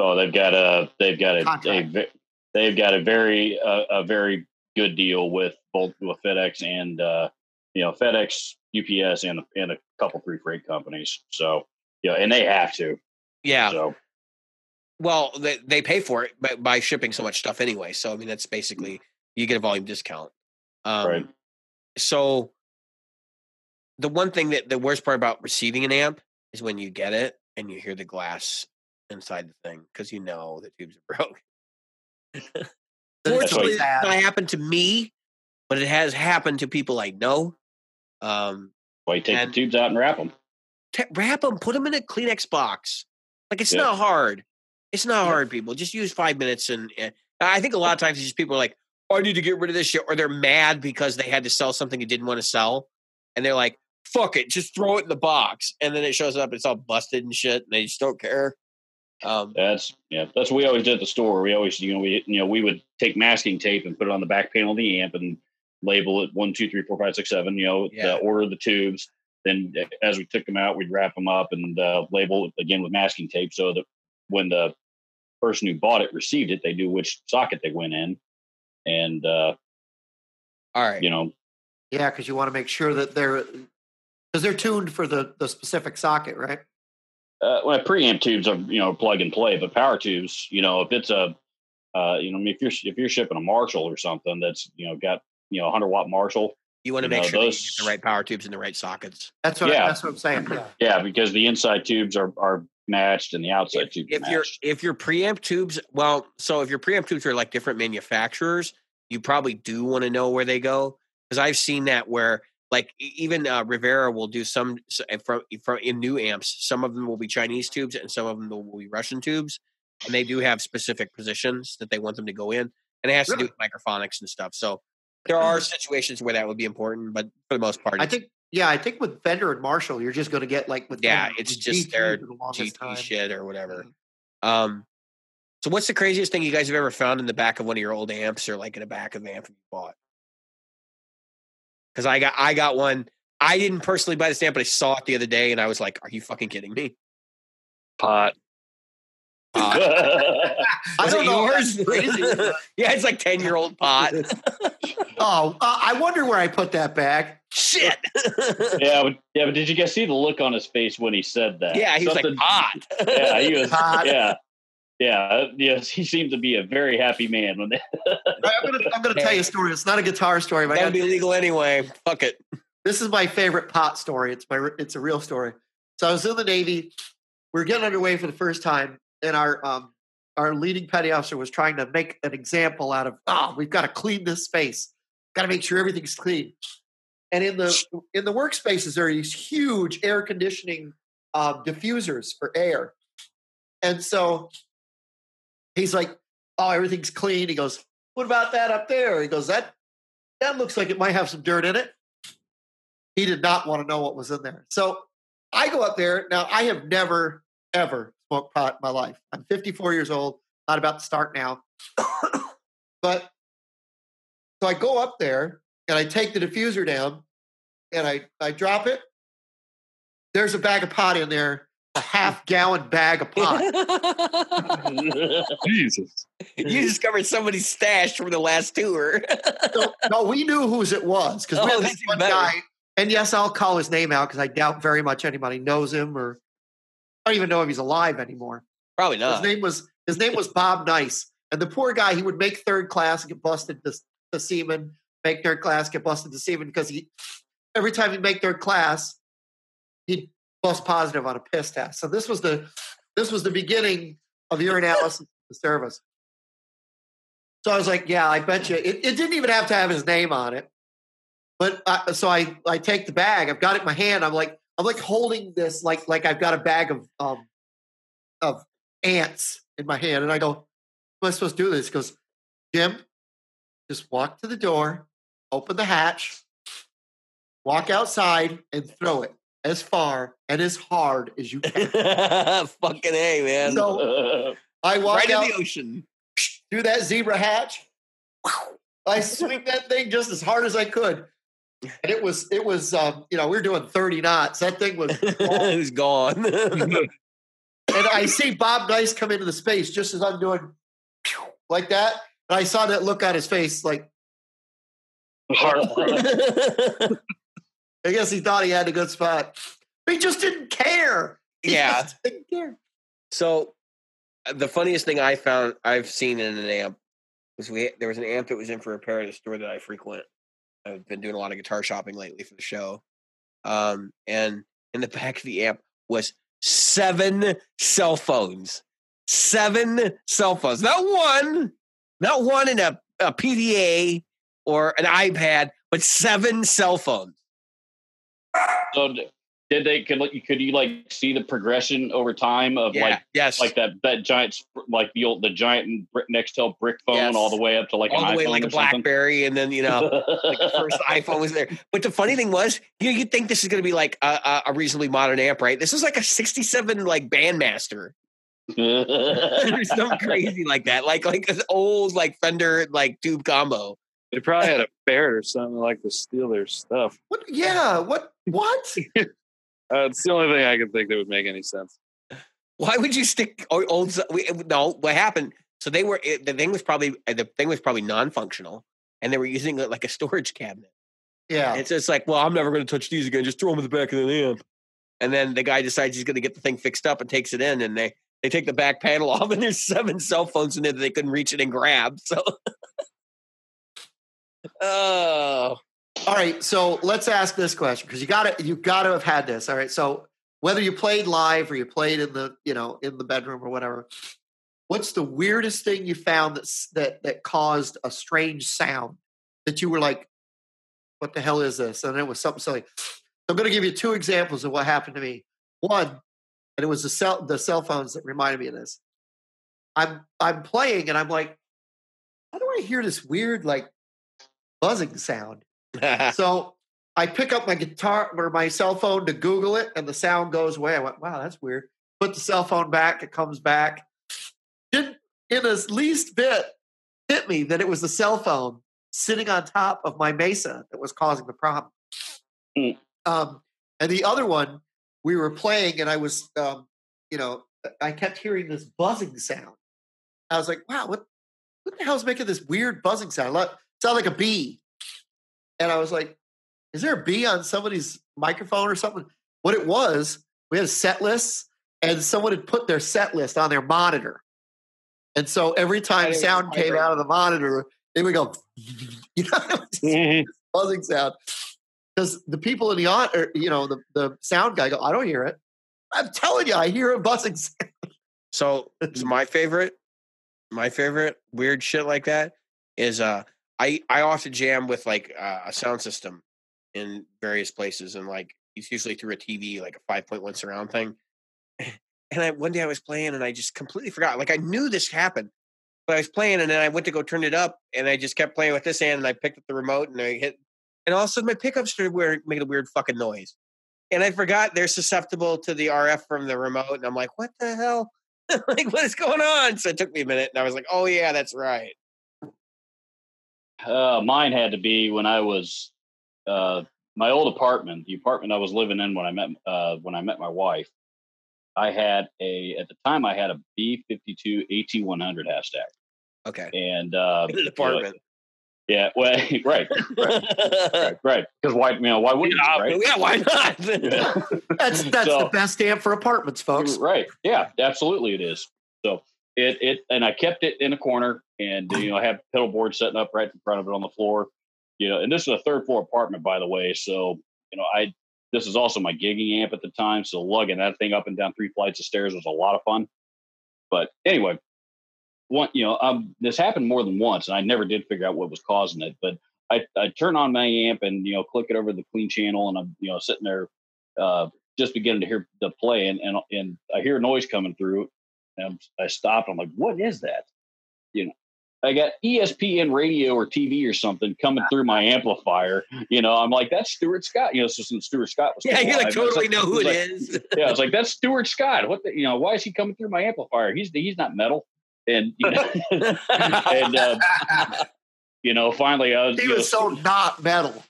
So they've got a they've got a, a they've got a very uh, a very good deal with both with FedEx and uh, you know FedEx, UPS, and and a couple three freight companies. So yeah, and they have to. yeah. So Well, they, they pay for it by, by shipping so much stuff anyway. So I mean, that's basically you get a volume discount. Um, Right. So the one thing that the worst part about receiving an amp is when you get it and you hear the glass inside the thing because you know the tubes are (laughs) broke. Fortunately, it's not happened to me, but it has happened to people I know. Um, why you take And- the tubes out and wrap them? t- wrap them, put them in a Kleenex box. Like it's Yeah. not hard. It's not Yeah. hard, people. Just use five minutes, and, and I think a lot of times it's just people are like, "Oh, I need to get rid of this shit," or they're mad because they had to sell something you didn't want to sell, and they're like, "Fuck it, just throw it in the box," and then it shows up, it's all busted and shit, and they just don't care. Um, That's yeah. That's what we always did at the store. We always you know we you know we would take masking tape and put it on the back panel of the amp and label it one two three four five six seven. You know, Yeah. uh, order the tubes. Then uh, as we took them out, we'd wrap them up and uh, label it again with masking tape so that when the person who bought it received it, they knew which socket they went in. And uh, all right, you know, Yeah, because you want to make sure that they're because they're tuned for the the specific socket, right? Uh, well, preamp tubes are you know plug and play, but power tubes, you know, if it's a, uh, you know, I mean, if you're if you're shipping a Marshall or something that's you know got you know 100 watt Marshall, you want to make know, sure that you those- get the right power tubes in the right sockets. That's what Yeah. that's what I'm saying. Yeah. yeah, because the inside tubes are are matched and the outside if, tubes if your if your preamp tubes well so if your preamp tubes are like different manufacturers you probably do want to know where they go because i've seen that where like even uh, rivera will do some from, from in new amps some of them will be chinese tubes and some of them will be russian tubes and they do have specific positions that they want them to go in and it has to do with microphonics and stuff so there are situations where that would be important but for the most part I think yeah, I think with Fender and Marshall, you're just going to get like with yeah it's just GT their the gt time. shit or whatever Mhm. Um, so what's the craziest thing you guys have ever found in the back of one of your old amps, or like in the back of the amp you bought? Because I got I got one. I didn't personally buy the stamp, but I saw it the other day, and I was like, "Are you fucking kidding me?" Pot. pot. (laughs) I don't know. yours? crazy. (laughs) yeah, it's like ten year old pot. oh, uh, I wonder where I put that back. Shit. yeah, but, (laughs) yeah, but did you guys see the look on his face when he said that? yeah, he was like pot. Yeah, he was. Pot. Yeah, yeah, yes. He seemed to be a very happy man when they. (laughs) I'm gonna, I'm gonna tell you a story. It's not a guitar story, but I that'd be legal anyway. Fuck it. this is my favorite pot story. It's my it's a real story. So I was in the Navy. We are getting underway for the first time, and our um our leading petty officer was trying to make an example out of oh we've got to clean this space, got to make sure everything's clean. And in the in the workspaces there are these huge air conditioning um, diffusers for air, and so he's like, oh everything's clean. He goes, what about that up there? He goes that that looks like it might have some dirt in it he did not want to know what was in there. So I go up there. Now, I have never, ever smoked pot in my life. I'm 54 years old, not about to start now. (coughs) but so I go up there and I take the diffuser down and I, I drop it. There's a bag of pot in there, a half gallon bag of pot. (laughs) Jesus. you discovered somebody's stash from the last tour. So, no, we knew whose it was because we Oh, had this one better. guy. And yes, I'll call his name out because I doubt very much anybody knows him or I don't even know if he's alive anymore. Probably not. His name was his name was Bob Nice, and the poor guy he would make third class and get busted to, to seaman, make third class, get busted to seaman because he every time he'd make third class, he'd bust positive on a piss test. So this was the this was the beginning of urinalysis service. So I was like, yeah, I bet you it, it didn't even have to have his name on it. But I, so I I take the bag, I've got it in my hand. I'm like I'm like holding this like like I've got a bag of um of ants in my hand, and I go, "What am I supposed to do this?" He goes, "Jim, just walk to the door, open the hatch, walk outside, and throw it as far and as hard as you can." (laughs) Fucking A, man. So (laughs) I walk right out in the ocean. through that zebra hatch. I swing that thing just as hard as I could. And it was, it was, um, you know, we were doing 30 knots. That thing was, (laughs) it was gone. and I see Bob Nice come into the space just as I'm doing like that. And I saw that look on his face, like, I guess he thought he had a good spot. He just didn't care. He Yeah. didn't care. so uh, the funniest thing I found I've seen in an amp was we there was an amp that was in for repair at a store that I frequent. I've been doing a lot of guitar shopping lately for the show. Um, and in the back of the amp was seven cell phones. Seven cell phones. Not one, not one in a, a PDA or an iPad, but seven cell phones. So did they? Could like, could you like see the progression over time of Yeah. like yes. like that that giant like the old the giant Nextel brick phone Yes. all the way up to like all an the way like a? BlackBerry, and then you know like the first (laughs) iPhone was there. But the funny thing was, you know, you'd think this is going to be like a, a, reasonably modern amp, right? This is like a '67 like Bandmaster (laughs) or something (laughs) crazy like that, like like this old like Fender like tube combo. They probably had a ferret or something like to steal their stuff. What? Yeah. What? What? (laughs) Uh, it's the only thing I can think that would make any sense. Why would you stick oh, oh, old? Eh, no, what happened? So they were eh, the thing was probably eh, the thing was probably non-functional, and they were using it like a storage cabinet. Yeah. It's just like, well, I'm never going to touch these again. Just throw them in the back of the amp. And then the guy decides he's going to get the thing fixed up and takes it in, and they they take the back panel (laughs) off, and there's seven cell phones in there that they couldn't reach it and grab. So, (laughs) oh, All right, so let's ask this question because you got to you got to have had this. All right, so whether you played live or you played in the you know in the bedroom or whatever, what's the weirdest thing you found that's that that caused a strange sound that you were like, "What the hell is this?" And it was something silly. I'm going to give you two examples of what happened to me. One, and it was the cell the cell phones that reminded me of this. I'm I'm playing and I'm like, how do I hear this weird like buzzing sound? (laughs) so I pick up my guitar or my cell phone to Google it, and the sound goes away. I went, "Wow, that's weird." Put the cell phone back; it comes back. Didn't in the least bit hit me that it was the cell phone sitting on top of my Mesa that was causing the problem. Hmm. Um, and the other one, we were playing, and I was, um, you know, I kept hearing this buzzing sound. I was like, wow, what what the hell's making this weird buzzing sound? Sound like a bee. And I was like, is there a bee on somebody's microphone or something? What it was, we had a set lists, and someone had put their set list on their monitor. And so every time sound came out of the monitor, they would go, (laughs) you know, (laughs) buzzing sound. Because the people in the on, or, you know, the, the sound guy go, I don't hear it. I'm telling you, I hear a buzzing (laughs) sound. So it's my favorite, my favorite weird shit like that is uh I I often jam with like uh, a sound system in various places and like it's usually through a TV like a 5.1 surround thing. And I one day I was playing and I just completely forgot. Like I knew this happened, but I was playing and then I went to go turn it up and I just kept playing with this hand and I picked up the remote and I hit and all of a sudden my pickup started weird, making a weird fucking noise. And I forgot they're susceptible to the RF from the remote. And I'm like, what the hell? (laughs) like, what is going on? So it took me a minute and I was like, oh, yeah, that's right. Uh, mine had to be when I was uh, my old apartment, the apartment I was living in when I met uh, when I met my wife. I had a at the time I had a B fifty two AT one hundred hashtag. Okay. And uh, In an apartment. yeah, (laughs) well, right, right, right. (laughs) Because why? You know, why wouldn't you, yeah, right? yeah, why not? (laughs) Yeah. That's that's So- the best amp for apartments, folks. Right. Yeah, absolutely it is. So it it and I kept it in a corner and you know I have pedal board setting up right in front of it on the floor. You know, and this is a third floor apartment by the way. So, you know, I this is also my gigging amp at the time. So lugging that thing up and down three flights of stairs was a lot of fun. But anyway, one you know, um this happened more than once and I never did figure out what was causing it. But I, I turn on my amp and you know click it over the clean channel and I'm you know sitting there uh just beginning to hear the play and and, and I hear noise coming through and I stopped. I'm like, what is that? You know, I got ESPN radio or TV or something coming through my amplifier. You know, I'm like, that's Stuart Scott. You know, so since Stuart Scott was yeah, you like totally like- know who was it like- is. (laughs) Yeah, I was like, that's (laughs) Stuart Scott. What the, you know, why is he coming through my amplifier? He's he's not metal. And you know, (laughs) and uh, you know, finally I was He you know, was so not metal.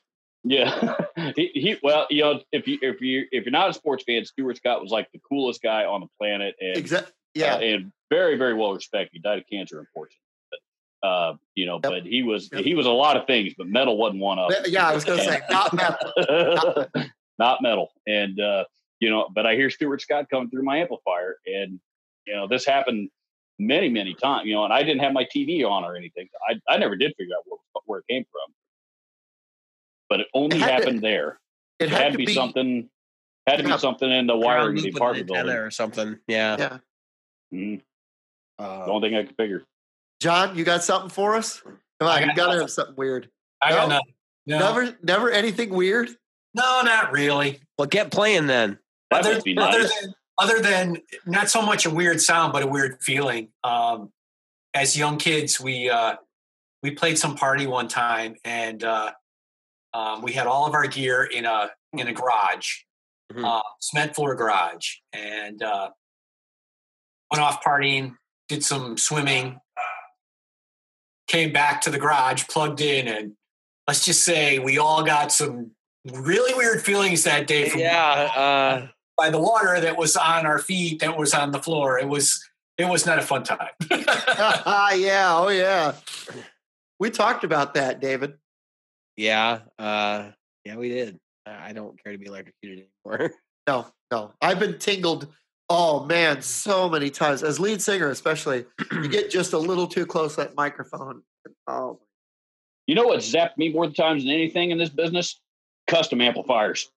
yeah, he, he well, you know, if you if you if you're not a sports fan, Stuart Scott was like the coolest guy on the planet, and Exactly. Uh, Yeah. and very very well respected. He died of cancer, unfortunately. But uh, you know, Yep. but he was Yep. he was a lot of things, but metal wasn't one of them. yeah, I was going to say not metal. (laughs) not metal. And uh, you know, but I hear Stuart Scott coming through my amplifier, and you know, this happened many many times. You know, and I didn't have my TV on or anything. I I never did figure out where, where it came from, but it only It had to- happened there. It It had to be, something. Had to be something in the wiring of loop the with an building. or something. Yeah. Yeah. Uh, The only thing I could figure. John, you got something for us? Come on, got you got to nothing. have something weird. I got No. nothing. No, Never, never anything weird. no, not really. well, get playing then. That other, must be other nice. than other than not so much a weird sound, but a weird feeling. Um, as young kids, we uh, we played some party one time, and uh, um, we had all of our gear in a in a garage, Mhm. uh, cement floor garage, and uh, went off partying, did some swimming, came back to the garage, plugged in, and let's just say we all got some really weird feelings that day from Yeah. Uh, by the water that was on our feet that was on the floor it was it was not a fun time (laughs) (laughs) yeah. Oh, yeah. We talked about that, David. yeah. Uh, yeah, we did. I I don't care to be electrocuted anymore. (laughs) No, no. I've been tingled. Oh man, so many times as lead singer, especially. You get (clears throat) just a little too close to that microphone. Oh, You know what zapped me more times than anything in this business? Kustom amplifiers.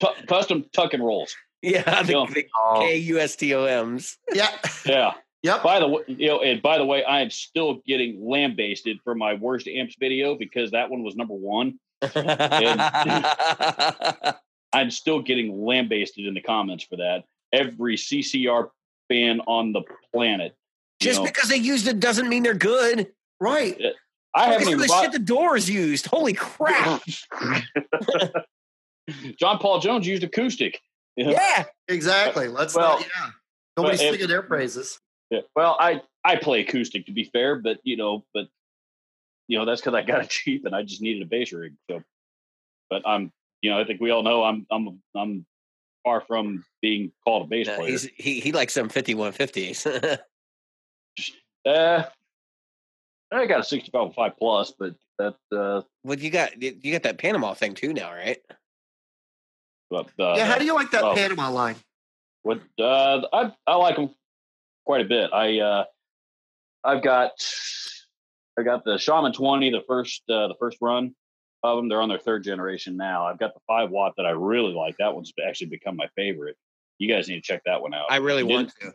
Tu- Kustom tuck and rolls. yeah. (laughs) The, Yeah. the Oh. KUSTOMs. yeah. Yeah. (laughs) Yep. By the way, you know, and by the way, I am still getting lambasted for my worst amps video because that one was number one. (laughs) I'm still getting lambasted in the comments for that. Every CCR fan on the planet. Just know, because they used it doesn't mean they're good. Right. I Look haven't even the bought, shit the doors used. Holy crap. (laughs) John Paul Jones used acoustic. You know? yeah. Exactly. Let's Well, not. Yeah. Nobody's but if- singing their praises. Yeah. Well, I I play acoustic to be fair, but you know, but you know that's because I got it (laughs) cheap and I just needed a bass rig. So, but I'm you know I think we all know I'm I'm I'm far from being called a bass No, player. he's, he he likes some 5150s. (laughs) Uh, I got a 65 five plus, but that uh, well, you got you got that Panama thing too now, right? but uh, yeah, how do you like that oh. Panama line? What uh, I I like them quite a bit. I uh, I've got I got the Shaman twenty, the first uh, the first run of them. They're on their third generation now. I've got the five watt that I really like. That one's actually become my favorite. You guys need to check that one out. I really want to.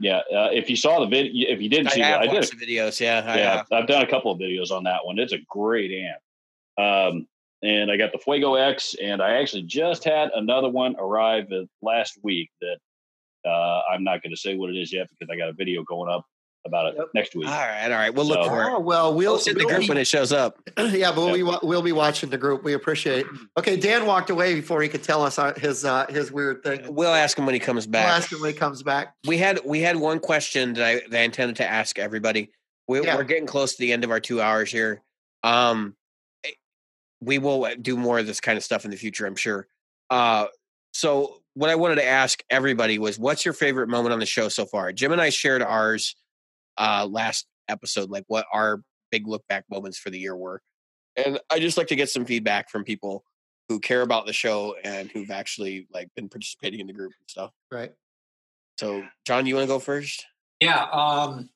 Yeah, uh, if you saw the video, if you didn't I see have I did. the videos. Yeah, I yeah, have. I've done a couple of videos on that one. It's a great amp. Um, and I got the Fuego X, and I actually just had another one arrive last week that uh, I'm not going to say what it is yet because I got a video going up about it Yep. next week. All right, all right. We'll look So- for it. Oh well, we'll, Post it in the we'll group be- when it shows up. (clears throat) yeah, but we we'll be watching the group. We appreciate. it. (clears throat) Okay, Dan walked away before he could tell us uh, his uh, his weird thing. We'll We'll ask him when he comes back. We'll ask him when he comes back. we had we had one question that I, that I intended to ask everybody. We're, Yeah. we're getting close to the end of our two hours here. Um, eh, we will do more of this kind of stuff in the future, I'm sure. Uh, so what I wanted to ask everybody was, what's your favorite moment on the show so far? Jim and I shared ours uh, last episode, like what our big look back moments for the year were, and I just like to get some feedback from people who care about the show and who've actually like been participating in the group and stuff. Right. So, John, you want to go first? Yeah. Um,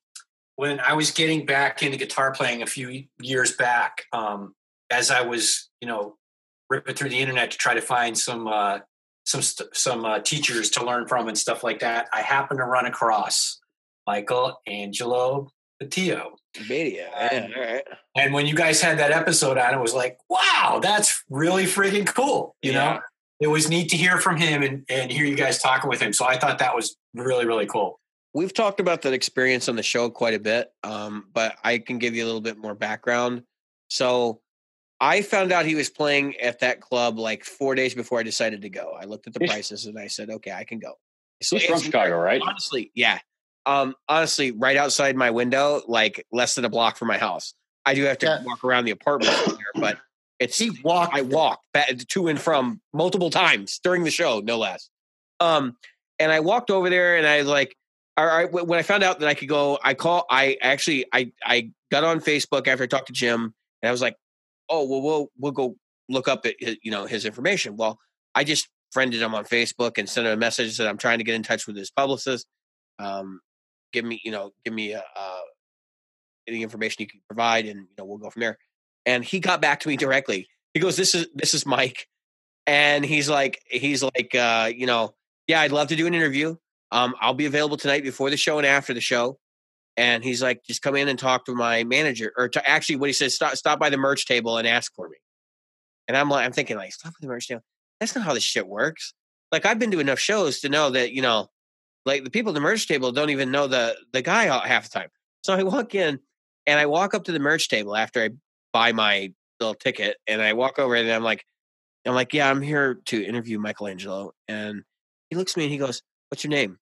when I was getting back into guitar playing a few years back, um, as I was, you know, ripping through the internet to try to find some uh, some st- some uh, teachers to learn from and stuff like that, I happened to run across Michael Angelo Batio. Media. Right. And when you guys had that episode on, it was like, wow, that's really freaking cool. You Yeah. know, it was neat to hear from him and, and hear you guys talking with him. So I thought that was really, really cool. We've talked about that experience on the show quite a bit, um, but I can give you a little bit more background. So, I found out he was playing at that club like four days before I decided to go. I looked at the (laughs) prices and I said, "Okay, I can go." So He's from Chicago, right? honestly, yeah. Um, honestly, right outside my window, like less than a block from my house. I do have to Yeah. walk around the apartment there, but (coughs) it's He walked. I walked back to and from multiple times during the show, no less. Um, and I walked over there, and I like, all right. When I found out that I could go, I call. I actually, I, I got on Facebook after I talked to Jim, and I was like, oh, well, we'll, we'll go look up at his, you know his information. Well, I just friended him on Facebook and sent him a message that I'm trying to get in touch with his publicist. Um, give me, you know, give me uh, uh, any information you can provide, and you know, we'll go from there. And he got back to me directly. He goes, "This is this is Mike," and he's like, he's like, uh, you know, yeah, I'd love to do an interview. Um, I'll be available tonight before the show and after the show. And he's like, just come in and talk to my manager, or to actually, what he says, stop stop by the merch table and ask for me. And I'm like, I'm thinking like, stop by the merch table. That's not how this shit works. Like I've been to enough shows to know that you know, like the people at the merch table don't even know the the guy half the time. So I walk in and I walk up to the merch table after I buy my little ticket, and I walk over and I'm like, I'm like, yeah, I'm here to interview Michael Angelo, and he looks at me and he goes, "What's your name?"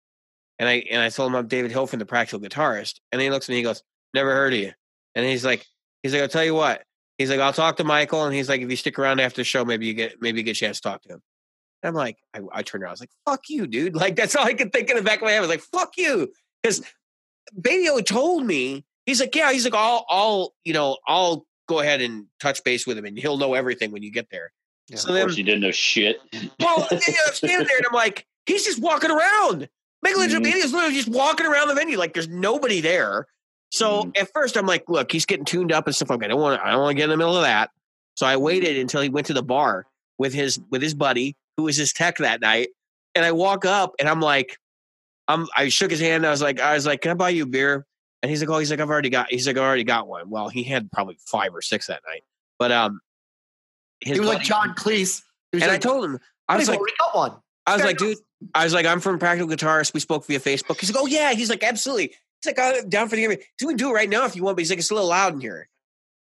And I and I told him I'm David Hill from the Practical Guitarist, and he looks at me, and he goes, "Never heard of you," and he's like, he's like, I'll tell you what, he's like, I'll talk to Michael, and he's like, if you stick around after the show, maybe you get maybe you get a chance to talk to him. And I'm like, I, I turned around, I was like, "Fuck you, dude!" (laughs) Like that's all I could think in the back of my head. I was like, "Fuck you," because Batio told me he's like, yeah, he's like, I'll, I'll, you know, I'll go ahead and touch base with him, and he'll know everything when you get there. Yeah. So Of then, course, he didn't know shit. (laughs) well, you know, I'm standing there, and I'm like, he's just walking around. Michael Angelo Mhm. Batio is literally just walking around the venue, like there's nobody there. So Mhm. at first, I'm like, look, he's getting tuned up and stuff. Like, I don't want, I don't want to get in the middle of that. So I waited until he went to the bar with his with his buddy, who was his tech that night, and I walk up, and I'm like, I'm, I shook his hand. I was like, I was like, can I buy you a beer? And he's like, oh, he's like, I've already got, he's like, I already got one. Well, he had probably five or six that night, but um, he was like John Cleese. And I told him, I was "I've like, already got one. I was like, dude, I was like, I'm from Practical Guitarist. We spoke via Facebook. He's like, oh yeah. He's like, absolutely. He's like, I'm down for the interview. So we can do it right now if you want. But he's like, it's a little loud in here.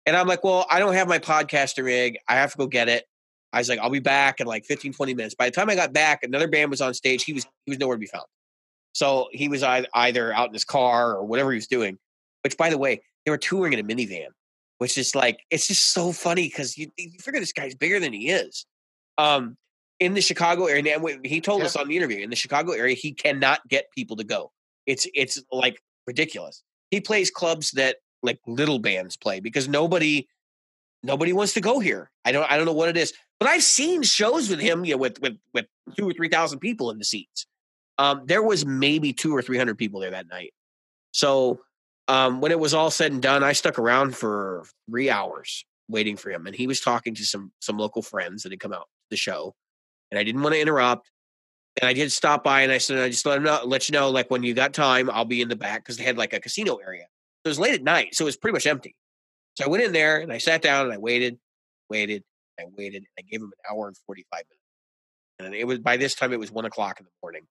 And I'm like, well, I don't have my podcaster rig. I have to go get it. I was like, I'll be back in like 15, 20 minutes. By the time I got back, another band was on stage. He was he was nowhere to be found. So he was either out in his car or whatever he was doing. Which, by the way, they were touring in a minivan, which is like it's just so funny because you, you figure this guy's bigger than he is. Um, in the Chicago area. And he told Yeah. us on the interview in the Chicago area, he cannot get people to go. It's it's like ridiculous. He plays clubs that like little bands play because nobody nobody wants to go here. I don't I don't know what it is, but I've seen shows with him, you know, with with with two or three thousand people in the seats. Um, there was maybe two or three hundred people there that night. So um, when it was all said and done, I stuck around for three hours waiting for him, and he was talking to some some local friends that had come out to the show, and I didn't want to interrupt. And I did stop by, and I said, I just let him know, let you know, like when you got time, I'll be in the back because they had like a casino area. So it was late at night, so it was pretty much empty. So I went in there and I sat down and I waited, waited, I waited. And I gave him an hour and forty five minutes, and it was by this time it was one o'clock in the morning.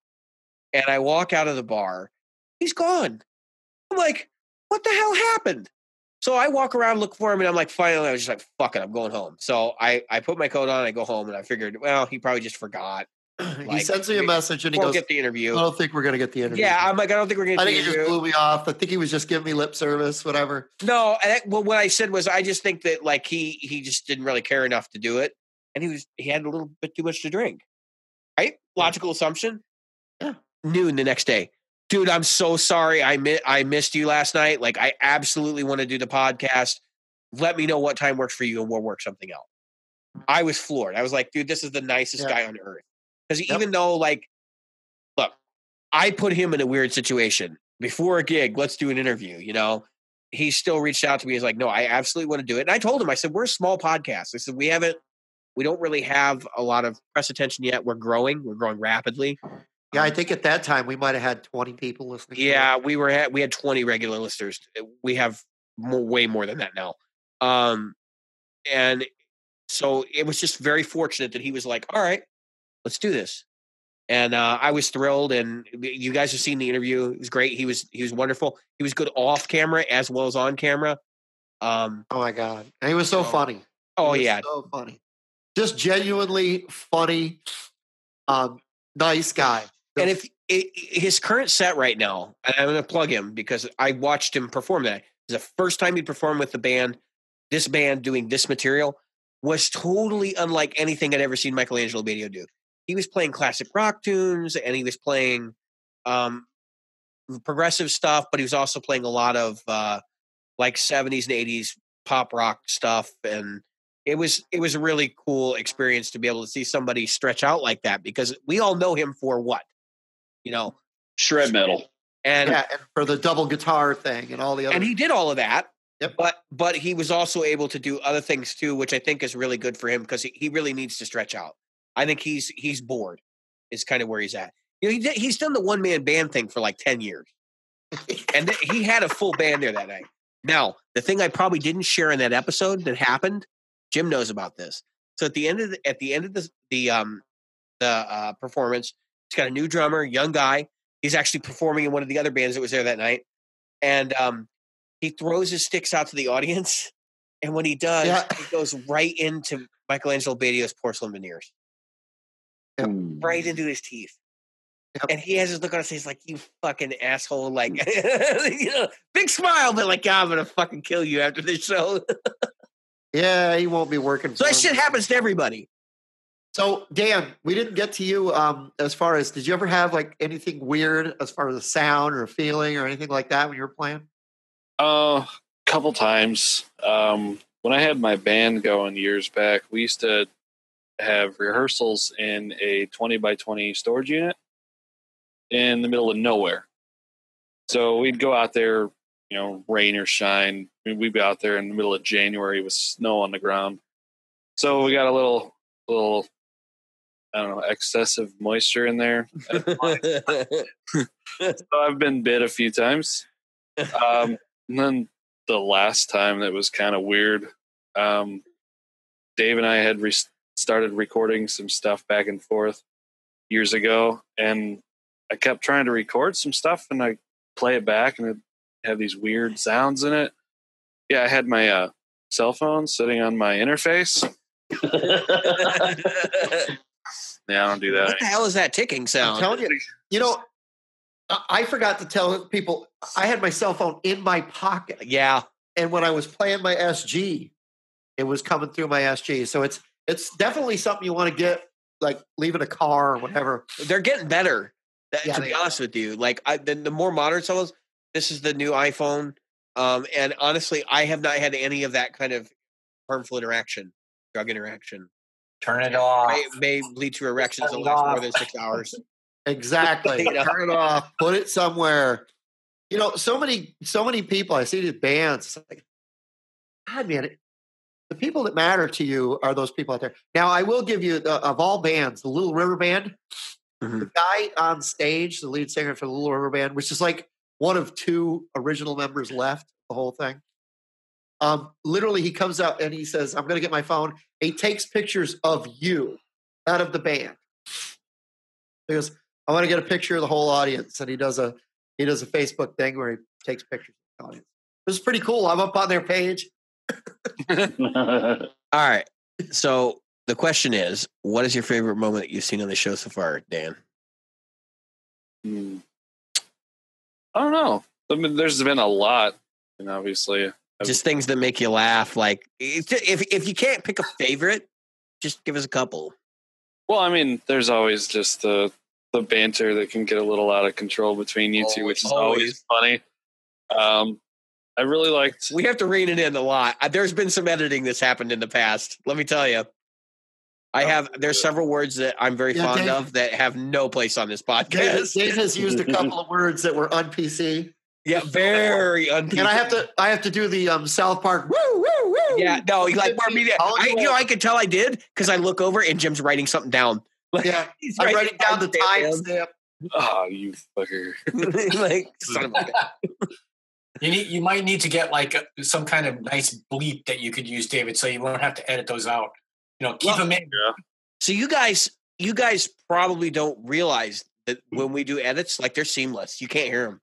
And I walk out of the bar, he's gone. I'm like, what the hell happened? So I walk around, look for him, and I'm like, finally, I was just like, fuck it, I'm going home. So I, I put my coat on, I go home, and I figured, well, he probably just forgot. (clears throat) (clears throat) he Like, sends me a message and he We'll goes, get the interview. I don't think we're going to get the interview. yeah, I'm like, I don't think we're gonna I think he just blew me off. I think he was just giving me lip service, whatever. No, and that, well, what I said was, I just think that like he he just didn't really care enough to do it, and he was he had a little bit too much to drink. Right? Logical assumption. Yeah. Noon the next day, dude. I'm so sorry. I mi- I missed you last night. Like, I absolutely want to do the podcast. Let me know what time works for you, and we'll work something out. I was floored. I was like, dude, this is the nicest Yeah. guy on earth. Because Yep. even though, like, look, I put him in a weird situation before a gig. Let's do an interview. You know, he still reached out to me. He's like, no, I absolutely want to do it. And I told him, I said, we're a small podcast. I said, we haven't, we don't really have a lot of press attention yet. We're growing. We're growing rapidly. Yeah, I think at that time we might have had 20 people listening. Yeah, we were at, we had 20 regular listeners. We have more, way more than that now. Um, and so it was just very fortunate that he was like, all right, let's do this. And uh, I was thrilled. And you guys have seen the interview. It was great. He was, he was wonderful. He was good off camera as well as on camera. Um, Oh my God. And he was so Oh. funny. Oh yeah. So funny. Just genuinely funny, um, nice guy. And if i his current set right now, and I'm going to plug him because I watched him perform that. It's the first time he performed with the band. This band doing this material was totally unlike anything I'd ever seen Michael Angelo Batio do. He was playing classic rock tunes and he was playing um, progressive stuff, but he was also playing a lot of uh, like 70s and 80s pop rock stuff. And it was it was a really cool experience to be able to see somebody stretch out like that because we all know him for what you know Shred metal. and yeah, and for the double guitar thing and all the other. and he did all of that Yep. but but he was also able to do other things too which i think is really good for him because he, he really needs to stretch out i think he's he's bored is kind of where he's at. You know he did, he's done the one man band thing for like 10 years. And th- he had a full band there that night. Now the thing i probably didn't share in that episode that happened jim knows about this. So at the end of the, at the end of the the um the uh performance he's got a new drummer young guy. He's actually performing in one of the other bands that was there that night. And um he throws his sticks out to the audience. And when he does Yeah. he goes right into Michael Angelo Batio's porcelain veneers right into his teeth Yep. and he has his look on his face like you fucking asshole like (laughs) you know big smile but like "Yeah, i'm gonna fucking kill you after this show yeah, he won't be working. (laughs) so for that him. shit happens to everybody So Dan, we didn't get to you um, as far as did you ever have like anything weird as far as a sound or a feeling or anything like that when you were playing? Uh, couple times. Um, when I had my band going years back, we used to have rehearsals in a 20 by 20 storage unit in the middle of nowhere. So we'd go out there, you know, rain or shine. We'd be out there in the middle of January with snow on the ground. So we got a little, little, I don't know, excessive moisture in there. (laughs) so I've been bit a few times. Um, and then the last time that was kind of weird, um, Dave and I had re- started recording some stuff back and forth years ago, and I kept trying to record some stuff, and I play it back, and it had these weird sounds in it. Yeah, I had my uh, cell phone sitting on my interface. (laughs) Yeah, I don't do that. what the hell is that ticking I'm sound telling you, you know, I- I forgot to tell people I had my cell phone in my pocket, yeah and when I was playing my SG, it was coming through my SG. So it's it's definitely something you want to get like leaving a car or whatever. They're getting better. That- Yeah, to they be are. honest with you, like I, the, the more modern cells, this is the new iPhone. Um, and honestly, I have not had any of that kind of harmful interaction, drug interaction. Turn it off. May, may lead to erections that Turn last more than six hours. (laughs) Exactly. (laughs) Turn it off. Put it somewhere. You know, so many, so many people. I see these bands. It's like, God, man, it, the people that matter to you are those people out there. Now, I will give you the, of all bands, the Little River Band. Mhm. The guy on stage, the lead singer for the Little River Band, which is like one of two original members left. The whole thing. Um, literally, he comes out and he says, "I'm going to get my phone." He takes pictures of you out of the band. He goes, I want to get a picture of the whole audience. And he does a he does a Facebook thing where he takes pictures of the audience. This is pretty cool. I'm up on their page. (laughs) All right. So the question is, what is your favorite moment that you've seen on the show so far, Dan? Hmm. I don't know. I mean, there's been a lot, and obviously, Just things that make you laugh. Like if if you can't pick a favorite, just give us a couple. well, I mean, there's always just the the banter that can get a little out of control between you two, which is always funny. Um, I really liked. We have to rein it in a lot. Uh, There's been some editing that's happened in the past. Let me tell you. I have there's several words that I'm very Yeah, fond Dave- of that have no place on this podcast. Dave has used a (laughs) couple of words that were on PC. Yeah, very un- And I have to I have to do the um, South Park woo woo woo. Yeah, no, you like more media. All I, you you know. I could tell I did because I look over and Jim's writing something down. (laughs) Like, Yeah. he's I'm writing down the timestamp. timestamp. Oh, you fucker! (laughs) like, son of a- You need, you might need to get like a, some kind of nice bleep that you could use, David, so you won't have to edit those out. You know, keep Well, them in. so you guys, you guys probably don't realize that when we do edits, like they're seamless. You can't hear them.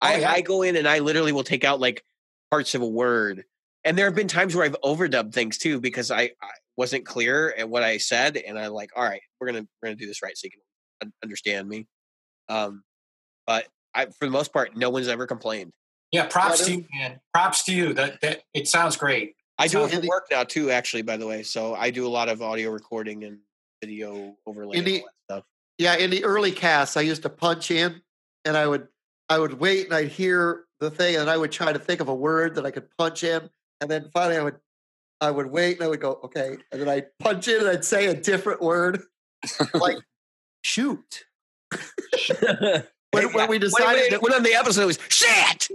I, Oh, yeah. I go in and I literally will take out like parts of a word. And there have been times where I've overdubbed things too because I, I wasn't clear at what I said, and I'm like, all right, we're gonna we're gonna do this right so you can understand me. Um, but I, for the most part, no one's ever complained. Yeah, props Yeah, to you, man. Props to you. That that it sounds great. I do it for work now too, actually. By the way, so I do a lot of audio recording and video overlay In and the- stuff. Yeah, in the early casts, I used to punch in and I would I would wait and I'd hear the thing and I would try to think of a word that I could punch in. And then finally I would I would wait and I would go, okay. And then I'd punch in and I'd say a different word. like shoot. (laughs) (laughs) When, when we decided when, that when on the episode was shit.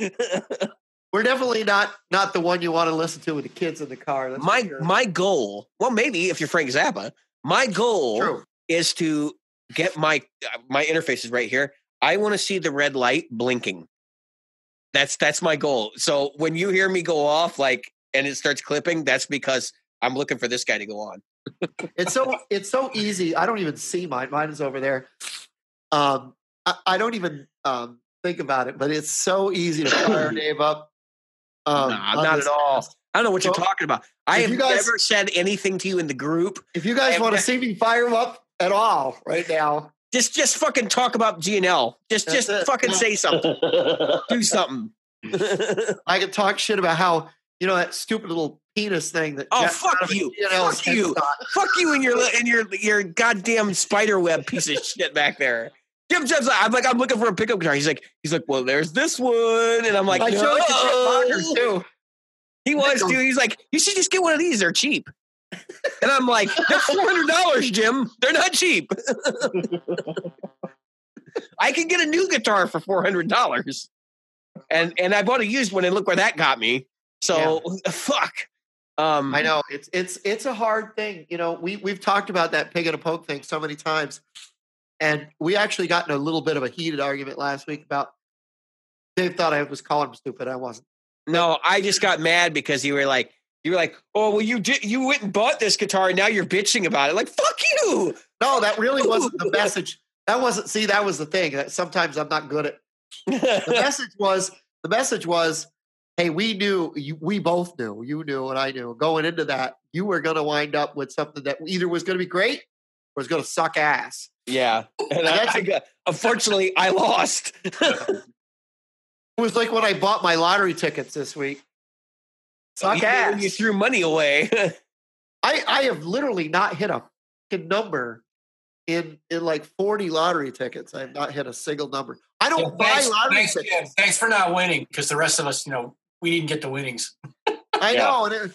(laughs) we're definitely not not the one you want to listen to with the kids in the car. That's my sure. my goal, well, maybe if you're Frank Zappa, my goal True. is to get my my interface is right here. I want to see the red light blinking. That's that's my goal. So when you hear me go off, like, and it starts clipping, that's because I'm looking for this guy to go on. It's so it's so easy. I don't even see mine. Mine is over there. Um, I, I don't even um think about it, but it's so easy to fire (clears throat) Dave up. Um, Nah, not at all. cast. I don't know what you're talking about. I have you guys- never said anything to you in the group. If you guys want to see me fire him up at all right now, Just just fucking talk about G&L. Just That's just it. fucking say something. Do (laughs) something. I can talk shit about how you know that stupid little penis thing that. Oh, fuck you. know, Fuck you. Fuck you and your and your your goddamn spider web piece of shit back there. Jim Jim's like, I'm like, I'm looking for a pickup guitar. He's like, he's like, well, there's this one, and I'm like, I showed it to Chip Barker no. too. He was, dude. He's like, you should just get one of these. They're cheap. And I'm like, they're four hundred dollars, Jim. They're not cheap. (laughs) I can get a new guitar for four hundred dollars, and and I bought a used one, and look where that got me. So (laughs) fuck. Um, I know it's it's it's a hard thing. You know, we we've talked about that pig and a poke thing so many times, and we actually got in a little bit of a heated argument last week about. Dave thought I was calling him stupid. I wasn't. No, I just got mad because you were like, you were like, oh well, you did, you went and bought this guitar, and now you're bitching about it. Like, fuck you. No, that really wasn't the (laughs) message. That wasn't. See, that was the thing. That sometimes I'm not good at. The (laughs) message was the message was, hey, we knew, you, we both knew, you knew, and I knew going into that, you were going to wind up with something that either was going to be great or was going to suck ass. yeah, and I, I unfortunately, I lost. (laughs) It was like when I bought my lottery tickets this week. Suck Even when ass. you threw money away. (laughs) I, I have literally not hit a fucking number in in like 40 lottery tickets. I have not hit a single number. I don't Yeah, buy thanks, lottery thanks, tickets. Jim. Thanks for not winning because the rest of us, you know, we didn't get the winnings. (laughs) I Yeah. know. And it,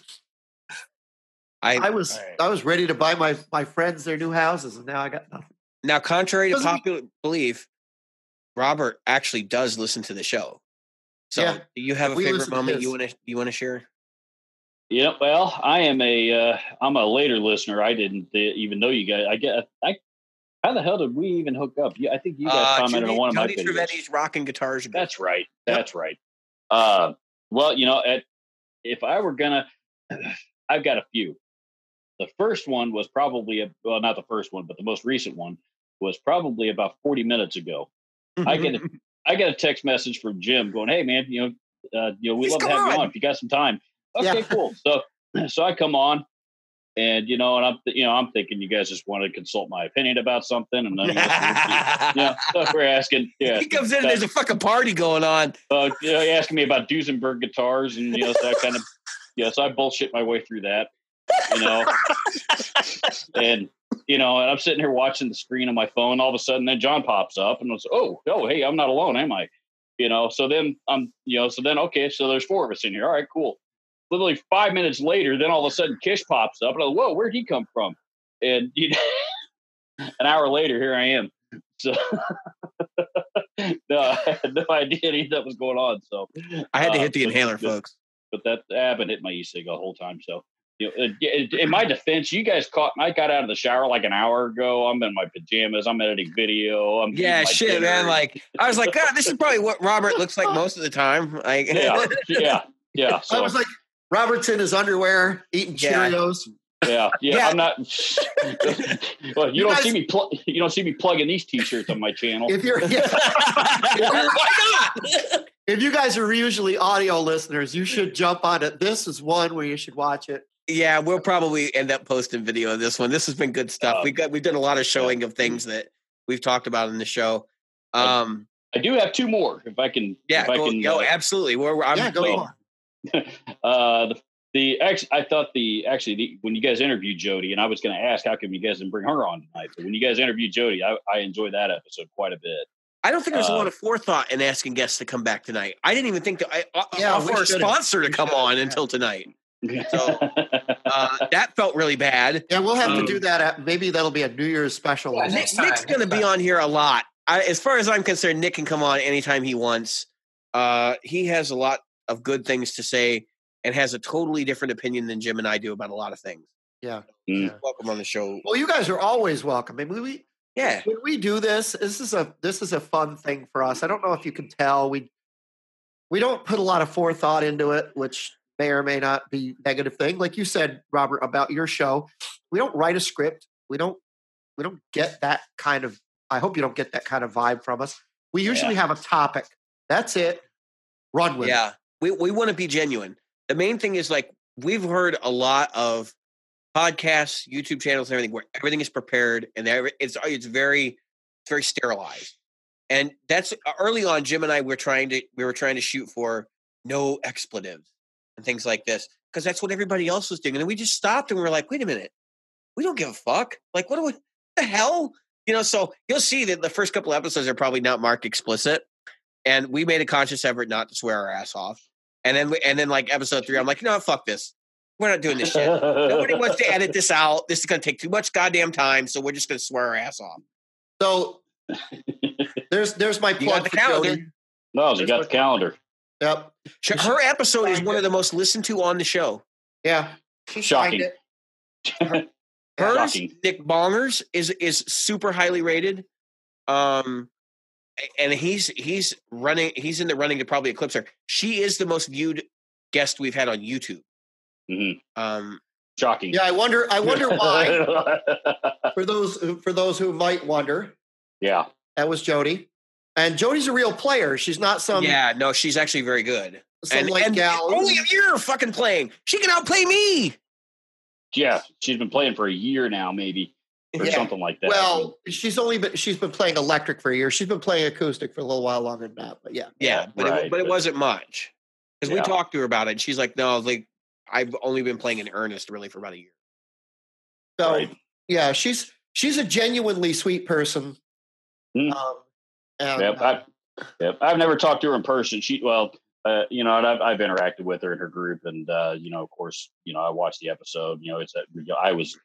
I, I was All right. I was ready to buy my my friends their new houses, and now I got nothing. now, contrary to Doesn't- popular belief, Robert actually does listen to the show. So, Yeah. do you have a favorite moment you want to you want to share? Yeah, well, I am a uh, I'm a later listener. I didn't uh, even know you guys. I get I. How the hell did we even hook up? I think you guys Uh, commented Tony, on one of my Tony videos. Trevetti's rocking guitars. That's right. Yep. That's right. Uh, well, you know, at, if I were gonna, (clears throat) I've got a few. The first one was probably a, well, not the first one, but the most recent one was probably about forty minutes ago. I get a, (laughs) I get a text message from Jim going, "Hey, man, you know, uh, you know, we'd love to have you on." on if you got some time." Okay, Yeah. cool. So, (clears throat) so I come on, and you know, and I'm, you know, I'm thinking you guys just want to consult my opinion about something, and then you know, (laughs) we're asking, yeah, he comes in and there's a fucking party going on. uh, you know, asking me about Duesenberg guitars and you know so that kind of (laughs) yeah. So I bullshit my way through that, you know, (laughs) and you know, and I'm sitting here watching the screen on my phone. All of a sudden, then John pops up and I was oh oh hey, I'm not alone, am I? You know, so then I'm you know, so then okay, so there's four of us in here. All right, cool. Literally five minutes later, then all of a sudden Kish pops up and I go, whoa, where'd he come from? And you know, (laughs) an hour later, here I am. So (laughs) no, I had no idea any of that was going on. So I had to Uh, hit the but- inhaler, but- folks. but that I've been hitting my e-cig the whole time. So, you know, in- in in my defense, you guys caught. I got out of the shower like an hour ago. I'm in my pajamas. I'm editing video. I'm Yeah, my shit, dinner. man. Like I was like, God, this is probably what Robert looks like (laughs) most of the time. Like, yeah, yeah, yeah. I So, was like Robert's in his underwear eating Yeah. Cheerios. yeah, yeah, (laughs) Yeah. I'm not. (laughs) well, you, You don't guys- see me. Pl- you don't see me plugging these t-shirts on my channel. If you're yeah, (laughs) why not? if you guys are usually audio listeners, you should jump on it. This is one where you should watch it. Yeah, we'll probably end up posting video of this one. This has been good stuff. Uh, we got we've done a lot of showing of things that we've talked about in the show. Um, I do have two more, if I can. yeah, if I go, can, yo, uh, absolutely. We're, we're- I'm, yeah, go wait, on. (laughs) uh the the ex I thought the actually the, when you guys interviewed Jody and I was going to ask how come you guys didn't bring her on tonight but when you guys interviewed Jody I, I enjoyed that episode quite a bit I don't think there's a Uh, lot of forethought in asking guests to come back tonight. I didn't even think that I uh, Yeah, offer a sponsor to come on yeah. until tonight. So, (laughs) Uh, that felt really bad. Yeah, we'll have to Um, do that. At, maybe that'll be a New Year's special. Yeah, Nick, next time, Nick's going to be on here a lot. I, as far as I'm concerned, Nick can come on anytime he wants. Uh, he has a lot of good things to say and has a totally different opinion than Jim and I do about a lot of things. Yeah. Mm. yeah. Welcome on the show. Well, you guys are always welcome. I mean, we Yeah. when we do this, this is a this is a fun thing for us. I don't know if you can tell we we don't put a lot of forethought into it, which may or may not be negative thing. Like you said, Robert, about your show, we don't write a script. We don't we don't get that kind of. I hope you don't get that kind of vibe from us. We usually have a topic. That's it. Run with it. We, we want to be genuine. The main thing is like we've heard a lot of podcasts, YouTube channels, and everything where everything is prepared and it's it's very it's very sterilized. And that's uh, early on. Jim and I were trying to we were trying to shoot for no expletives and things like this because that's what everybody else was doing. And then we just stopped and we were like, wait a minute, we don't give a fuck. Like what do we? The hell? You know, so you'll see that the first couple episodes are probably not marked explicit, and we made a conscious effort not to swear our ass off. And then, and then, like episode three, I'm like, no, fuck this. We're not doing this shit. Nobody wants to edit this out. This is going to take too much goddamn time, so we're just going to swear our ass off. So (laughs) there's there's my You got plug the for calendar. Jody. no you got the calendar Yep. Sh- Her episode is one of the most listened to on the show. Yeah. She Shocking. signed it. (laughs) Hers, Shocking. Nick Bongers is is super highly rated. Um, a- and he's he's running. He's in the running to probably eclipse her. She is the most viewed guest we've had on YouTube. Mhm. Um, shocking Yeah, I wonder. I wonder why. (laughs) for those who- for those who might wonder, yeah that was Jody, and Jody's a real player. She's not some yeah, no, she's actually very good. some and, like and gal. only a year fucking playing. She can outplay me. yeah she's been playing for a year now maybe or Yeah. something like that Well, she's only been she's been playing electric for a year. She's been playing acoustic for a little while longer than that. But yeah, Yeah, but it, right, but it wasn't much because Yeah. we talked to her about it. And she's like, no, like I've only been playing in earnest really for about a year. So Right. yeah, she's she's a genuinely sweet person. Hmm. Um, and, Yep, uh, I, yep. I've never talked to her in person. She, well, uh, you know, and I've, I've interacted with her in her group, and uh, you know, of course, you know, I watched the episode. You know, it's that you know, I was,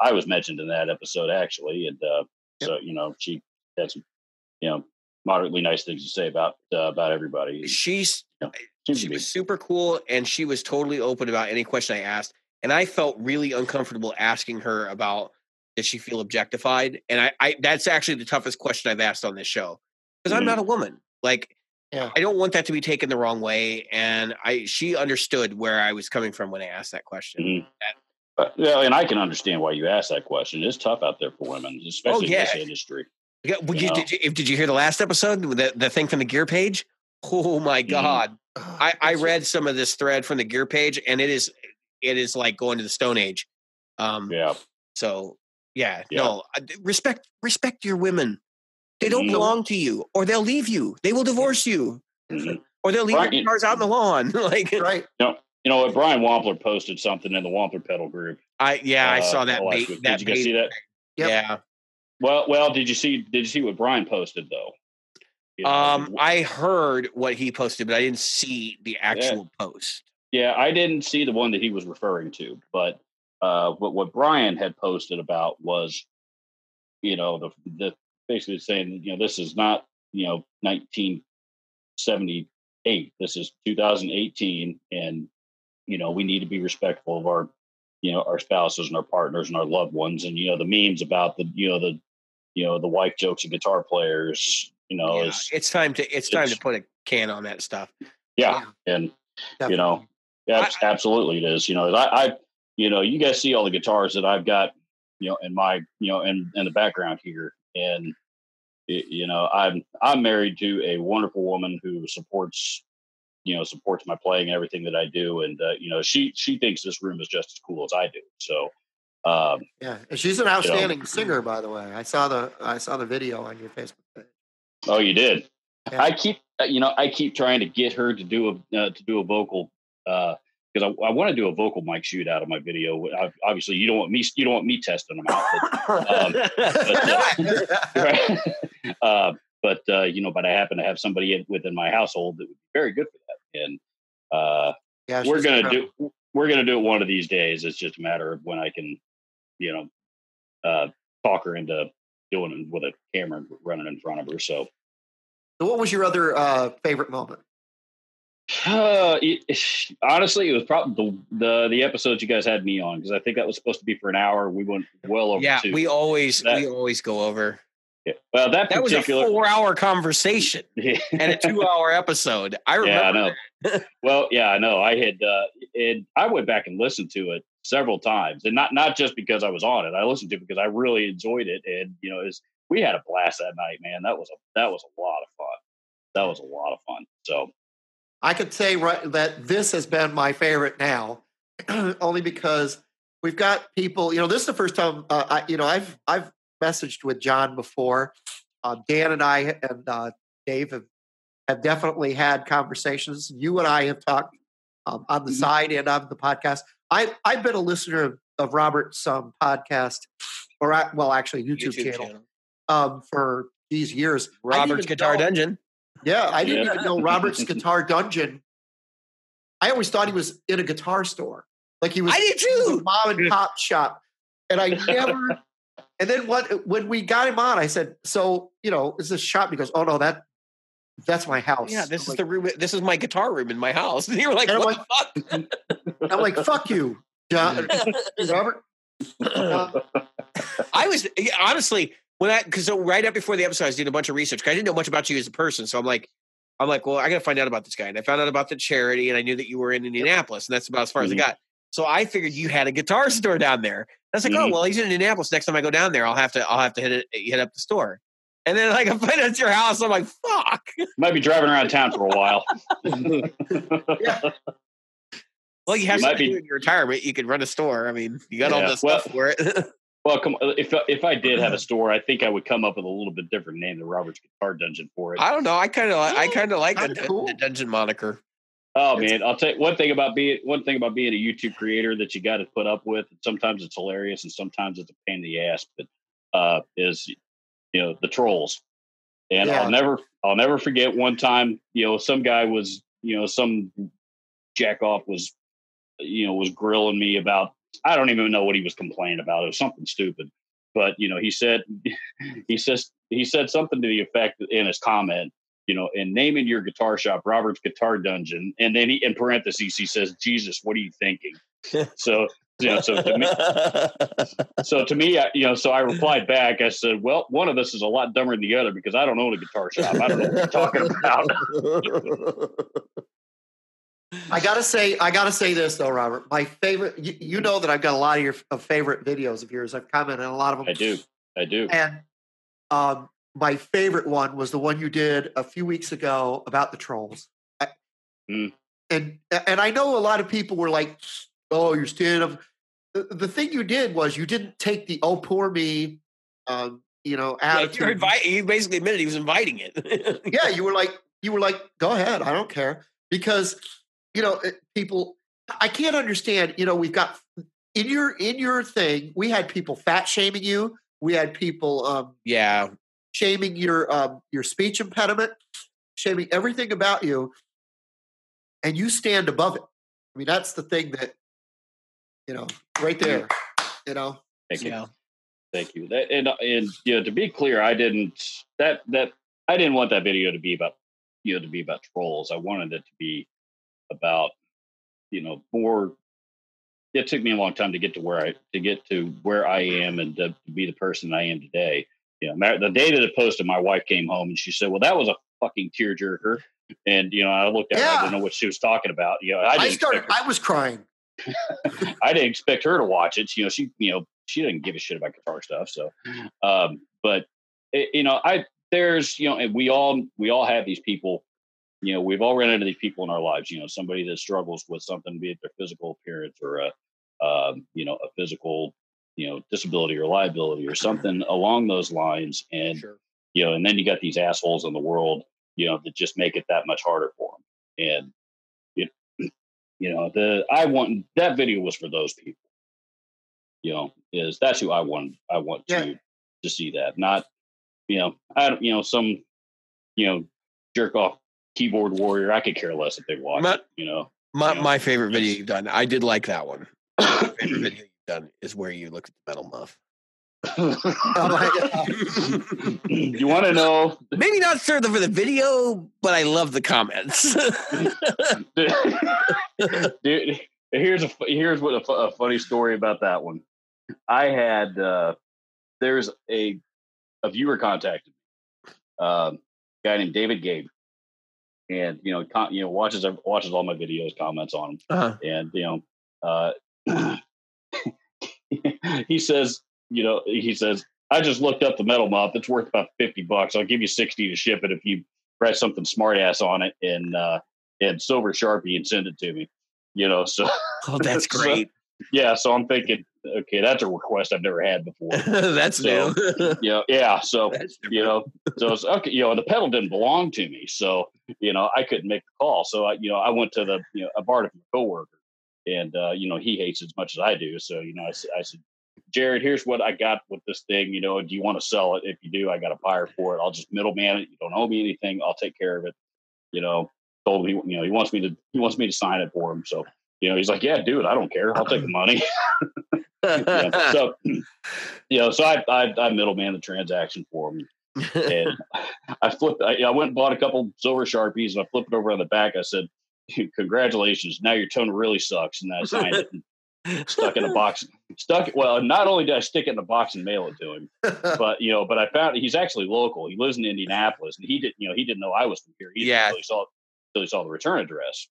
I was mentioned in that episode actually, and uh, so you know, she had some, you know, moderately nice things to say about uh, about everybody. She's Seems she to be- was super cool and she was totally open about any question I asked. And I felt really uncomfortable asking her about does she feel objectified? And I, I that's actually the toughest question I've asked on this show because I'm Mhm. not a woman. Like, Yeah. I don't want that to be taken the wrong way. And I she understood where I was coming from when I asked that question. Mhm. But, yeah, and I can understand why you asked that question. It's tough out there for women, especially in this industry. Yeah, would you, You did you did you hear the last episode the the thing from the gear page? Oh my Mhm. god! I, I read some of this thread from the gear page, and it is it is like going to the Stone Age. Um, Yeah, So yeah, Yeah. no, respect respect your women. They don't Mhm. belong to you, or they'll leave you. They will divorce you, Mhm. or they'll leave Right. your cars out in the lawn. (laughs) like right. You know what? Brian Wampler posted something in the Wampler pedal group. I yeah, I uh, saw that. Bait, week. that Did you guys bait- see that? Yep. Yeah. Well, well, did you see? Did you see what Brian posted though? You know, Um, I heard what he posted, but I didn't see the actual post. yeah, I didn't see the one that he was referring to, but uh, what what Brian had posted about was, you know, the the basically saying, you know, this is not you know 1978. This is 2018, and you know we need to be respectful of our you know our spouses and our partners and our loved ones, and you know the memes about the you know the you know the wife jokes of guitar players. You know, Yeah, is it's time to it's time to put a can on that stuff. yeah, and Definitely. you know yeah, absolutely it is you know I, I you know you guys see all the guitars that i've got you know in my you know in in the background here and you know i'm i'm married to a wonderful woman who supports you know supports my playing and everything that i do and uh, you know she she thinks this room is just as cool as i do so um Yeah, and she's an outstanding singer, by the way. I saw the I saw the video on your Facebook page. oh you did Yeah. i keep uh, you know i keep trying to get her to do a uh, to do a vocal uh because I, I want to do a vocal mic shoot out of my video. I, obviously, you don't want me. You don't want me testing them out. But, um, (laughs) (laughs) right? (laughs) uh, but uh, you know, but I happen to have somebody in, within my household that would be very good for that, and uh, yeah, we're gonna incredible. do we're gonna do it one of these days. It's just a matter of when I can, you know, uh, talk her into doing it with a camera running in front of her. So, So what was your other uh, favorite moment? uh, it, honestly, it was probably the, the the episodes you guys had me on because I think that was supposed to be for an hour. We went well over yeah, two. we always That- we always go over. Yeah. Well, that That was a particular four hour conversation (laughs) and a two hour episode. I remember. Yeah, I know. (laughs) well, yeah, I know. I had, uh, and I went back and listened to it several times, and not not just because I was on it. I listened to it because I really enjoyed it, and you know, it's, we had a blast that night, man. That was a that was a lot of fun. That was a lot of fun. So, I could say right, that this has been my favorite now, (clears throat) only because we've got people. You know, this is the first time. Uh, I, you know, I've I've messaged with John before. Uh, Dan and I and uh, Dave have have definitely had conversations. You and I have talked um, on the Mhm. side and on the podcast. I I've been a listener of, of Robert's um, podcast, or I, well, actually YouTube, channel, um, for these years. Robert's Guitar know- Dungeon. yeah, I didn't Yeah. even know Robert's (laughs) Guitar Dungeon. I always thought he was in a guitar store, like he was. I did too. mom and pop shop, and I never. And then what? When we got him on, I said, "So you know, is this shop?" He goes, "Oh no, that that's my house." Yeah, this I'm is the room. This is my guitar room in my house. (laughs) And you were like, And I'm what the fuck? I'm like, "Fuck you, John, Robert." Uh, (laughs) I was honestly when I because so right up before the episode, I was doing a bunch of research. I didn't know much about you as a person, so I'm like, I'm like, well, I got to find out about this guy. And I found out about the charity, and I knew that you were in Indianapolis, and that's about as far as I got. So I figured you had a guitar store down there. I was like, oh Mhm. well, he's in Indianapolis. Next time I go down there, I'll have to I'll have to hit it, eh, hit up the store. And then like (laughs) I find out it's your house. I'm like, fuck. might be driving around town for a while. (laughs) yeah. Well, you have You to be- do in your retirement. You could run a store. I mean, you got all this the stuff for it. (laughs) well, come uh, if uh, if I did have a store, I think I would come up with a little bit different name than Robert's Guitar Dungeon for it. I don't know. I kind of I kind of like the, cool. the dungeon moniker. Oh man, I'll tell you one thing about being one thing about being a YouTube creator that you got to put up with. Sometimes it's hilarious, and sometimes it's a pain in the ass. But uh, is you know the trolls, and Yeah. I'll never I'll never forget one time. You know, some guy was you know some jack off was you know was grilling me about I don't even know what he was complaining about. It was something stupid, but you know he said (laughs) he says he said something to the effect in his comment you know, and naming your guitar shop Robert's Guitar Dungeon, and then he, in parentheses he says, "Jesus, what are you thinking?" (laughs) so, you know, so to me, so to me, I, you know, so I replied back. I said, "Well, one of us is a lot dumber than the other because I don't own a guitar shop. I don't know what you're talking about." (laughs) I gotta say, I gotta say this though, Robert. My favorite, you, you know that I've got a lot of your of favorite videos of yours. I've commented on a lot of them. I do, I do. And um, my favorite one was the one you did a few weeks ago about the trolls. I- Mm. And and I know a lot of people were like, "Oh, you're standing up." The, the thing you did was you didn't take the "oh poor me," um, you know, attitude. you're invi- he basically admitted he was inviting it. yeah, (laughs) you were like, you were like, go ahead, I don't care, because you know, it- people. I can't understand. You know, we've got in your in your thing. We had people fat shaming you. We had people um, yeah. Shaming your um, your speech impediment, shaming everything about you, and you stand above it. I mean, that's the thing that you know, right there. You know, Thank you. Yeah. Thank you. That, and and you know, to be clear, I didn't that that I didn't want that video to be about you know to be about trolls. I wanted it to be about you know more. It took me a long time to get to where I to get to where I am and to, to be the person I am today. You know, the day that it posted, my wife came home and she said, "Well, that was a fucking tearjerker." And you know, I looked at her. I didn't know what she was talking about. You know, I, I, started. I was crying. (laughs) I didn't expect her to watch it. You know, she, you know, she didn't give a shit about guitar stuff. So, um, but it, you know, I there's, you know, and we all we all have these people. You know, we've all run into these people in our lives. You know, somebody that struggles with something, be it their physical appearance or a, um, you know, a physical, you know, disability or liability or something along those lines. And Sure. you know, and then you got these assholes in the world, you know, that just make it that much harder for them. And it, (clears throat) you know, the I want that video was for those people. You know, is that's who I want. I want Yeah. to to see that, not you know, I don't, you know, some you know, jerk off keyboard warrior. I could care less if they watch My- it. You know, My Yeah. my favorite video you've done. I did like that one. Favorite (coughs) video you've done is where you look at the metal muff. Oh my (laughs) God. you want to know (laughs) Maybe not sure for the video, but I love the comments. (laughs) Dude, here's a here's what a, a funny story about that one. I had uh, there's a a viewer contacted me, um, a guy named David Gabe, and you know con- you know watches watches all my videos, comments on them, uh, and you know uh, (clears throat) he says you know he says I just looked up the metal muff. It's worth about fifty bucks. I'll give you sixty to ship it if you write something smart ass on it and uh, and silver sharpie and send it to me. You know, so oh, that's (laughs) So- great. yeah, so I'm thinking, okay, that's a request I've never had before. (laughs) that's So, new. (laughs) you know, yeah, so you know, so it's okay, you know, the pedal didn't belong to me, so you know, I couldn't make the call. So I, you know, I went to the, you know, I borrowed it from a coworker, and uh, you know, he hates it as much as I do. So you know, I, I said, Jared, here's what I got with this thing. You know, do you want to sell it? If you do, I got a buyer for it. I'll just middleman it. You don't owe me anything. I'll take care of it. You know, told him, he, you know, he wants me to, he wants me to sign it for him. So you know, he's like, yeah, do it. I don't care. I'll take the money. (laughs) Yeah, so, (laughs) you know, so I, I, I middleman the transaction for him. And (laughs) I flipped, I, I went and bought a couple silver Sharpies and I flipped it over on the back. I said, congratulations. Now your tone really sucks. And I signed it and stuck in a box, stuck it. Well, not only did I stick it in the box and mail it to him, (laughs) but, you know, but I found he's actually local. He lives in Indianapolis and he didn't, you know, he didn't know I was from here. He Yeah. He saw, he saw the return address.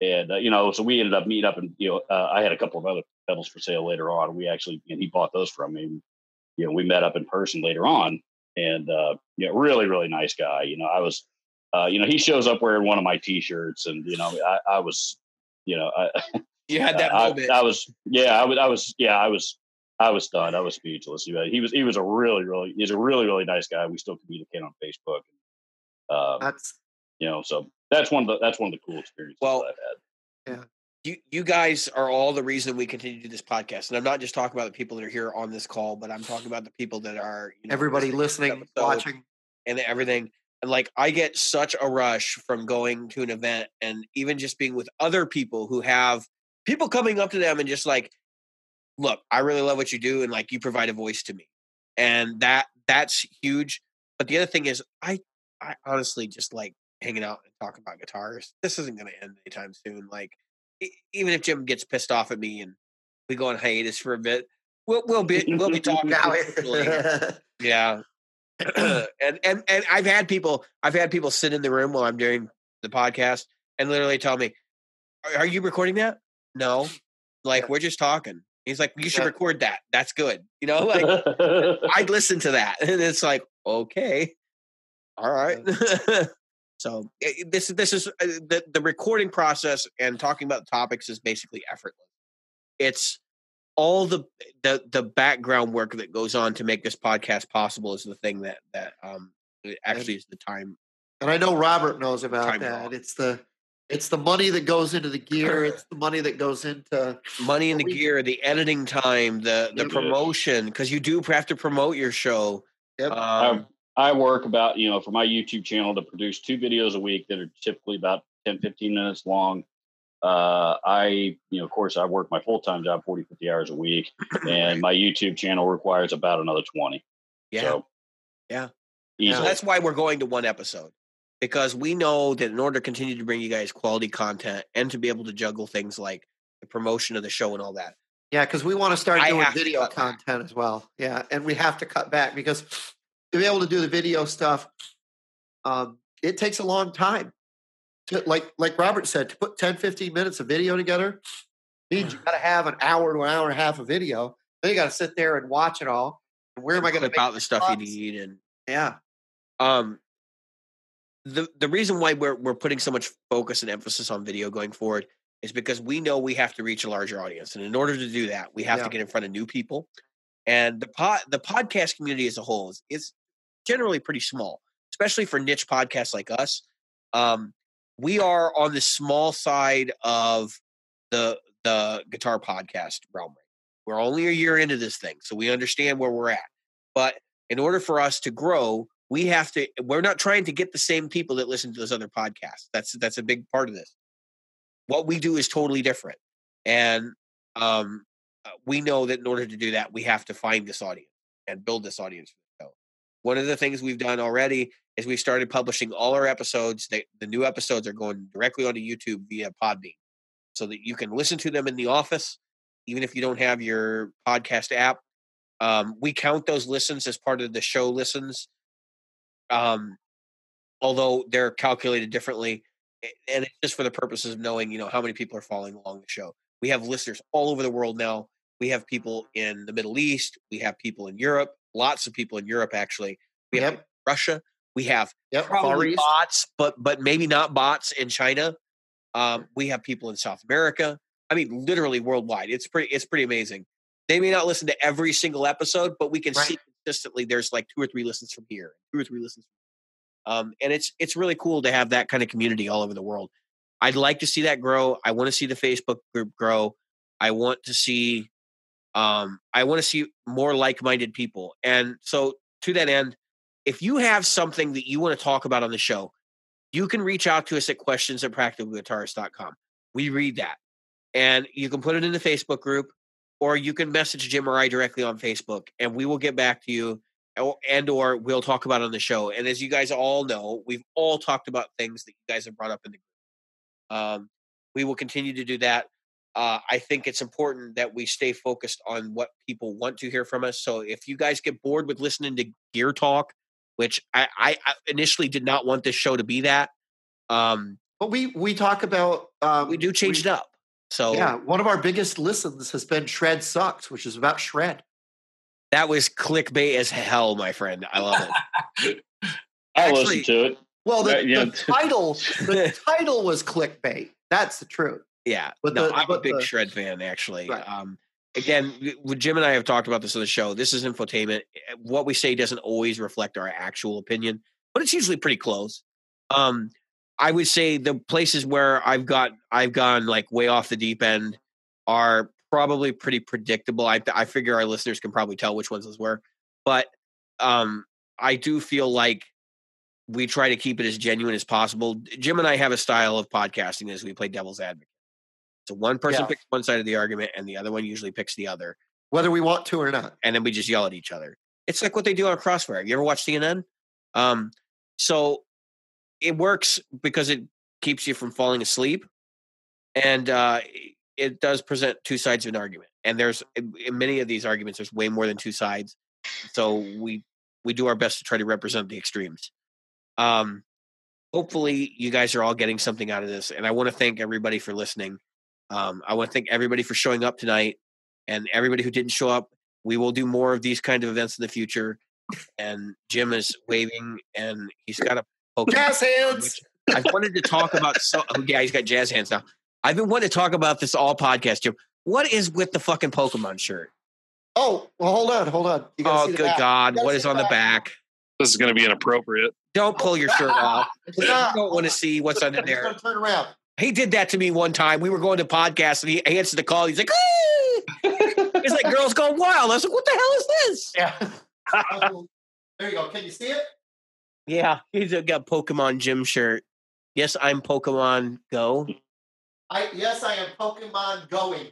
And, uh, you know, so we ended up meeting up and, you know, uh, I had a couple of other pedals for sale later on. We actually, and he bought those from me. You know, we met up in person later on and, uh, you know, really, really nice guy. You know, I was, uh, you know, he shows up wearing one of my t-shirts and, you know, I, I was, you know, I, (laughs) you had that I, moment. I was, yeah, I was, I was, yeah, I was, I was stunned. I was speechless. He was, he was, a really, really, he's a really, really nice guy. We still communicate on Facebook. Um, That's you know, so that's one of the that's one of the cool experiences Well, I've had. you you guys are all the reason we continue to do this podcast, and I'm not just talking about the people that are here on this call, but I'm talking about the people that are you know, Everybody to listening, episode watching. and everything. And like, I get such a rush from going to an event and even just being with other people who have people coming up to them and just like, look, I really love what you do, and like you provide a voice to me, and that that's huge. But the other thing is, I I honestly just like hanging out and talking about guitars. This isn't going to end anytime soon. Like, even if Jim gets pissed off at me and we go on hiatus for a bit, we'll we'll be we'll be talking. (laughs) (laughs) Yeah. (clears throat) and and and I've had people I've had people sit in the room while I'm doing the podcast and literally tell me, "Are, are you recording that?" No. Like we're just talking. He's like, "You should record that. That's good." You know, (laughs) like I'd listen to that, and it's like, okay, all right. (laughs) so i- i- this this is uh, the the recording process and talking about topics is basically effortless. It's all the the the background work that goes on to make this podcast possible is the thing that that um actually is the time. And I know Robert knows about that. It's the it's the money that goes into the gear. It's the money that goes into Money in the we- gear, the editing time, the the Yep. promotion, because you do have to promote your show. Yep. Um, I work about, you know, for my YouTube channel to produce two videos a week that are typically about 10, 15 minutes long. Uh, I, you know, of course, I work my full time job 40, 50 hours a week, (clears throat) and my YouTube channel requires about another 20. yeah. So, Yeah. Easily. So that's why we're going to one episode because we know that in order to continue to bring you guys quality content and to be able to juggle things like the promotion of the show and all that. yeah, because we want to start I doing video cut back. content as well. Yeah, and we have to cut back because to be able to do the video stuff, um, it takes a long time. To, like like Robert said, to put 10, 15 minutes of video together means you (sighs) got to have an hour to an hour and a half of video. Then you got to sit there and watch it all. And where am I going to clip out the stuff you need and Yeah, um the the reason why we're we're putting so much focus and emphasis on video going forward is because we know we have to reach a larger audience. And in order to do that we have Yeah. to get in front of new people. And the pod the podcast community as a whole is, is generally pretty small especially for niche podcasts like us. Um we are on the small side of the the guitar podcast realm. We're only a year into this thing so we understand where we're at. But in order for us to grow we have to we're not trying to get the same people that listen to those other podcasts. That's that's a big part of this. What we do is totally different. And um uh, we know that in order to do that we have to find this audience and build this audience. So one of the things we've done already is we started publishing all our episodes. The new episodes are going directly onto youtube via podbean so that you can listen to them in the office even if you don't have your podcast app. Um, we count those listens as part of the show listens um, although they're calculated differently and it's just for the purposes of knowing you know how many people are following along the show. We have listeners all over the world now. We have people in the middle east. We have people in europe. Lots of people in europe actually. We have Yep. in russia. We have yep. Probably bots but but maybe not bots in china. Um, we have people in south america. I mean literally worldwide. It's pretty it's pretty amazing. They may not listen to every single episode but we can Right. see consistently there's like two or three listens from here two or three listens um, and it's it's really cool to have that kind of community all over the world. I'd like to see that grow i want to see the facebook group grow i want to see um, i want to see more like-minded people and so to that end if you have something that you want to talk about on the show you can reach out to us at questions at practicalguitarist.com we read that and you can put it in the facebook group or you can message jim or i directly on facebook and we will get back to you and or we'll talk about it on the show and as you guys all know we've all talked about things that you guys have brought up in the group. Um, we will continue to do that. Uh, i think it's important that we stay focused on what people want to hear from us so if you guys get bored with listening to gear talk which i, I initially did not want this show to be that um, But we we talk about um, we do change it up so Yeah, one of our biggest listens has been Shred Sucks, which is about Shred. that was clickbait as hell my friend i love it (laughs) I actually- listen to it. Well, the, Yeah, yeah. the title the (laughs) title was clickbait. That's the truth. Yeah, But no, the- I'm a big the- shred fan actually. Right. Um, again, w- w- Jim and I have talked about this on the show. This is infotainment. What we say doesn't always reflect our actual opinion, but it's usually pretty close. Um, I would say the places where I've got I've gone like way off the deep end are probably pretty predictable. I I figure our listeners can probably tell which ones those were, but um, I do feel like we try to keep it as genuine as possible. Jim and I have a style of podcasting as we play devil's advocate. So one person Yeah. picks one side of the argument, and the other one usually picks the other, Whether we want to or not. and then we just yell at each other. It's like what they do on Crossfire. You ever watch CNN? Um, so it works because it keeps you from falling asleep, and uh, it does present two sides of an argument. And there's in many of these arguments, there's way more than two sides. So we we do our best to try to represent the extremes. Um, hopefully, you guys are all getting something out of this, and I want to thank everybody for listening. Um, I want to thank everybody for showing up tonight, and everybody who didn't show up. We will do more of these kind of events in the future. And Jim is waving, and he's got a Pokemon. Jazz hands. I've wanted to talk about so. Oh, yeah, he's got jazz hands now. I've been wanting to talk about this all podcast, Jim. What is with the fucking Pokemon shirt? Oh, well, hold on, hold on. You Oh, see the good back. God! Gotta What see is the on the back. back? This is going to be inappropriate. Don't pull your shirt off. (laughs) It's You don't want to see what's under there. turn around. He did that to me one time. We were going to podcast, and he he answered the call. He's like, "Ah!" "He's like girls going wild." I was like, "What the hell is this?" Yeah. (laughs) There you go. Can you see it? Yeah, he's got Pokemon gym shirt. Yes, I'm Pokemon Go. I yes, I am Pokemon going.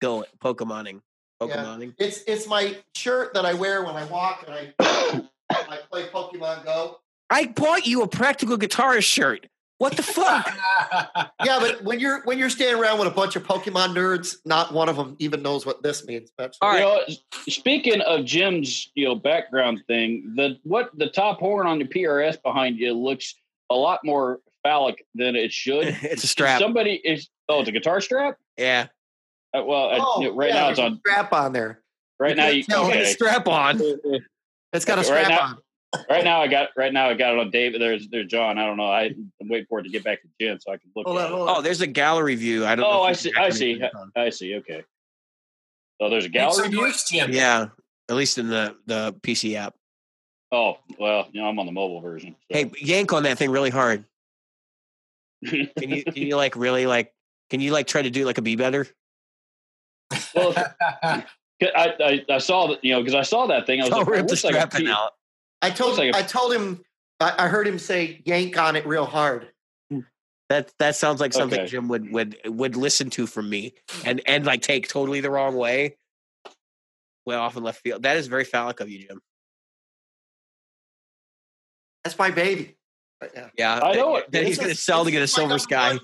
Go Pokemoning. Pokemoning. It's it's my shirt that I wear when I walk and I (coughs) I play Pokemon Go. I bought you a practical guitarist shirt. What the fuck? (laughs) Yeah, but when you're when you're standing around with a bunch of Pokemon nerds, not one of them even knows what this means. That's All You know, speaking of Jim's you know background thing, the what the top horn on the PRS behind you looks a lot more phallic than it should. (laughs) it's a strap. Somebody is oh, it's a guitar strap. Yeah. Uh, well, uh, Oh, right yeah, now it's there's a on. strap on there. Right now you can't tell. A okay. strap on. (laughs) It's got a Okay, right strap now- on. Right now I got right now I got it on David. There's there's John. I don't know. I, I'm waiting for it to get back to Jim so I can look Hold at on, it. hold on. Oh, there's a gallery view. I don't. Oh, know I see. I see. make it on. I see. Okay. So there's a gallery view. Jim. Yeah, at least in the the PC app. Oh well, you know I'm on the mobile version. so. Hey, yank on that thing really hard. (laughs) Can you can you like really like? Can you like try to do like a be better? well, (laughs) I, I I saw that you know because I saw that thing. I was Don't like, rip it the looks like a out. I told Looks like a- I told him I, I heard him say yank on it real hard. Hmm. That that sounds like something Okay. Jim would would would listen to from me and and like take totally the wrong way. Way off in left field. That is very phallic of you, Jim. That's my baby. Yeah. Yeah, I know that- it. That he's going to sell to get a just like silver sky. going-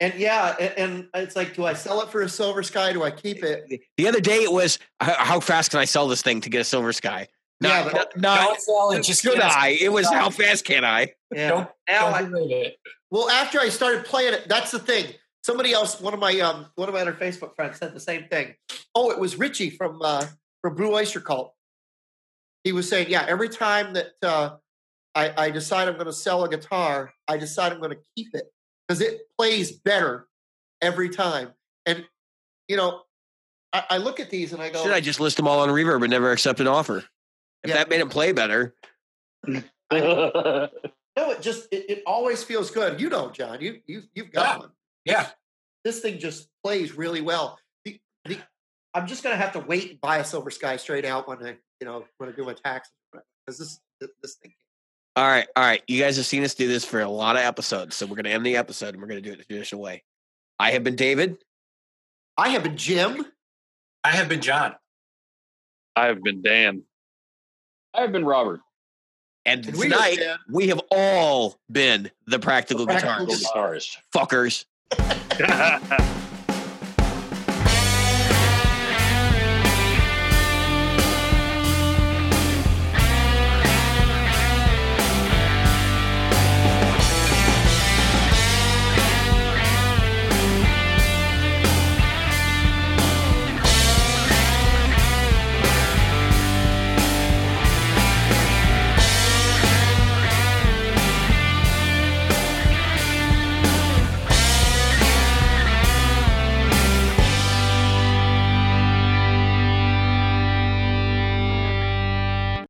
And yeah, and, and it's like, do I sell it for a silver sky? Do I keep it? The other day it was how, how fast can I sell this thing to get a silver sky? Yeah, Not, but- not, Don't sell it. Just should get us- I? It was how fast can I? Yeah. Don't, Now don't rate it. Well, after I started playing it, that's the thing. Somebody else, one of my um, one of my other Facebook friends, said the same thing. Oh, it was Richie from uh, from Brew Oyster Cult. He was saying, yeah, every time that uh, I, I decide I'm going to sell a guitar, I decide I'm going to keep it because it plays better every time. And you know, I, I look at these and I go, Should I just list them all on Reverb and never accept an offer? If Yeah. that made him play better, mm-hmm. (laughs) no, it just it, it always feels good. You know, John, you you you've got Yeah. one. Yeah. this thing just plays really well. The, the, I'm just gonna have to wait and buy a Silver Sky straight out when I, you know, when I do my taxes because this this- this thing. all right, all right. You guys have seen us do this for a lot of episodes, so we're going to end the episode and we're going to do it the traditional way. I have been David. I have been Jim. I have been John. I have been Dan. I've been Robert. And And we have tonight, we have all been the practical, The practical guitarists. Guitarist. Fuckers. (laughs) (laughs)